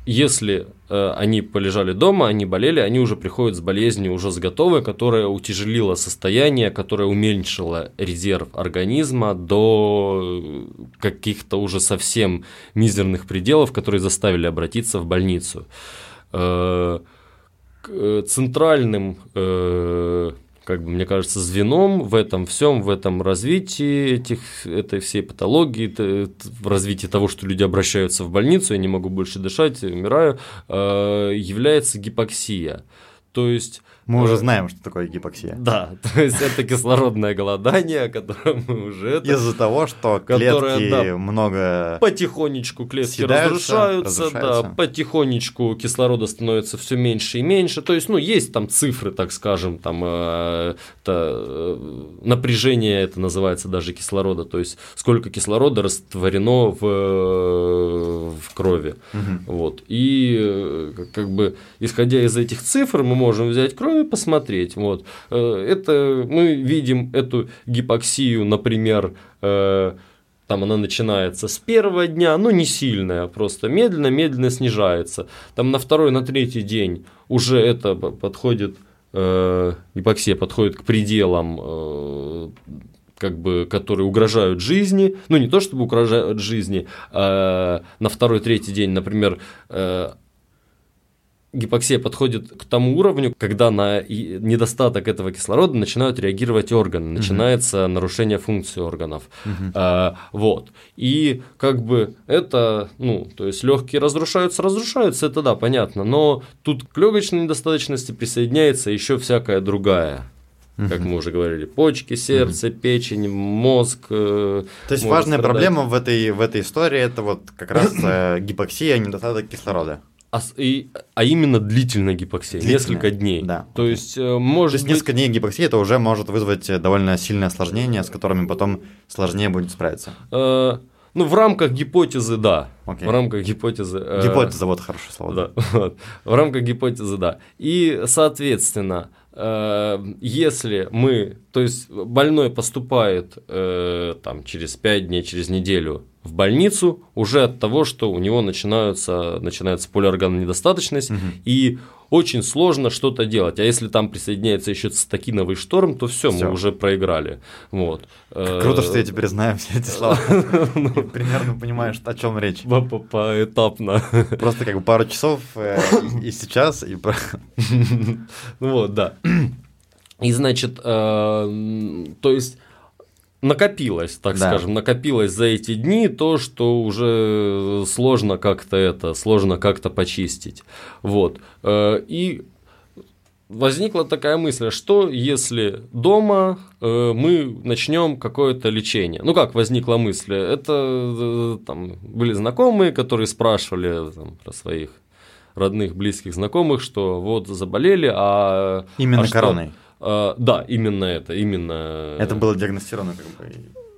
если э, они полежали дома, они болели, они уже приходят с болезнью уже с готовой, которая утяжелила состояние, которая уменьшила резерв организма до э, каких-то уже совсем мизерных пределов, которые заставили обратиться в больницу. Э, э, центральным э, как бы, мне кажется, звеном в этом всем, в этом развитии этих, этой всей патологии, в развитии того, что люди обращаются в больницу, я не могу больше дышать, умираю, э, является гипоксия. То есть мы уже знаем, что такое гипоксия. Да, *laughs* то есть это кислородное голодание, о котором мы уже... Из-за того, что клетки да, много... Потихонечку клетки разрушаются, разрушаются, да, потихонечку кислорода становится все меньше и меньше. То есть, ну, есть там цифры, так скажем, там э, это, э, напряжение, это называется даже кислорода, то есть сколько кислорода растворено в, э, в крови. Угу. Вот. И э, как бы, исходя из этих цифр, мы можем взять кровь и посмотреть. Вот. Э, это, мы видим эту гипоксию, например, э, там она начинается с первого дня, ну не сильная, просто медленно-медленно снижается. Там на второй, на третий день уже это подходит, э, гипоксия подходит к пределам, э, как бы, которые угрожают жизни. Ну не то чтобы угрожают жизни, а на второй, третий день, например, э, гипоксия подходит к тому уровню, когда на недостаток этого кислорода начинают реагировать органы, начинается угу. нарушение функции органов. Угу. А, вот. И как бы это, ну, то есть легкие разрушаются, разрушаются, это да, понятно. Но тут к легочной недостаточности присоединяется еще всякая другая. Угу. Как мы уже говорили, почки, сердце, угу. печень, мозг. Э, То есть важная страдать. проблема в этой, в этой истории это вот как раз э, гипоксия, недостаток кислорода а, и, а именно длительная гипоксия, длительная, несколько дней. Да. То есть, э, может То есть быть... несколько дней гипоксии это уже может вызвать э, довольно сильное осложнение, с которыми потом сложнее будет справиться. Э, ну, в рамках гипотезы, да. Okay. В рамках гипотезы. Э, Гипотеза, вот хорошее слово. Да, *laughs* вот. В рамках гипотезы, да. И, соответственно, э, если мы, то есть больной поступает э, там через 5 дней, через неделю в больницу уже от того, что у него начинаются, начинается полиорганная недостаточность, угу. и очень сложно что-то делать. А если там присоединяется еще цитокиновый шторм, то все, мы уже проиграли. Вот. Круто, что я теперь знаю все эти слова. *laughs* Ну. Примерно понимаешь, о чем речь. Поэтапно. Просто как бы пару часов э, и сейчас, и... *laughs* Ну вот, да. И значит, э, то есть накопилось, так да. скажем, накопилось за эти дни то, что уже сложно как-то это, сложно как-то почистить. Вот. Э, и возникла такая мысль, что если дома э, мы начнем какое-то лечение? Ну как возникла мысль? Это э, там были знакомые, которые спрашивали там, про своих родных, близких, знакомых, что вот заболели, а... Именно а короной? Что? Да, именно это, именно... Это было диагностировано как бы...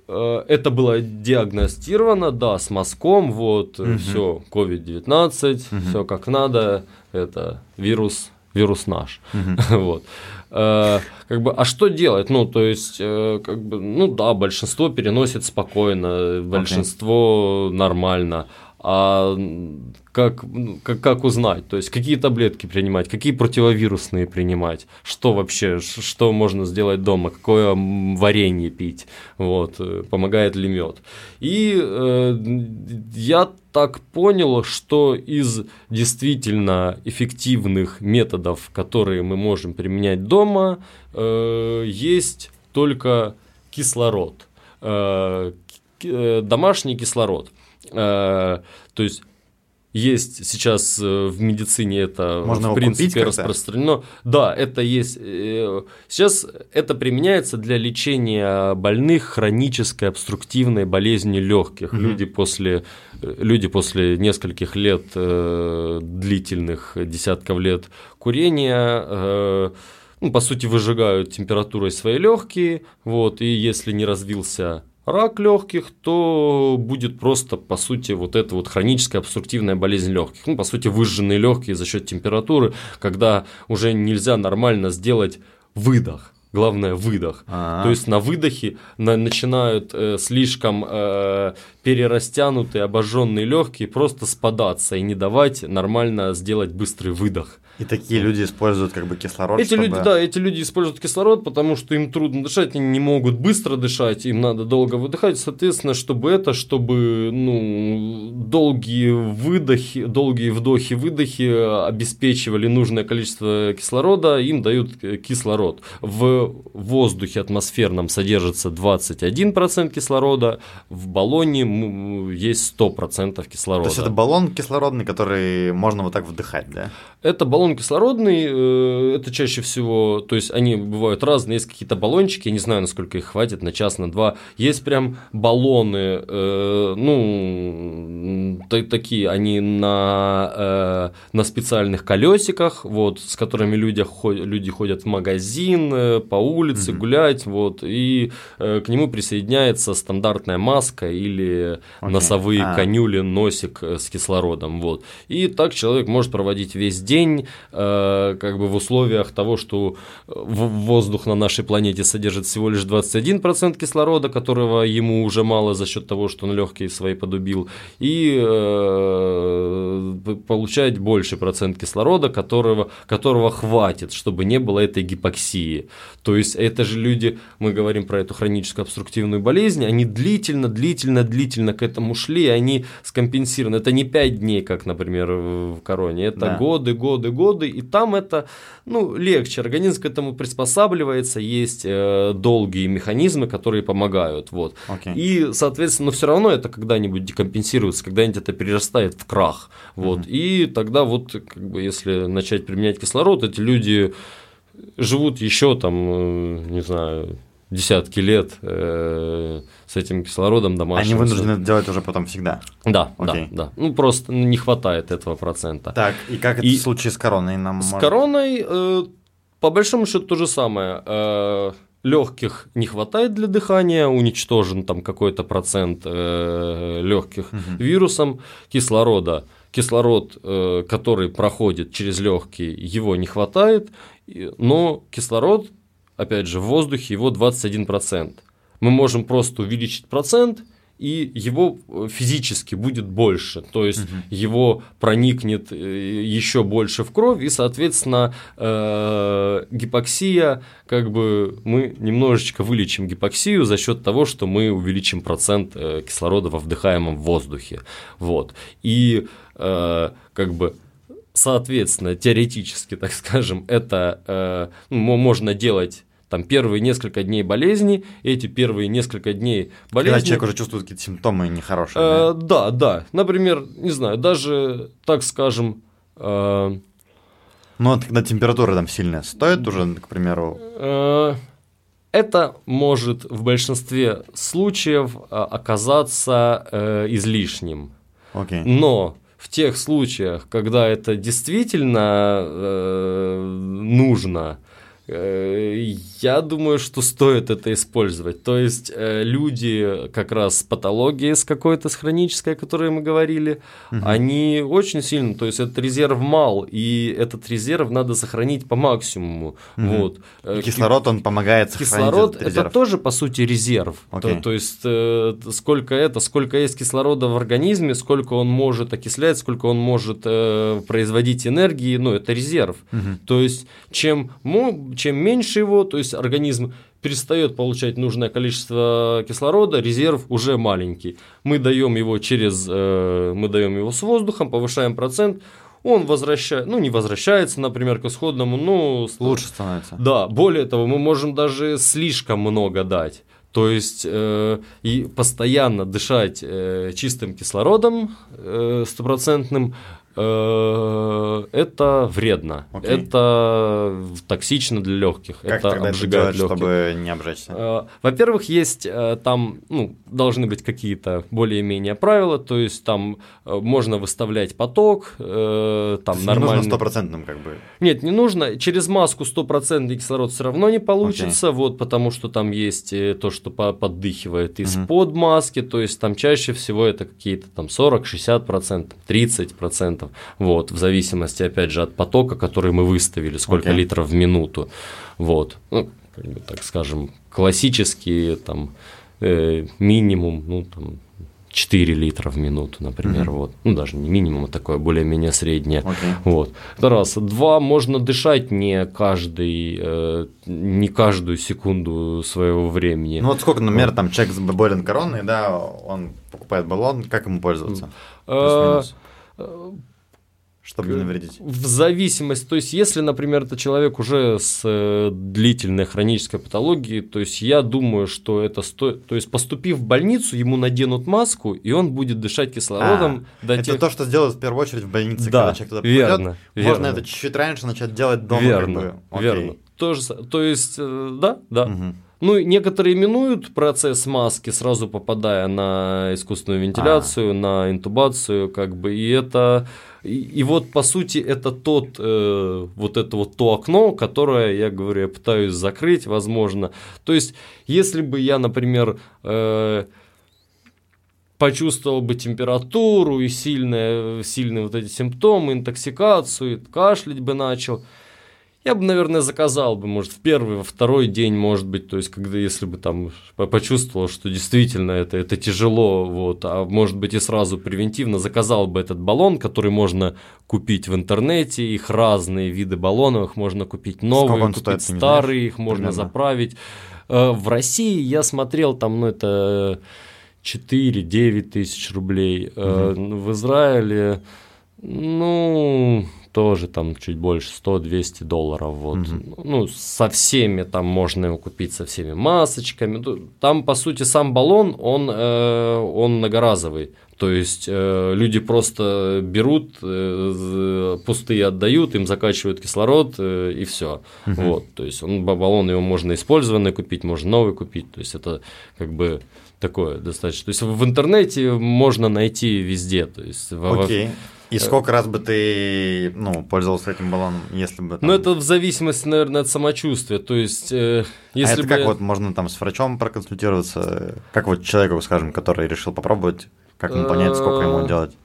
Э, это было диагностировано, да, с мазком, вот, угу. все, COVID-19, угу. все как надо, это вирус вирус наш. Угу. *laughs* вот. Э, как бы, а что делать? Ну, то есть, э, как бы, ну да, большинство переносит спокойно, большинство okay. нормально. А как, как, как узнать? То есть, какие таблетки принимать, какие противовирусные принимать, что вообще, что можно сделать дома, какое варенье пить, вот, э, помогает ли мед. И э, я так понял, что из действительно эффективных методов, которые мы можем применять дома, э, есть только кислород, э, э домашний кислород. Э, то есть есть сейчас э, в медицине это Можно в принципе распространено. Да, это есть. Э, сейчас это применяется для лечения больных хронической обструктивной болезни легких. Угу. Люди после люди после нескольких лет длительных десятков лет курения ну, по сути, выжигают температурой свои легкие, вот, и если не развился рак легких, то будет просто, по сути, вот эта вот хроническая обструктивная болезнь легких. Ну, по сути, выжженные легкие за счет температуры, когда уже нельзя нормально сделать выдох. Главное выдох. А-а-а. То есть на выдохе на, начинают э, слишком э, перерастянутые обожженные легкие просто спадаться и не давать нормально сделать быстрый выдох. И такие люди используют как бы кислород. Эти чтобы... люди, да, эти люди используют кислород, потому что им трудно дышать, они не могут быстро дышать, им надо долго выдыхать. Соответственно, чтобы это, чтобы ну, долгие выдохи, долгие вдохи, выдохи обеспечивали нужное количество кислорода, им дают кислород. В воздухе атмосферном содержится 21% кислорода, в баллоне есть 100% кислорода. То есть это баллон кислородный, который можно вот так вдыхать, да? Это баллон кислородный, э, это чаще всего, то есть они бывают разные, есть какие-то баллончики, я не знаю, насколько их хватит, на час, на два. Есть прям баллоны, э, ну, такие, они на, э, на специальных колесиках, вот, с которыми люди, люди ходят в магазин, по улице mm-hmm. гулять, вот, и к нему присоединяется стандартная маска или okay. носовые а. конюли, носик с кислородом, вот. И так человек может проводить весь день, э, как бы в условиях того, что воздух на нашей планете содержит всего лишь 21% кислорода, которого ему уже мало за счет того, что он легкие свои подубил, и э, получать больше процент кислорода, которого, которого хватит, чтобы не было этой гипоксии. То есть это же люди, мы говорим про эту хроническую обструктивную болезнь, они длительно, длительно, длительно к этому шли, они скомпенсированы. Это не 5 дней, как, например, в короне, это да. годы, годы, годы, и там это ну, легче, организм к этому приспосабливается, есть э, долгие механизмы, которые помогают. Вот. Okay. И, соответственно, но все равно это когда-нибудь декомпенсируется, когда-нибудь это перерастает в крах. Вот. Mm-hmm. И тогда вот, как бы, если начать применять кислород, эти люди живут еще там, э, не знаю, десятки лет э, с этим кислородом домашним. Они вынуждены это делать уже потом всегда. Да, Окей. да, да. Ну просто не хватает этого процента. Так, и как это и в случае с короной нам С может... короной, э, по большому счету, то же самое. Э, легких не хватает для дыхания, уничтожен там какой-то процент э, легких угу. вирусом, кислорода. Кислород, э, который проходит через легкие, его не хватает, но кислород опять же, в воздухе его 21%. Мы можем просто увеличить процент, и его э, физически будет больше, то есть угу. его проникнет э, еще больше в кровь, и, соответственно, э, гипоксия, как бы мы немножечко вылечим гипоксию за счет того, что мы увеличим процент кислорода во вдыхаемом воздухе. Вот. И как бы Соответственно, теоретически, так скажем, это э, можно делать там первые несколько дней болезни, эти первые несколько дней болезни... Когда человек уже чувствует какие-то симптомы нехорошие. Э, да? да, да. Например, не знаю, даже, так скажем... Э, ну, вот когда температура там сильная, стоит уже, к примеру... Э, это может в большинстве случаев э, оказаться э, излишним. Okay. Но в тех случаях, когда это действительно э, нужно, я думаю, что стоит это использовать. То есть э, люди как раз с патологией с какой-то с хронической, о которой мы говорили, угу. они очень сильно, то есть этот резерв мал, и этот резерв надо сохранить по максимуму. Угу. Вот. И кислород он помогает Кислород этот это тоже по сути резерв. То, то есть э, сколько это, сколько есть кислорода в организме, сколько он может окислять, сколько он может э, производить энергии, ну это резерв. Угу. То есть чем чем меньше его, то есть организм перестает получать нужное количество кислорода, резерв уже маленький. Мы даем его через, э, мы даем его с воздухом, повышаем процент, он возвращает, ну не возвращается, например, к исходному, ну лучше становится. Да, более того, мы можем даже слишком много дать. То есть э, и постоянно дышать э, чистым кислородом э, стопроцентным Э, это вредно, okay. это токсично для легких, как это тогда обжигает это делать, чтобы не обжечься? Э, во-первых, есть э, там, ну, должны быть какие-то более-менее правила, то есть там можно выставлять поток, там нормально. Не нужно стопроцентным как бы. Нет, не нужно. Через маску стопроцентный кислород все равно не получится, okay. вот, потому что там есть то, что поддыхивает из-под uh-huh. маски, то есть там чаще всего это какие-то там 40-60%, 30% Вот, в зависимости, опять же, от потока, который мы выставили, сколько okay. литров в минуту. Вот, ну, как бы, так скажем, классические там э, минимум, ну, там, 4 литра в минуту, например, mm-hmm. вот. Ну, даже не минимум, а такое более-менее среднее. Okay. Вот. Это раз. Два, можно дышать не каждый, э, не каждую секунду своего времени. Ну, вот сколько, например, там человек с болен короной, да, он покупает баллон, как ему пользоваться? Э, чтобы не навредить. В зависимости, то есть если, например, это человек уже с э, длительной хронической патологией, то есть я думаю, что это стоит, то есть поступив в больницу, ему наденут маску, и он будет дышать кислородом. А, это тех... то, что сделают в первую очередь в больнице, да, когда человек туда придет. Верно, Можно это чуть-чуть раньше начать делать дома. Верно, как бы. верно. Тоже, то есть, э, да, да. Угу. Ну, некоторые минуют процесс маски, сразу попадая на искусственную вентиляцию, а. на интубацию, как бы, и это и, и вот, по сути, это тот, э, вот это вот то окно, которое, я говорю, я пытаюсь закрыть, возможно. То есть, если бы я, например, э, почувствовал бы температуру и сильные, сильные вот эти симптомы, интоксикацию, кашлять бы начал – я бы, наверное, заказал бы, может, в первый, во второй день, может быть, то есть, когда, если бы там почувствовал, что действительно это, это тяжело, вот, а может быть и сразу превентивно заказал бы этот баллон, который можно купить в интернете, их разные виды баллонов, их можно купить новые, купить стоит, старые, их можно примерно? заправить. Э, в России я смотрел там, ну, это 4-9 тысяч рублей. Угу. В Израиле, ну, тоже там чуть больше 100-200 долларов. Вот. Угу. Ну, со всеми там можно его купить, со всеми масочками. Там, по сути, сам баллон, он, э, он многоразовый. То есть э, люди просто берут, э, пустые отдают, им закачивают кислород э, и все. Угу. Вот, то есть он баллон его можно использованный купить, можно новый купить. То есть это как бы такое достаточно. То есть в интернете можно найти везде. То есть Окей. И сколько раз бы ты ну, пользовался этим баллоном, если бы... Там... Ну, это в зависимости, наверное, от самочувствия. То есть, э, если а это бы... как вот можно там с врачом проконсультироваться? Как вот человеку, скажем, который решил попробовать, как ему понять, сколько ему э, делать?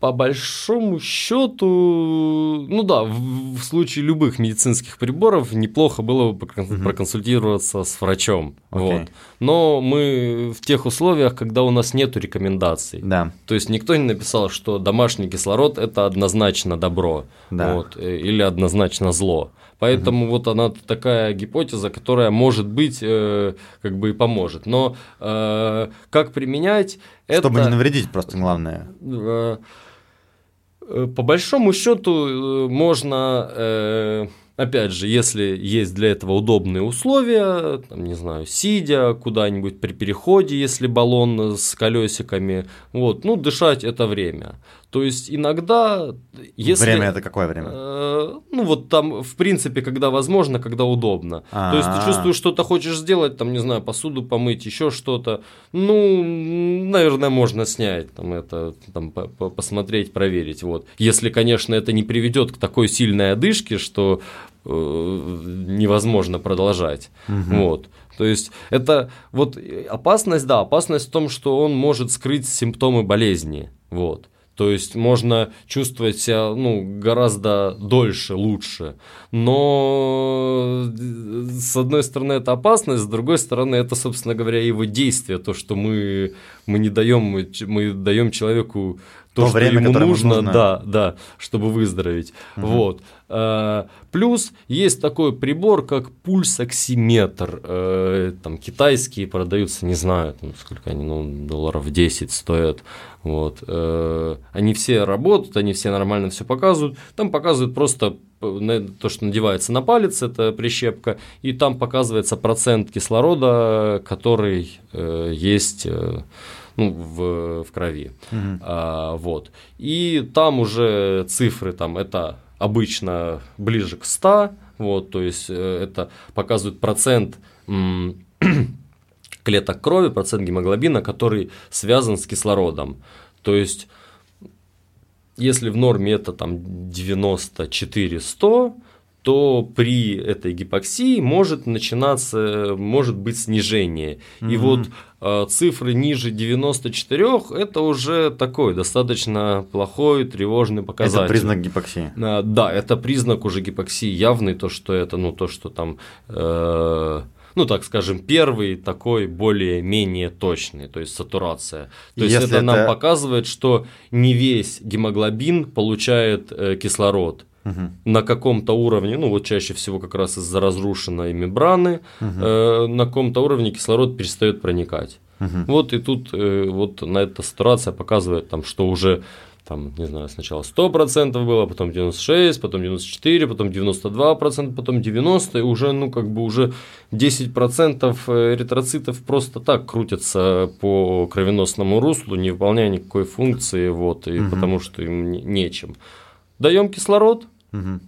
По большому счету, ну да, в, в случае любых медицинских приборов неплохо было бы проконсультироваться с врачом. Okay. Вот. Но мы в тех условиях, когда у нас нет рекомендаций. Да. То есть никто не написал, что домашний кислород это однозначно добро да. вот, э, или однозначно зло. Поэтому угу. вот она такая гипотеза, которая может быть э, как бы и поможет. Но э, как применять? Чтобы это, не навредить, просто главное. Э, по большому счету э, можно, э, опять же, если есть для этого удобные условия, там, не знаю, сидя куда-нибудь при переходе, если баллон с колесиками, вот, ну, дышать это время. То есть иногда, если... Время это какое время? Э, ну вот там, в принципе, когда возможно, когда удобно. А-а-а. То есть ты чувствуешь, что-то хочешь сделать, там, не знаю, посуду помыть, еще что-то. Ну, наверное, можно снять, там, это, там, посмотреть, проверить. Вот. Если, конечно, это не приведет к такой сильной одышке, что э, невозможно продолжать. Угу. Вот. То есть это вот опасность, да, опасность в том, что он может скрыть симптомы болезни. Вот. То есть можно чувствовать себя ну, гораздо дольше, лучше. Но с одной стороны это опасность, с другой стороны это, собственно говоря, его действие, то, что мы, мы не даем, мы даем человеку то, то что время, ему нужно, нужно, да, да, чтобы выздороветь. Угу. Вот. А, плюс есть такой прибор, как пульсоксиметр. Э, там китайские продаются, не знаю, там, сколько они, ну, долларов 10 стоят. Вот. Э, они все работают, они все нормально все показывают. Там показывают просто то, что надевается на палец, это прищепка, и там показывается процент кислорода, который э, есть ну, в, в крови. Угу. А, вот. И там уже цифры, там это обычно ближе к 100, вот, то есть э, это показывает процент *clears throat* клеток крови, процент гемоглобина, который связан с кислородом. То есть, если в норме это там 94-100, то при этой гипоксии может начинаться, может быть снижение. Mm-hmm. И вот цифры ниже 94 это уже такой достаточно плохой, тревожный показатель. Это признак гипоксии. Э, да, это признак уже гипоксии явный, то, что это, ну, то, что там э, ну, так скажем, первый такой более-менее точный, то есть сатурация. То есть это, это нам показывает, что не весь гемоглобин получает э, кислород угу. на каком-то уровне, ну вот чаще всего как раз из-за разрушенной мембраны, угу. э, на каком-то уровне кислород перестает проникать. Угу. Вот и тут э, вот на эта ситуация показывает, там, что уже там, не знаю, сначала 100% было, потом 96, потом 94, потом 92%, потом 90, и уже, ну, как бы уже 10% э, эритроцитов просто так крутятся по кровеносному руслу, не выполняя никакой функции, вот, и угу. потому что им нечем. Даем кислород, Угу.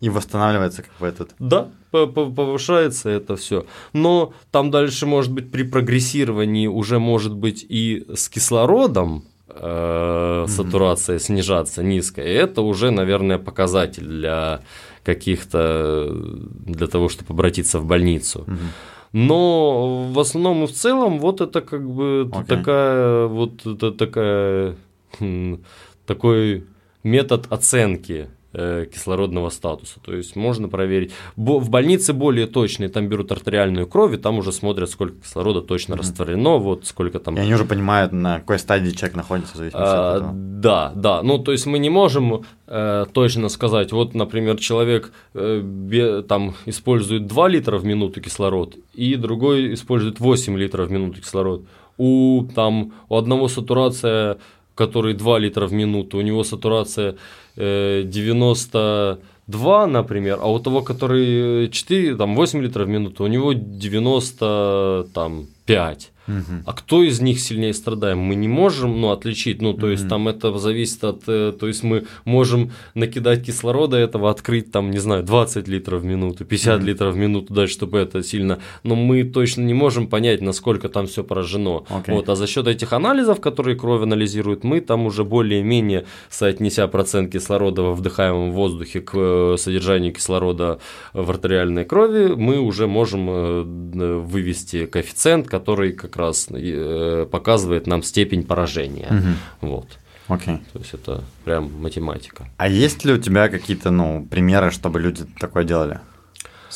И восстанавливается как бы этот. Да, повышается это все. Но там дальше, может быть, при прогрессировании уже может быть и с кислородом э, сатурация mm-hmm. снижаться низкая. И это уже, наверное, показатель для каких-то для того, чтобы обратиться в больницу. Mm-hmm. Но в основном и в целом вот это как бы okay. такая вот это такая хм, такой метод оценки Э, кислородного статуса. То есть можно проверить. В больнице более точные, там берут артериальную кровь, и там уже смотрят, сколько кислорода точно mm-hmm. растворено, вот сколько там. И они уже понимают, на какой стадии человек находится в зависимости а, от этого. Да, да. Ну, то есть мы не можем э, точно сказать, вот, например, человек э, бе, там использует 2 литра в минуту кислород, и другой использует 8 литров в минуту кислород. У, там, у одного сатурация, который 2 литра в минуту, у него сатурация 92, э, например, а у того, который 4, там 8 литров в минуту, у него 90, там 5. Угу. А кто из них сильнее страдает, мы не можем ну, отличить. Ну, то угу. есть там это зависит от. Э, то есть мы можем накидать кислорода этого, открыть там, не знаю, 20 литров в минуту, 50 угу. литров в минуту дать, чтобы это сильно. Но мы точно не можем понять, насколько там все поражено. Okay. Вот, а за счет этих анализов, которые кровь анализирует, мы там уже более-менее соотнеся процент кислорода во вдыхаемом воздухе к э, содержанию кислорода в артериальной крови, мы уже можем э, вывести коэффициент, который как раз э, показывает нам степень поражения. Угу. Вот. Окей. То есть это прям математика. А есть ли у тебя какие-то ну, примеры, чтобы люди такое делали?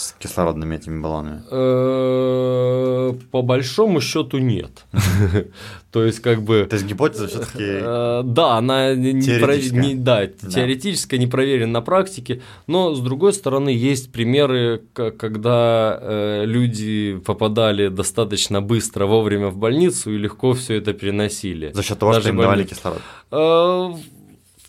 С кислородными этими баллонами? Э, по большому счету нет. *laughs* То есть, как бы. То есть гипотеза все-таки. Э, да, она теоретическая. Да, теоретическая, не проверена на практике. Но с другой стороны, есть примеры, когда э, люди попадали достаточно быстро вовремя в больницу и легко все это переносили. За счет того, что им давали кислород.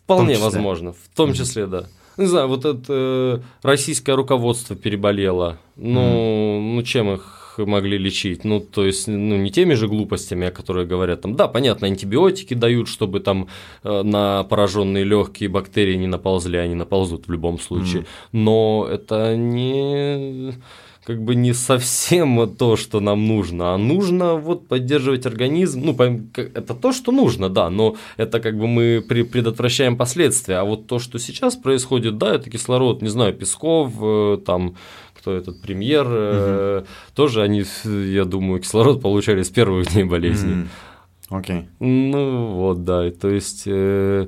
Вполне возможно. В том числе, да. Не знаю, вот это э, российское руководство переболело. Ну, mm. ну чем их могли лечить. Ну, то есть, ну, не теми же глупостями, о которых говорят там, да, понятно, антибиотики дают, чтобы там э, на пораженные легкие бактерии не наползли, они наползут в любом случае. Mm. Но это не как бы не совсем то, что нам нужно, а нужно вот поддерживать организм, ну, это то, что нужно, да, но это как бы мы предотвращаем последствия, а вот то, что сейчас происходит, да, это кислород, не знаю, Песков, э, там, кто этот премьер, угу. тоже они, я думаю, кислород получали с первых дней болезни. Окей. Okay. Ну, вот, да, то есть... Э,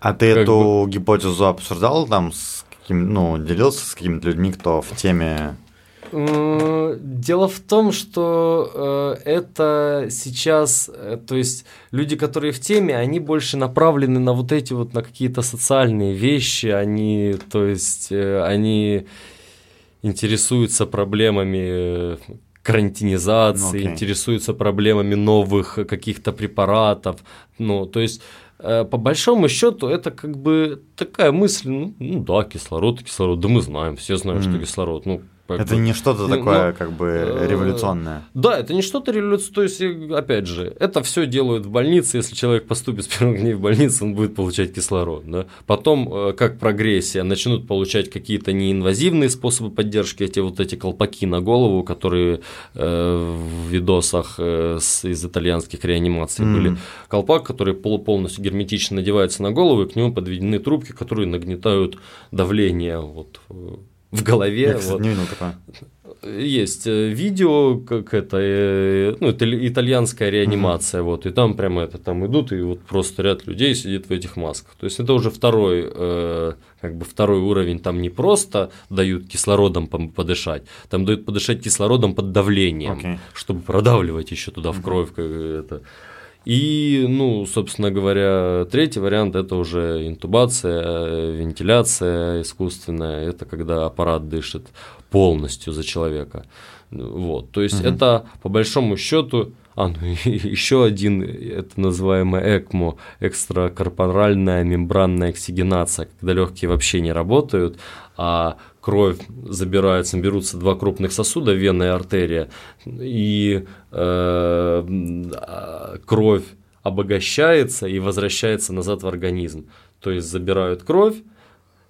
а ты эту бы... гипотезу обсуждал там с каким, ну, делился с какими-то людьми, кто в теме Дело в том, что э, это сейчас, э, то есть люди, которые в теме, они больше направлены на вот эти вот, на какие-то социальные вещи, они, то есть, э, они интересуются проблемами карантинизации, okay. интересуются проблемами новых каких-то препаратов, ну, то есть по большому счету это как бы такая мысль, ну, ну да, кислород, кислород, да мы знаем, все знают, mm. что кислород, ну это бы, не что-то такое, но, как бы, э, революционное. Да, это не что-то революционное. То есть, опять же, это все делают в больнице. Если человек поступит с первых дней в больницу, он будет получать кислород. Да? Потом, э, как прогрессия, начнут получать какие-то неинвазивные способы поддержки, эти вот эти колпаки на голову, которые э, в видосах э, с, из итальянских реанимаций mm. были. Колпак, который полностью герметично надевается на голову, и к нему подведены трубки, которые нагнетают давление вот, в голове. Я, кстати, вот. не видел такое. Есть э, видео, как это, э, ну, это итальянская реанимация, mm-hmm. вот, и там прямо это, там идут, и вот просто ряд людей сидит в этих масках. То есть это уже второй, э, как бы второй уровень, там не просто дают кислородом подышать, там дают подышать кислородом под давлением, okay. чтобы продавливать еще туда в кровь, как это. И, ну, собственно говоря, третий вариант это уже интубация, вентиляция искусственная. Это когда аппарат дышит полностью за человека. Вот, то есть угу. это по большому счету а, ну, *laughs* еще один, это называемое ЭКМО, экстракорпоральная мембранная оксигенация, когда легкие вообще не работают, а кровь забирается, берутся два крупных сосуда, вена и артерия, и э, кровь обогащается и возвращается назад в организм. То есть забирают кровь,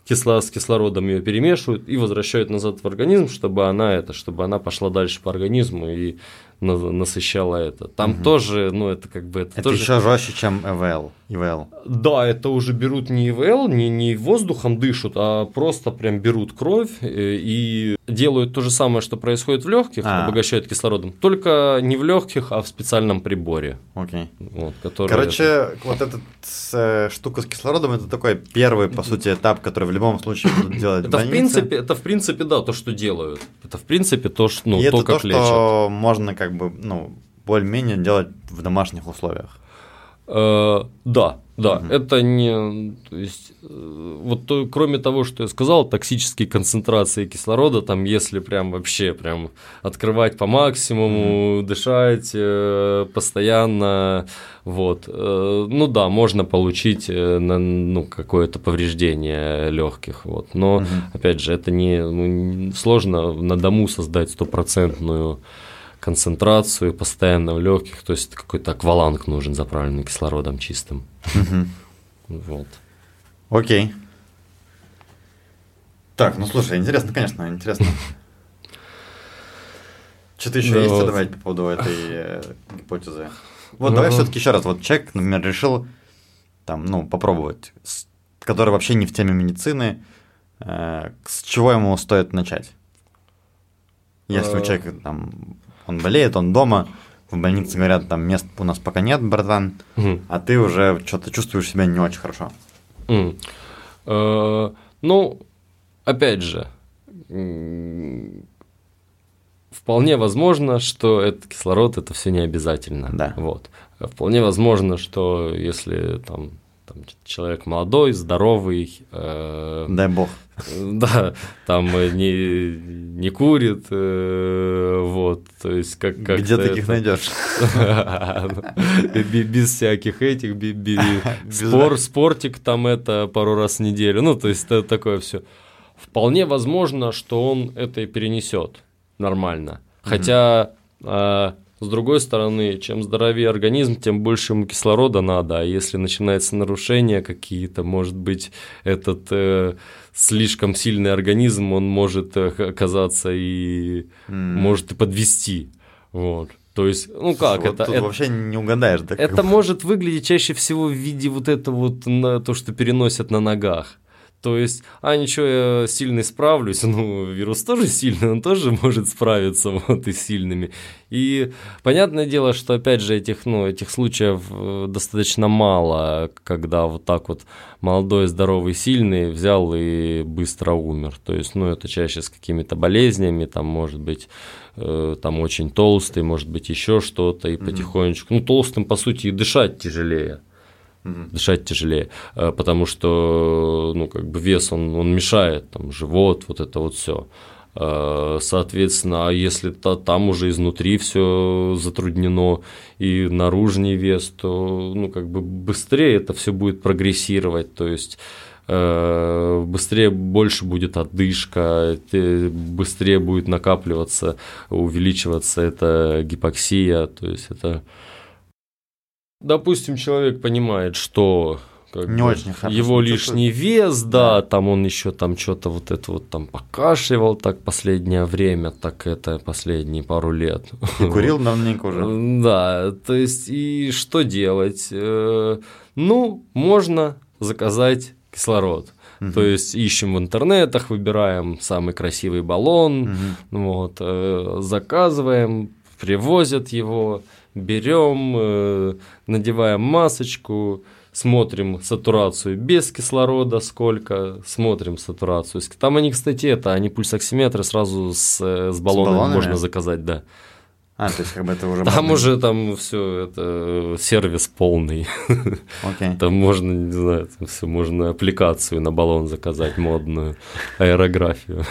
кисло, с кислородом ее перемешивают и возвращают назад в организм, чтобы она это, чтобы она пошла дальше по организму и насыщала это. Там угу. тоже, ну, это как бы... Это, это тоже... еще жестче, чем ИВЛ. ИВЛ. Да, это уже берут не ИВЛ, не, не воздухом дышат, а просто прям берут кровь э, и делают то же самое, что происходит в легких, а. обогащают кислородом, только не в легких, а в специальном приборе. Окей. Вот, который Короче, это... вот эта э, штука с кислородом, это такой первый, по сути, этап, который в любом случае будут делать это в, в принципе, Это, в принципе, да, то, что делают. Это, в принципе, то, что, ну, и то, это как то, лечат. что можно как бы, ну, более-менее делать в домашних условиях. Э, да, да, угу. это не, то есть, э, вот то, кроме того, что я сказал, токсические концентрации кислорода, там, если прям вообще прям открывать по максимуму, угу. дышать э, постоянно, вот, э, ну да, можно получить э, на, ну, какое-то повреждение легких, вот, но угу. опять же, это не ну, сложно на дому создать стопроцентную концентрацию постоянно в легких, то есть какой-то акваланг нужен заправленный кислородом чистым. Вот. Окей. Так, ну слушай, интересно, конечно, интересно. Что-то еще есть добавить по поводу этой э, гипотезы? Вот давай все-таки еще раз. Вот человек, например, решил там, ну, попробовать, который вообще не в теме медицины, э, с чего ему стоит начать? Если у э, человека там он болеет, он дома, в больнице говорят, там мест у нас пока нет, братан, угу. а ты уже что-то чувствуешь себя не очень хорошо. Mm. Uh, ну, опять же, вполне возможно, что этот кислород это все не обязательно. Да. Вот. Вполне возможно, что если там там, человек молодой, здоровый. Э, Дай бог. *laughs* Да, там не, не курит, э, вот, то есть как, как Где таких это... найдешь? *laughs* Без всяких этих, спор, спортик там это пару раз в неделю, ну, то есть это такое все. Вполне возможно, что он это и перенесет нормально. Хотя а, с другой стороны, чем здоровее организм, тем больше ему кислорода надо. А если начинаются нарушения какие-то, может быть, этот э, слишком сильный организм, он может э, оказаться и mm. может и подвести. Вот. То есть, ну как вот это? Тут это вообще не угадаешь, да? Это может выглядеть чаще всего в виде вот этого вот на то, что переносят на ногах. То есть, а ничего, я сильный справлюсь, *laughs* ну, вирус тоже сильный, он тоже может справиться *laughs* вот и сильными. И понятное дело, что опять же этих, ну, этих случаев э, достаточно мало, когда вот так вот молодой, здоровый, сильный взял и быстро умер. То есть, ну, это чаще с какими-то болезнями, там, может быть, э, там очень толстый, может быть, еще что-то, и потихонечку. Ну, толстым, по сути, и дышать тяжелее дышать тяжелее, э, потому что, ну, как бы вес, он, он мешает, там, живот, вот это вот все. Э, соответственно, а если -то, там уже изнутри все затруднено и наружный вес, то ну, как бы быстрее это все будет прогрессировать. То есть э, быстрее больше будет отдышка, быстрее будет накапливаться, увеличиваться эта гипоксия. То есть это допустим, человек понимает, что как не бы, очень хорошо его лишний вес, да, да, там он еще там что-то вот это вот там покашливал так последнее время, так это последние пару лет. И курил давненько уже. Да, то есть и что делать? Э, ну, можно заказать кислород. Угу. То есть ищем в интернетах, выбираем самый красивый баллон, угу. вот, э, заказываем, привозят его, берем, э, надеваем масочку, смотрим сатурацию без кислорода сколько, смотрим сатурацию. Там они, кстати, это, они пульсоксиметры сразу с, э, с баллонами можно заказать, да. А, то есть как бы это уже... *laughs* Там модный. уже там все это сервис полный. *laughs* Okay. Там можно, не знаю, там все, можно аппликацию на баллон заказать модную, аэрографию.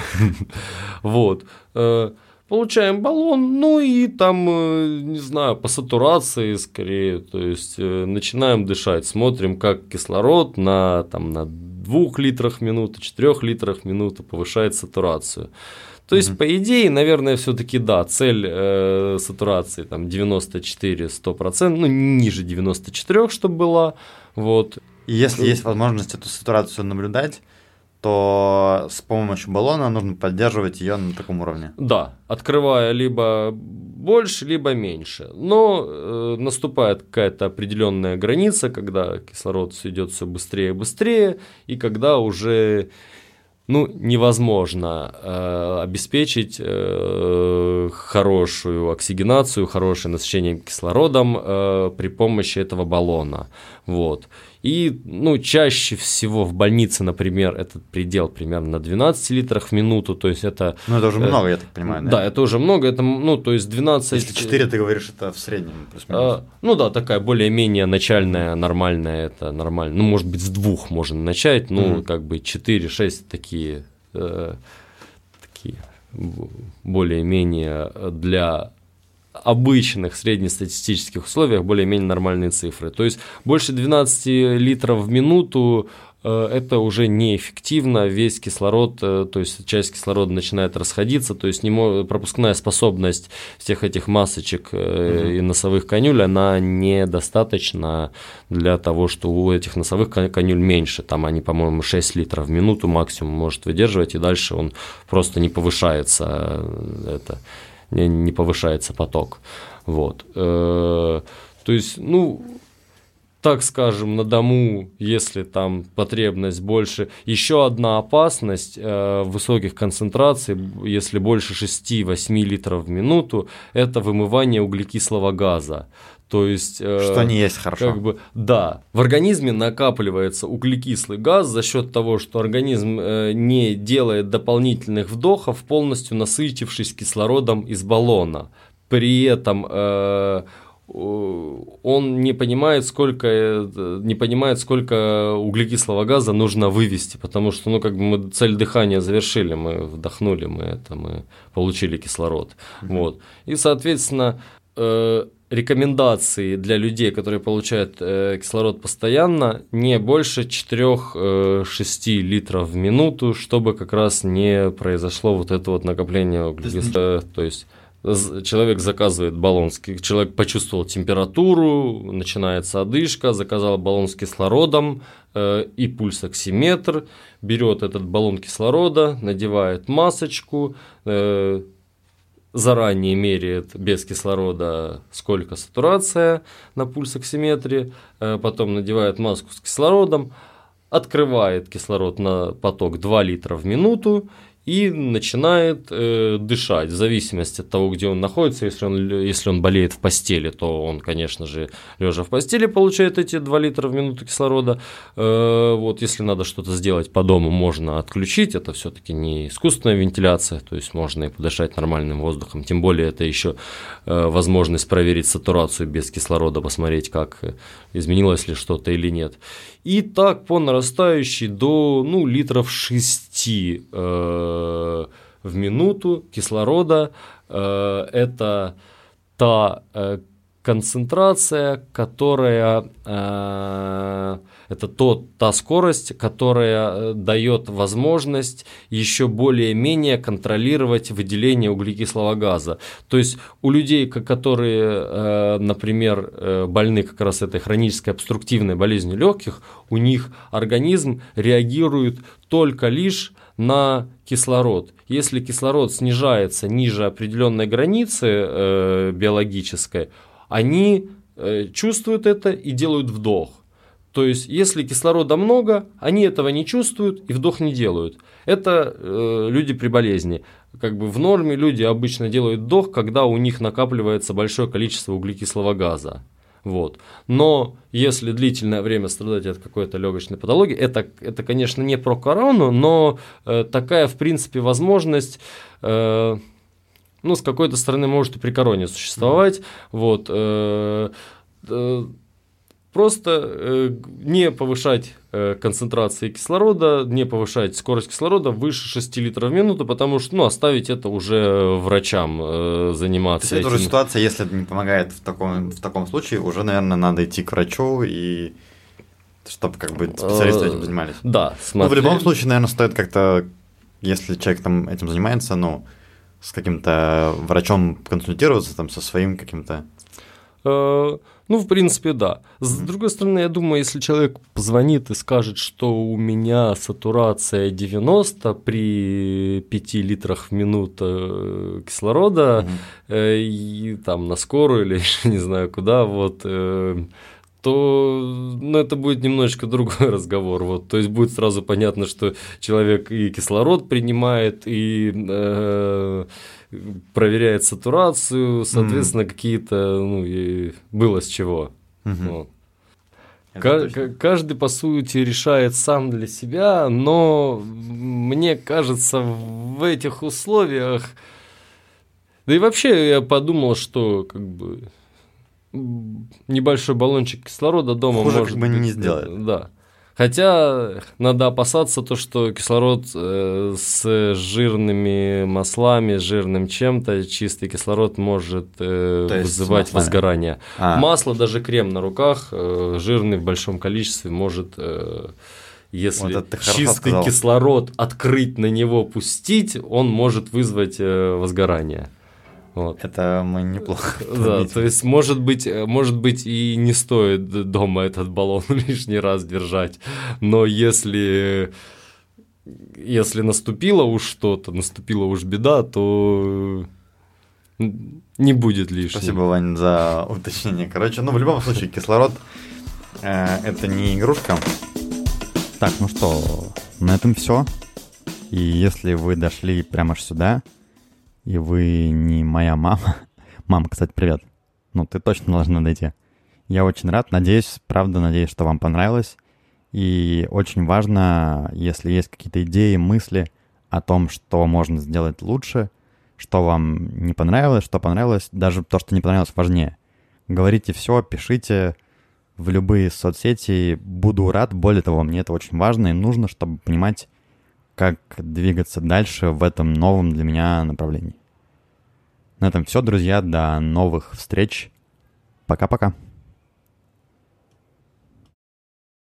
*laughs* Вот. Получаем баллон, ну и там, э, не знаю, по сатурации скорее, то есть э, начинаем дышать, смотрим, как кислород на, там, на 2 литрах в минуту, 4 литрах в минуту повышает сатурацию. То есть, mm-hmm. по идее, наверное, все-таки да, цель э, сатурации там 94-100%, ну ниже 94, чтобы была. Вот. И если есть возможность эту сатурацию наблюдать, то с помощью баллона нужно поддерживать ее на таком уровне. Да, открывая либо больше, либо меньше. Но э, наступает какая-то определенная граница, когда кислород идет все быстрее и быстрее, и когда уже ну, невозможно э, обеспечить э, хорошую оксигенацию, хорошее насыщение кислородом э, при помощи этого баллона. Вот. И, ну, чаще всего в больнице, например, этот предел примерно на 12 литрах в минуту, то есть это... Ну, это уже э, много, я так понимаю, да? Да, это уже много, это, ну, то есть 12... Если 4, ты говоришь, это в среднем а, Ну, да, такая более-менее начальная, нормальная, это нормально. Ну, может быть, с двух можно начать, ну, mm-hmm. как бы 4-6 такие... Э, такие более-менее для обычных среднестатистических условиях более-менее нормальные цифры. То есть больше 12 литров в минуту э, это уже неэффективно, весь кислород, э, то есть часть кислорода начинает расходиться, то есть не пропускная способность всех этих масочек угу. и носовых конюль, она недостаточна для того, что у этих носовых конюль меньше, там они, по-моему, 6 литров в минуту максимум может выдерживать, и дальше он просто не повышается, это не, не повышается поток. Вот. Э, то есть, ну, так скажем, на дому, если там потребность больше. Еще одна опасность э, высоких концентраций, если больше 6-8 литров в минуту, это вымывание углекислого газа. То есть, э, что не есть хорошо. Как бы, да, в организме накапливается углекислый газ за счет того, что организм э, не делает дополнительных вдохов, полностью насытившись кислородом из баллона. При этом э, он не понимает, сколько, не понимает, сколько углекислого газа нужно вывести, потому что, ну, как бы мы цель дыхания завершили, мы вдохнули, мы это, мы получили кислород, mm-hmm. вот. И, соответственно, рекомендации для людей, которые получают э, кислород постоянно, не больше 4-6 э, литров в минуту, чтобы как раз не произошло вот это вот накопление углекислого, то есть человек заказывает баллон, человек почувствовал температуру, начинается одышка, заказал баллон с кислородом э, и пульсоксиметр, берет этот баллон кислорода, надевает масочку, э, заранее меряет без кислорода, сколько сатурация на пульсоксиметре, э, потом надевает маску с кислородом, открывает кислород на поток 2 литра в минуту и начинает э, дышать в зависимости от того, где он находится. Если он, если он болеет в постели, то он, конечно же, лежа в постели получает эти 2 литра в минуту кислорода. Э, вот, если надо что-то сделать по дому, можно отключить. Это все-таки не искусственная вентиляция, то есть можно и подышать нормальным воздухом. Тем более это еще э, возможность проверить сатурацию без кислорода, посмотреть, как э, изменилось ли что-то или нет. И так по нарастающей до ну, литров 6 э, в минуту кислорода. Э, это та э, концентрация, которая э, это то, та скорость, которая э, дает возможность еще более-менее контролировать выделение углекислого газа. То есть у людей, которые, э, например, э, больны как раз этой хронической обструктивной болезнью легких, у них организм реагирует только лишь на кислород. Если кислород снижается ниже определенной границы э, биологической, они э, чувствуют это и делают вдох. То есть, если кислорода много, они этого не чувствуют и вдох не делают. Это э, люди при болезни. Как бы в норме люди обычно делают вдох, когда у них накапливается большое количество углекислого газа. Вот. Но если длительное время страдать от какой-то легочной патологии, это, это конечно, не про корону, но э, такая, в принципе, возможность, э, ну, с какой-то стороны может и при короне существовать. Mm-hmm. Вот. Э, э, Просто э, не повышать э, концентрации кислорода, не повышать скорость кислорода выше 6 литров в минуту, потому что ну, оставить это уже врачам э, заниматься. То есть это уже ситуация, если не помогает в таком, в таком случае, уже, наверное, надо идти к врачу и чтобы как бы специалисты этим занимались. Да, смотри. Ну, в любом случае, наверное, стоит как-то, если человек там этим занимается, ну, с каким-то врачом консультироваться, там, со своим каким-то Э, ну, в принципе, да. С другой стороны, я думаю, если человек позвонит и скажет, что у меня сатурация 90 при 5 литрах в минуту кислорода, угу. и там на скорую или *laughs* не знаю куда, вот, то ну, это будет немножечко другой *laughs* разговор. Вот. То есть будет сразу понятно, что человек и кислород принимает, и э, проверяет сатурацию, соответственно, mm. какие-то, ну, и было с чего. Mm-hmm. Вот. Каждый, по сути, решает сам для себя, но мне кажется, в этих условиях... Да и вообще я подумал, что как бы небольшой баллончик кислорода дома Хуже может как бы быть, не сделает. Да. Хотя надо опасаться то, что кислород э, с жирными маслами, жирным чем-то, чистый кислород может э, вызывать возгорание. А. Масло, даже крем на руках, э, жирный в большом количестве может... Э, если вот чистый кислород открыть на него пустить, он может вызвать э, возгорание. Вот. Это мы неплохо. *laughs* Да, то есть, может быть, э, может быть, и не стоит дома этот баллон *laughs* лишний раз держать. Но если если наступило уж что-то, наступила уж беда, то не будет лишним. Спасибо, Вань, за уточнение. Короче, ну в любом случае *laughs* кислород э, это не игрушка. Так, ну что, на этом все. И если вы дошли прямо аж сюда, и вы не моя мама. *laughs* Мам, кстати, привет. Ну, ты точно должна дойти. Я очень рад, надеюсь, правда надеюсь, что вам понравилось. И очень важно, если есть какие-то идеи, мысли о том, что можно сделать лучше, что вам не понравилось, что понравилось, даже то, что не понравилось, важнее. говорите все, пишите в любые соцсети. Буду рад. Более того, мне это очень важно и нужно, чтобы понимать, как двигаться дальше в этом новом для меня направлении. На этом все, друзья. До новых встреч. Пока-пока.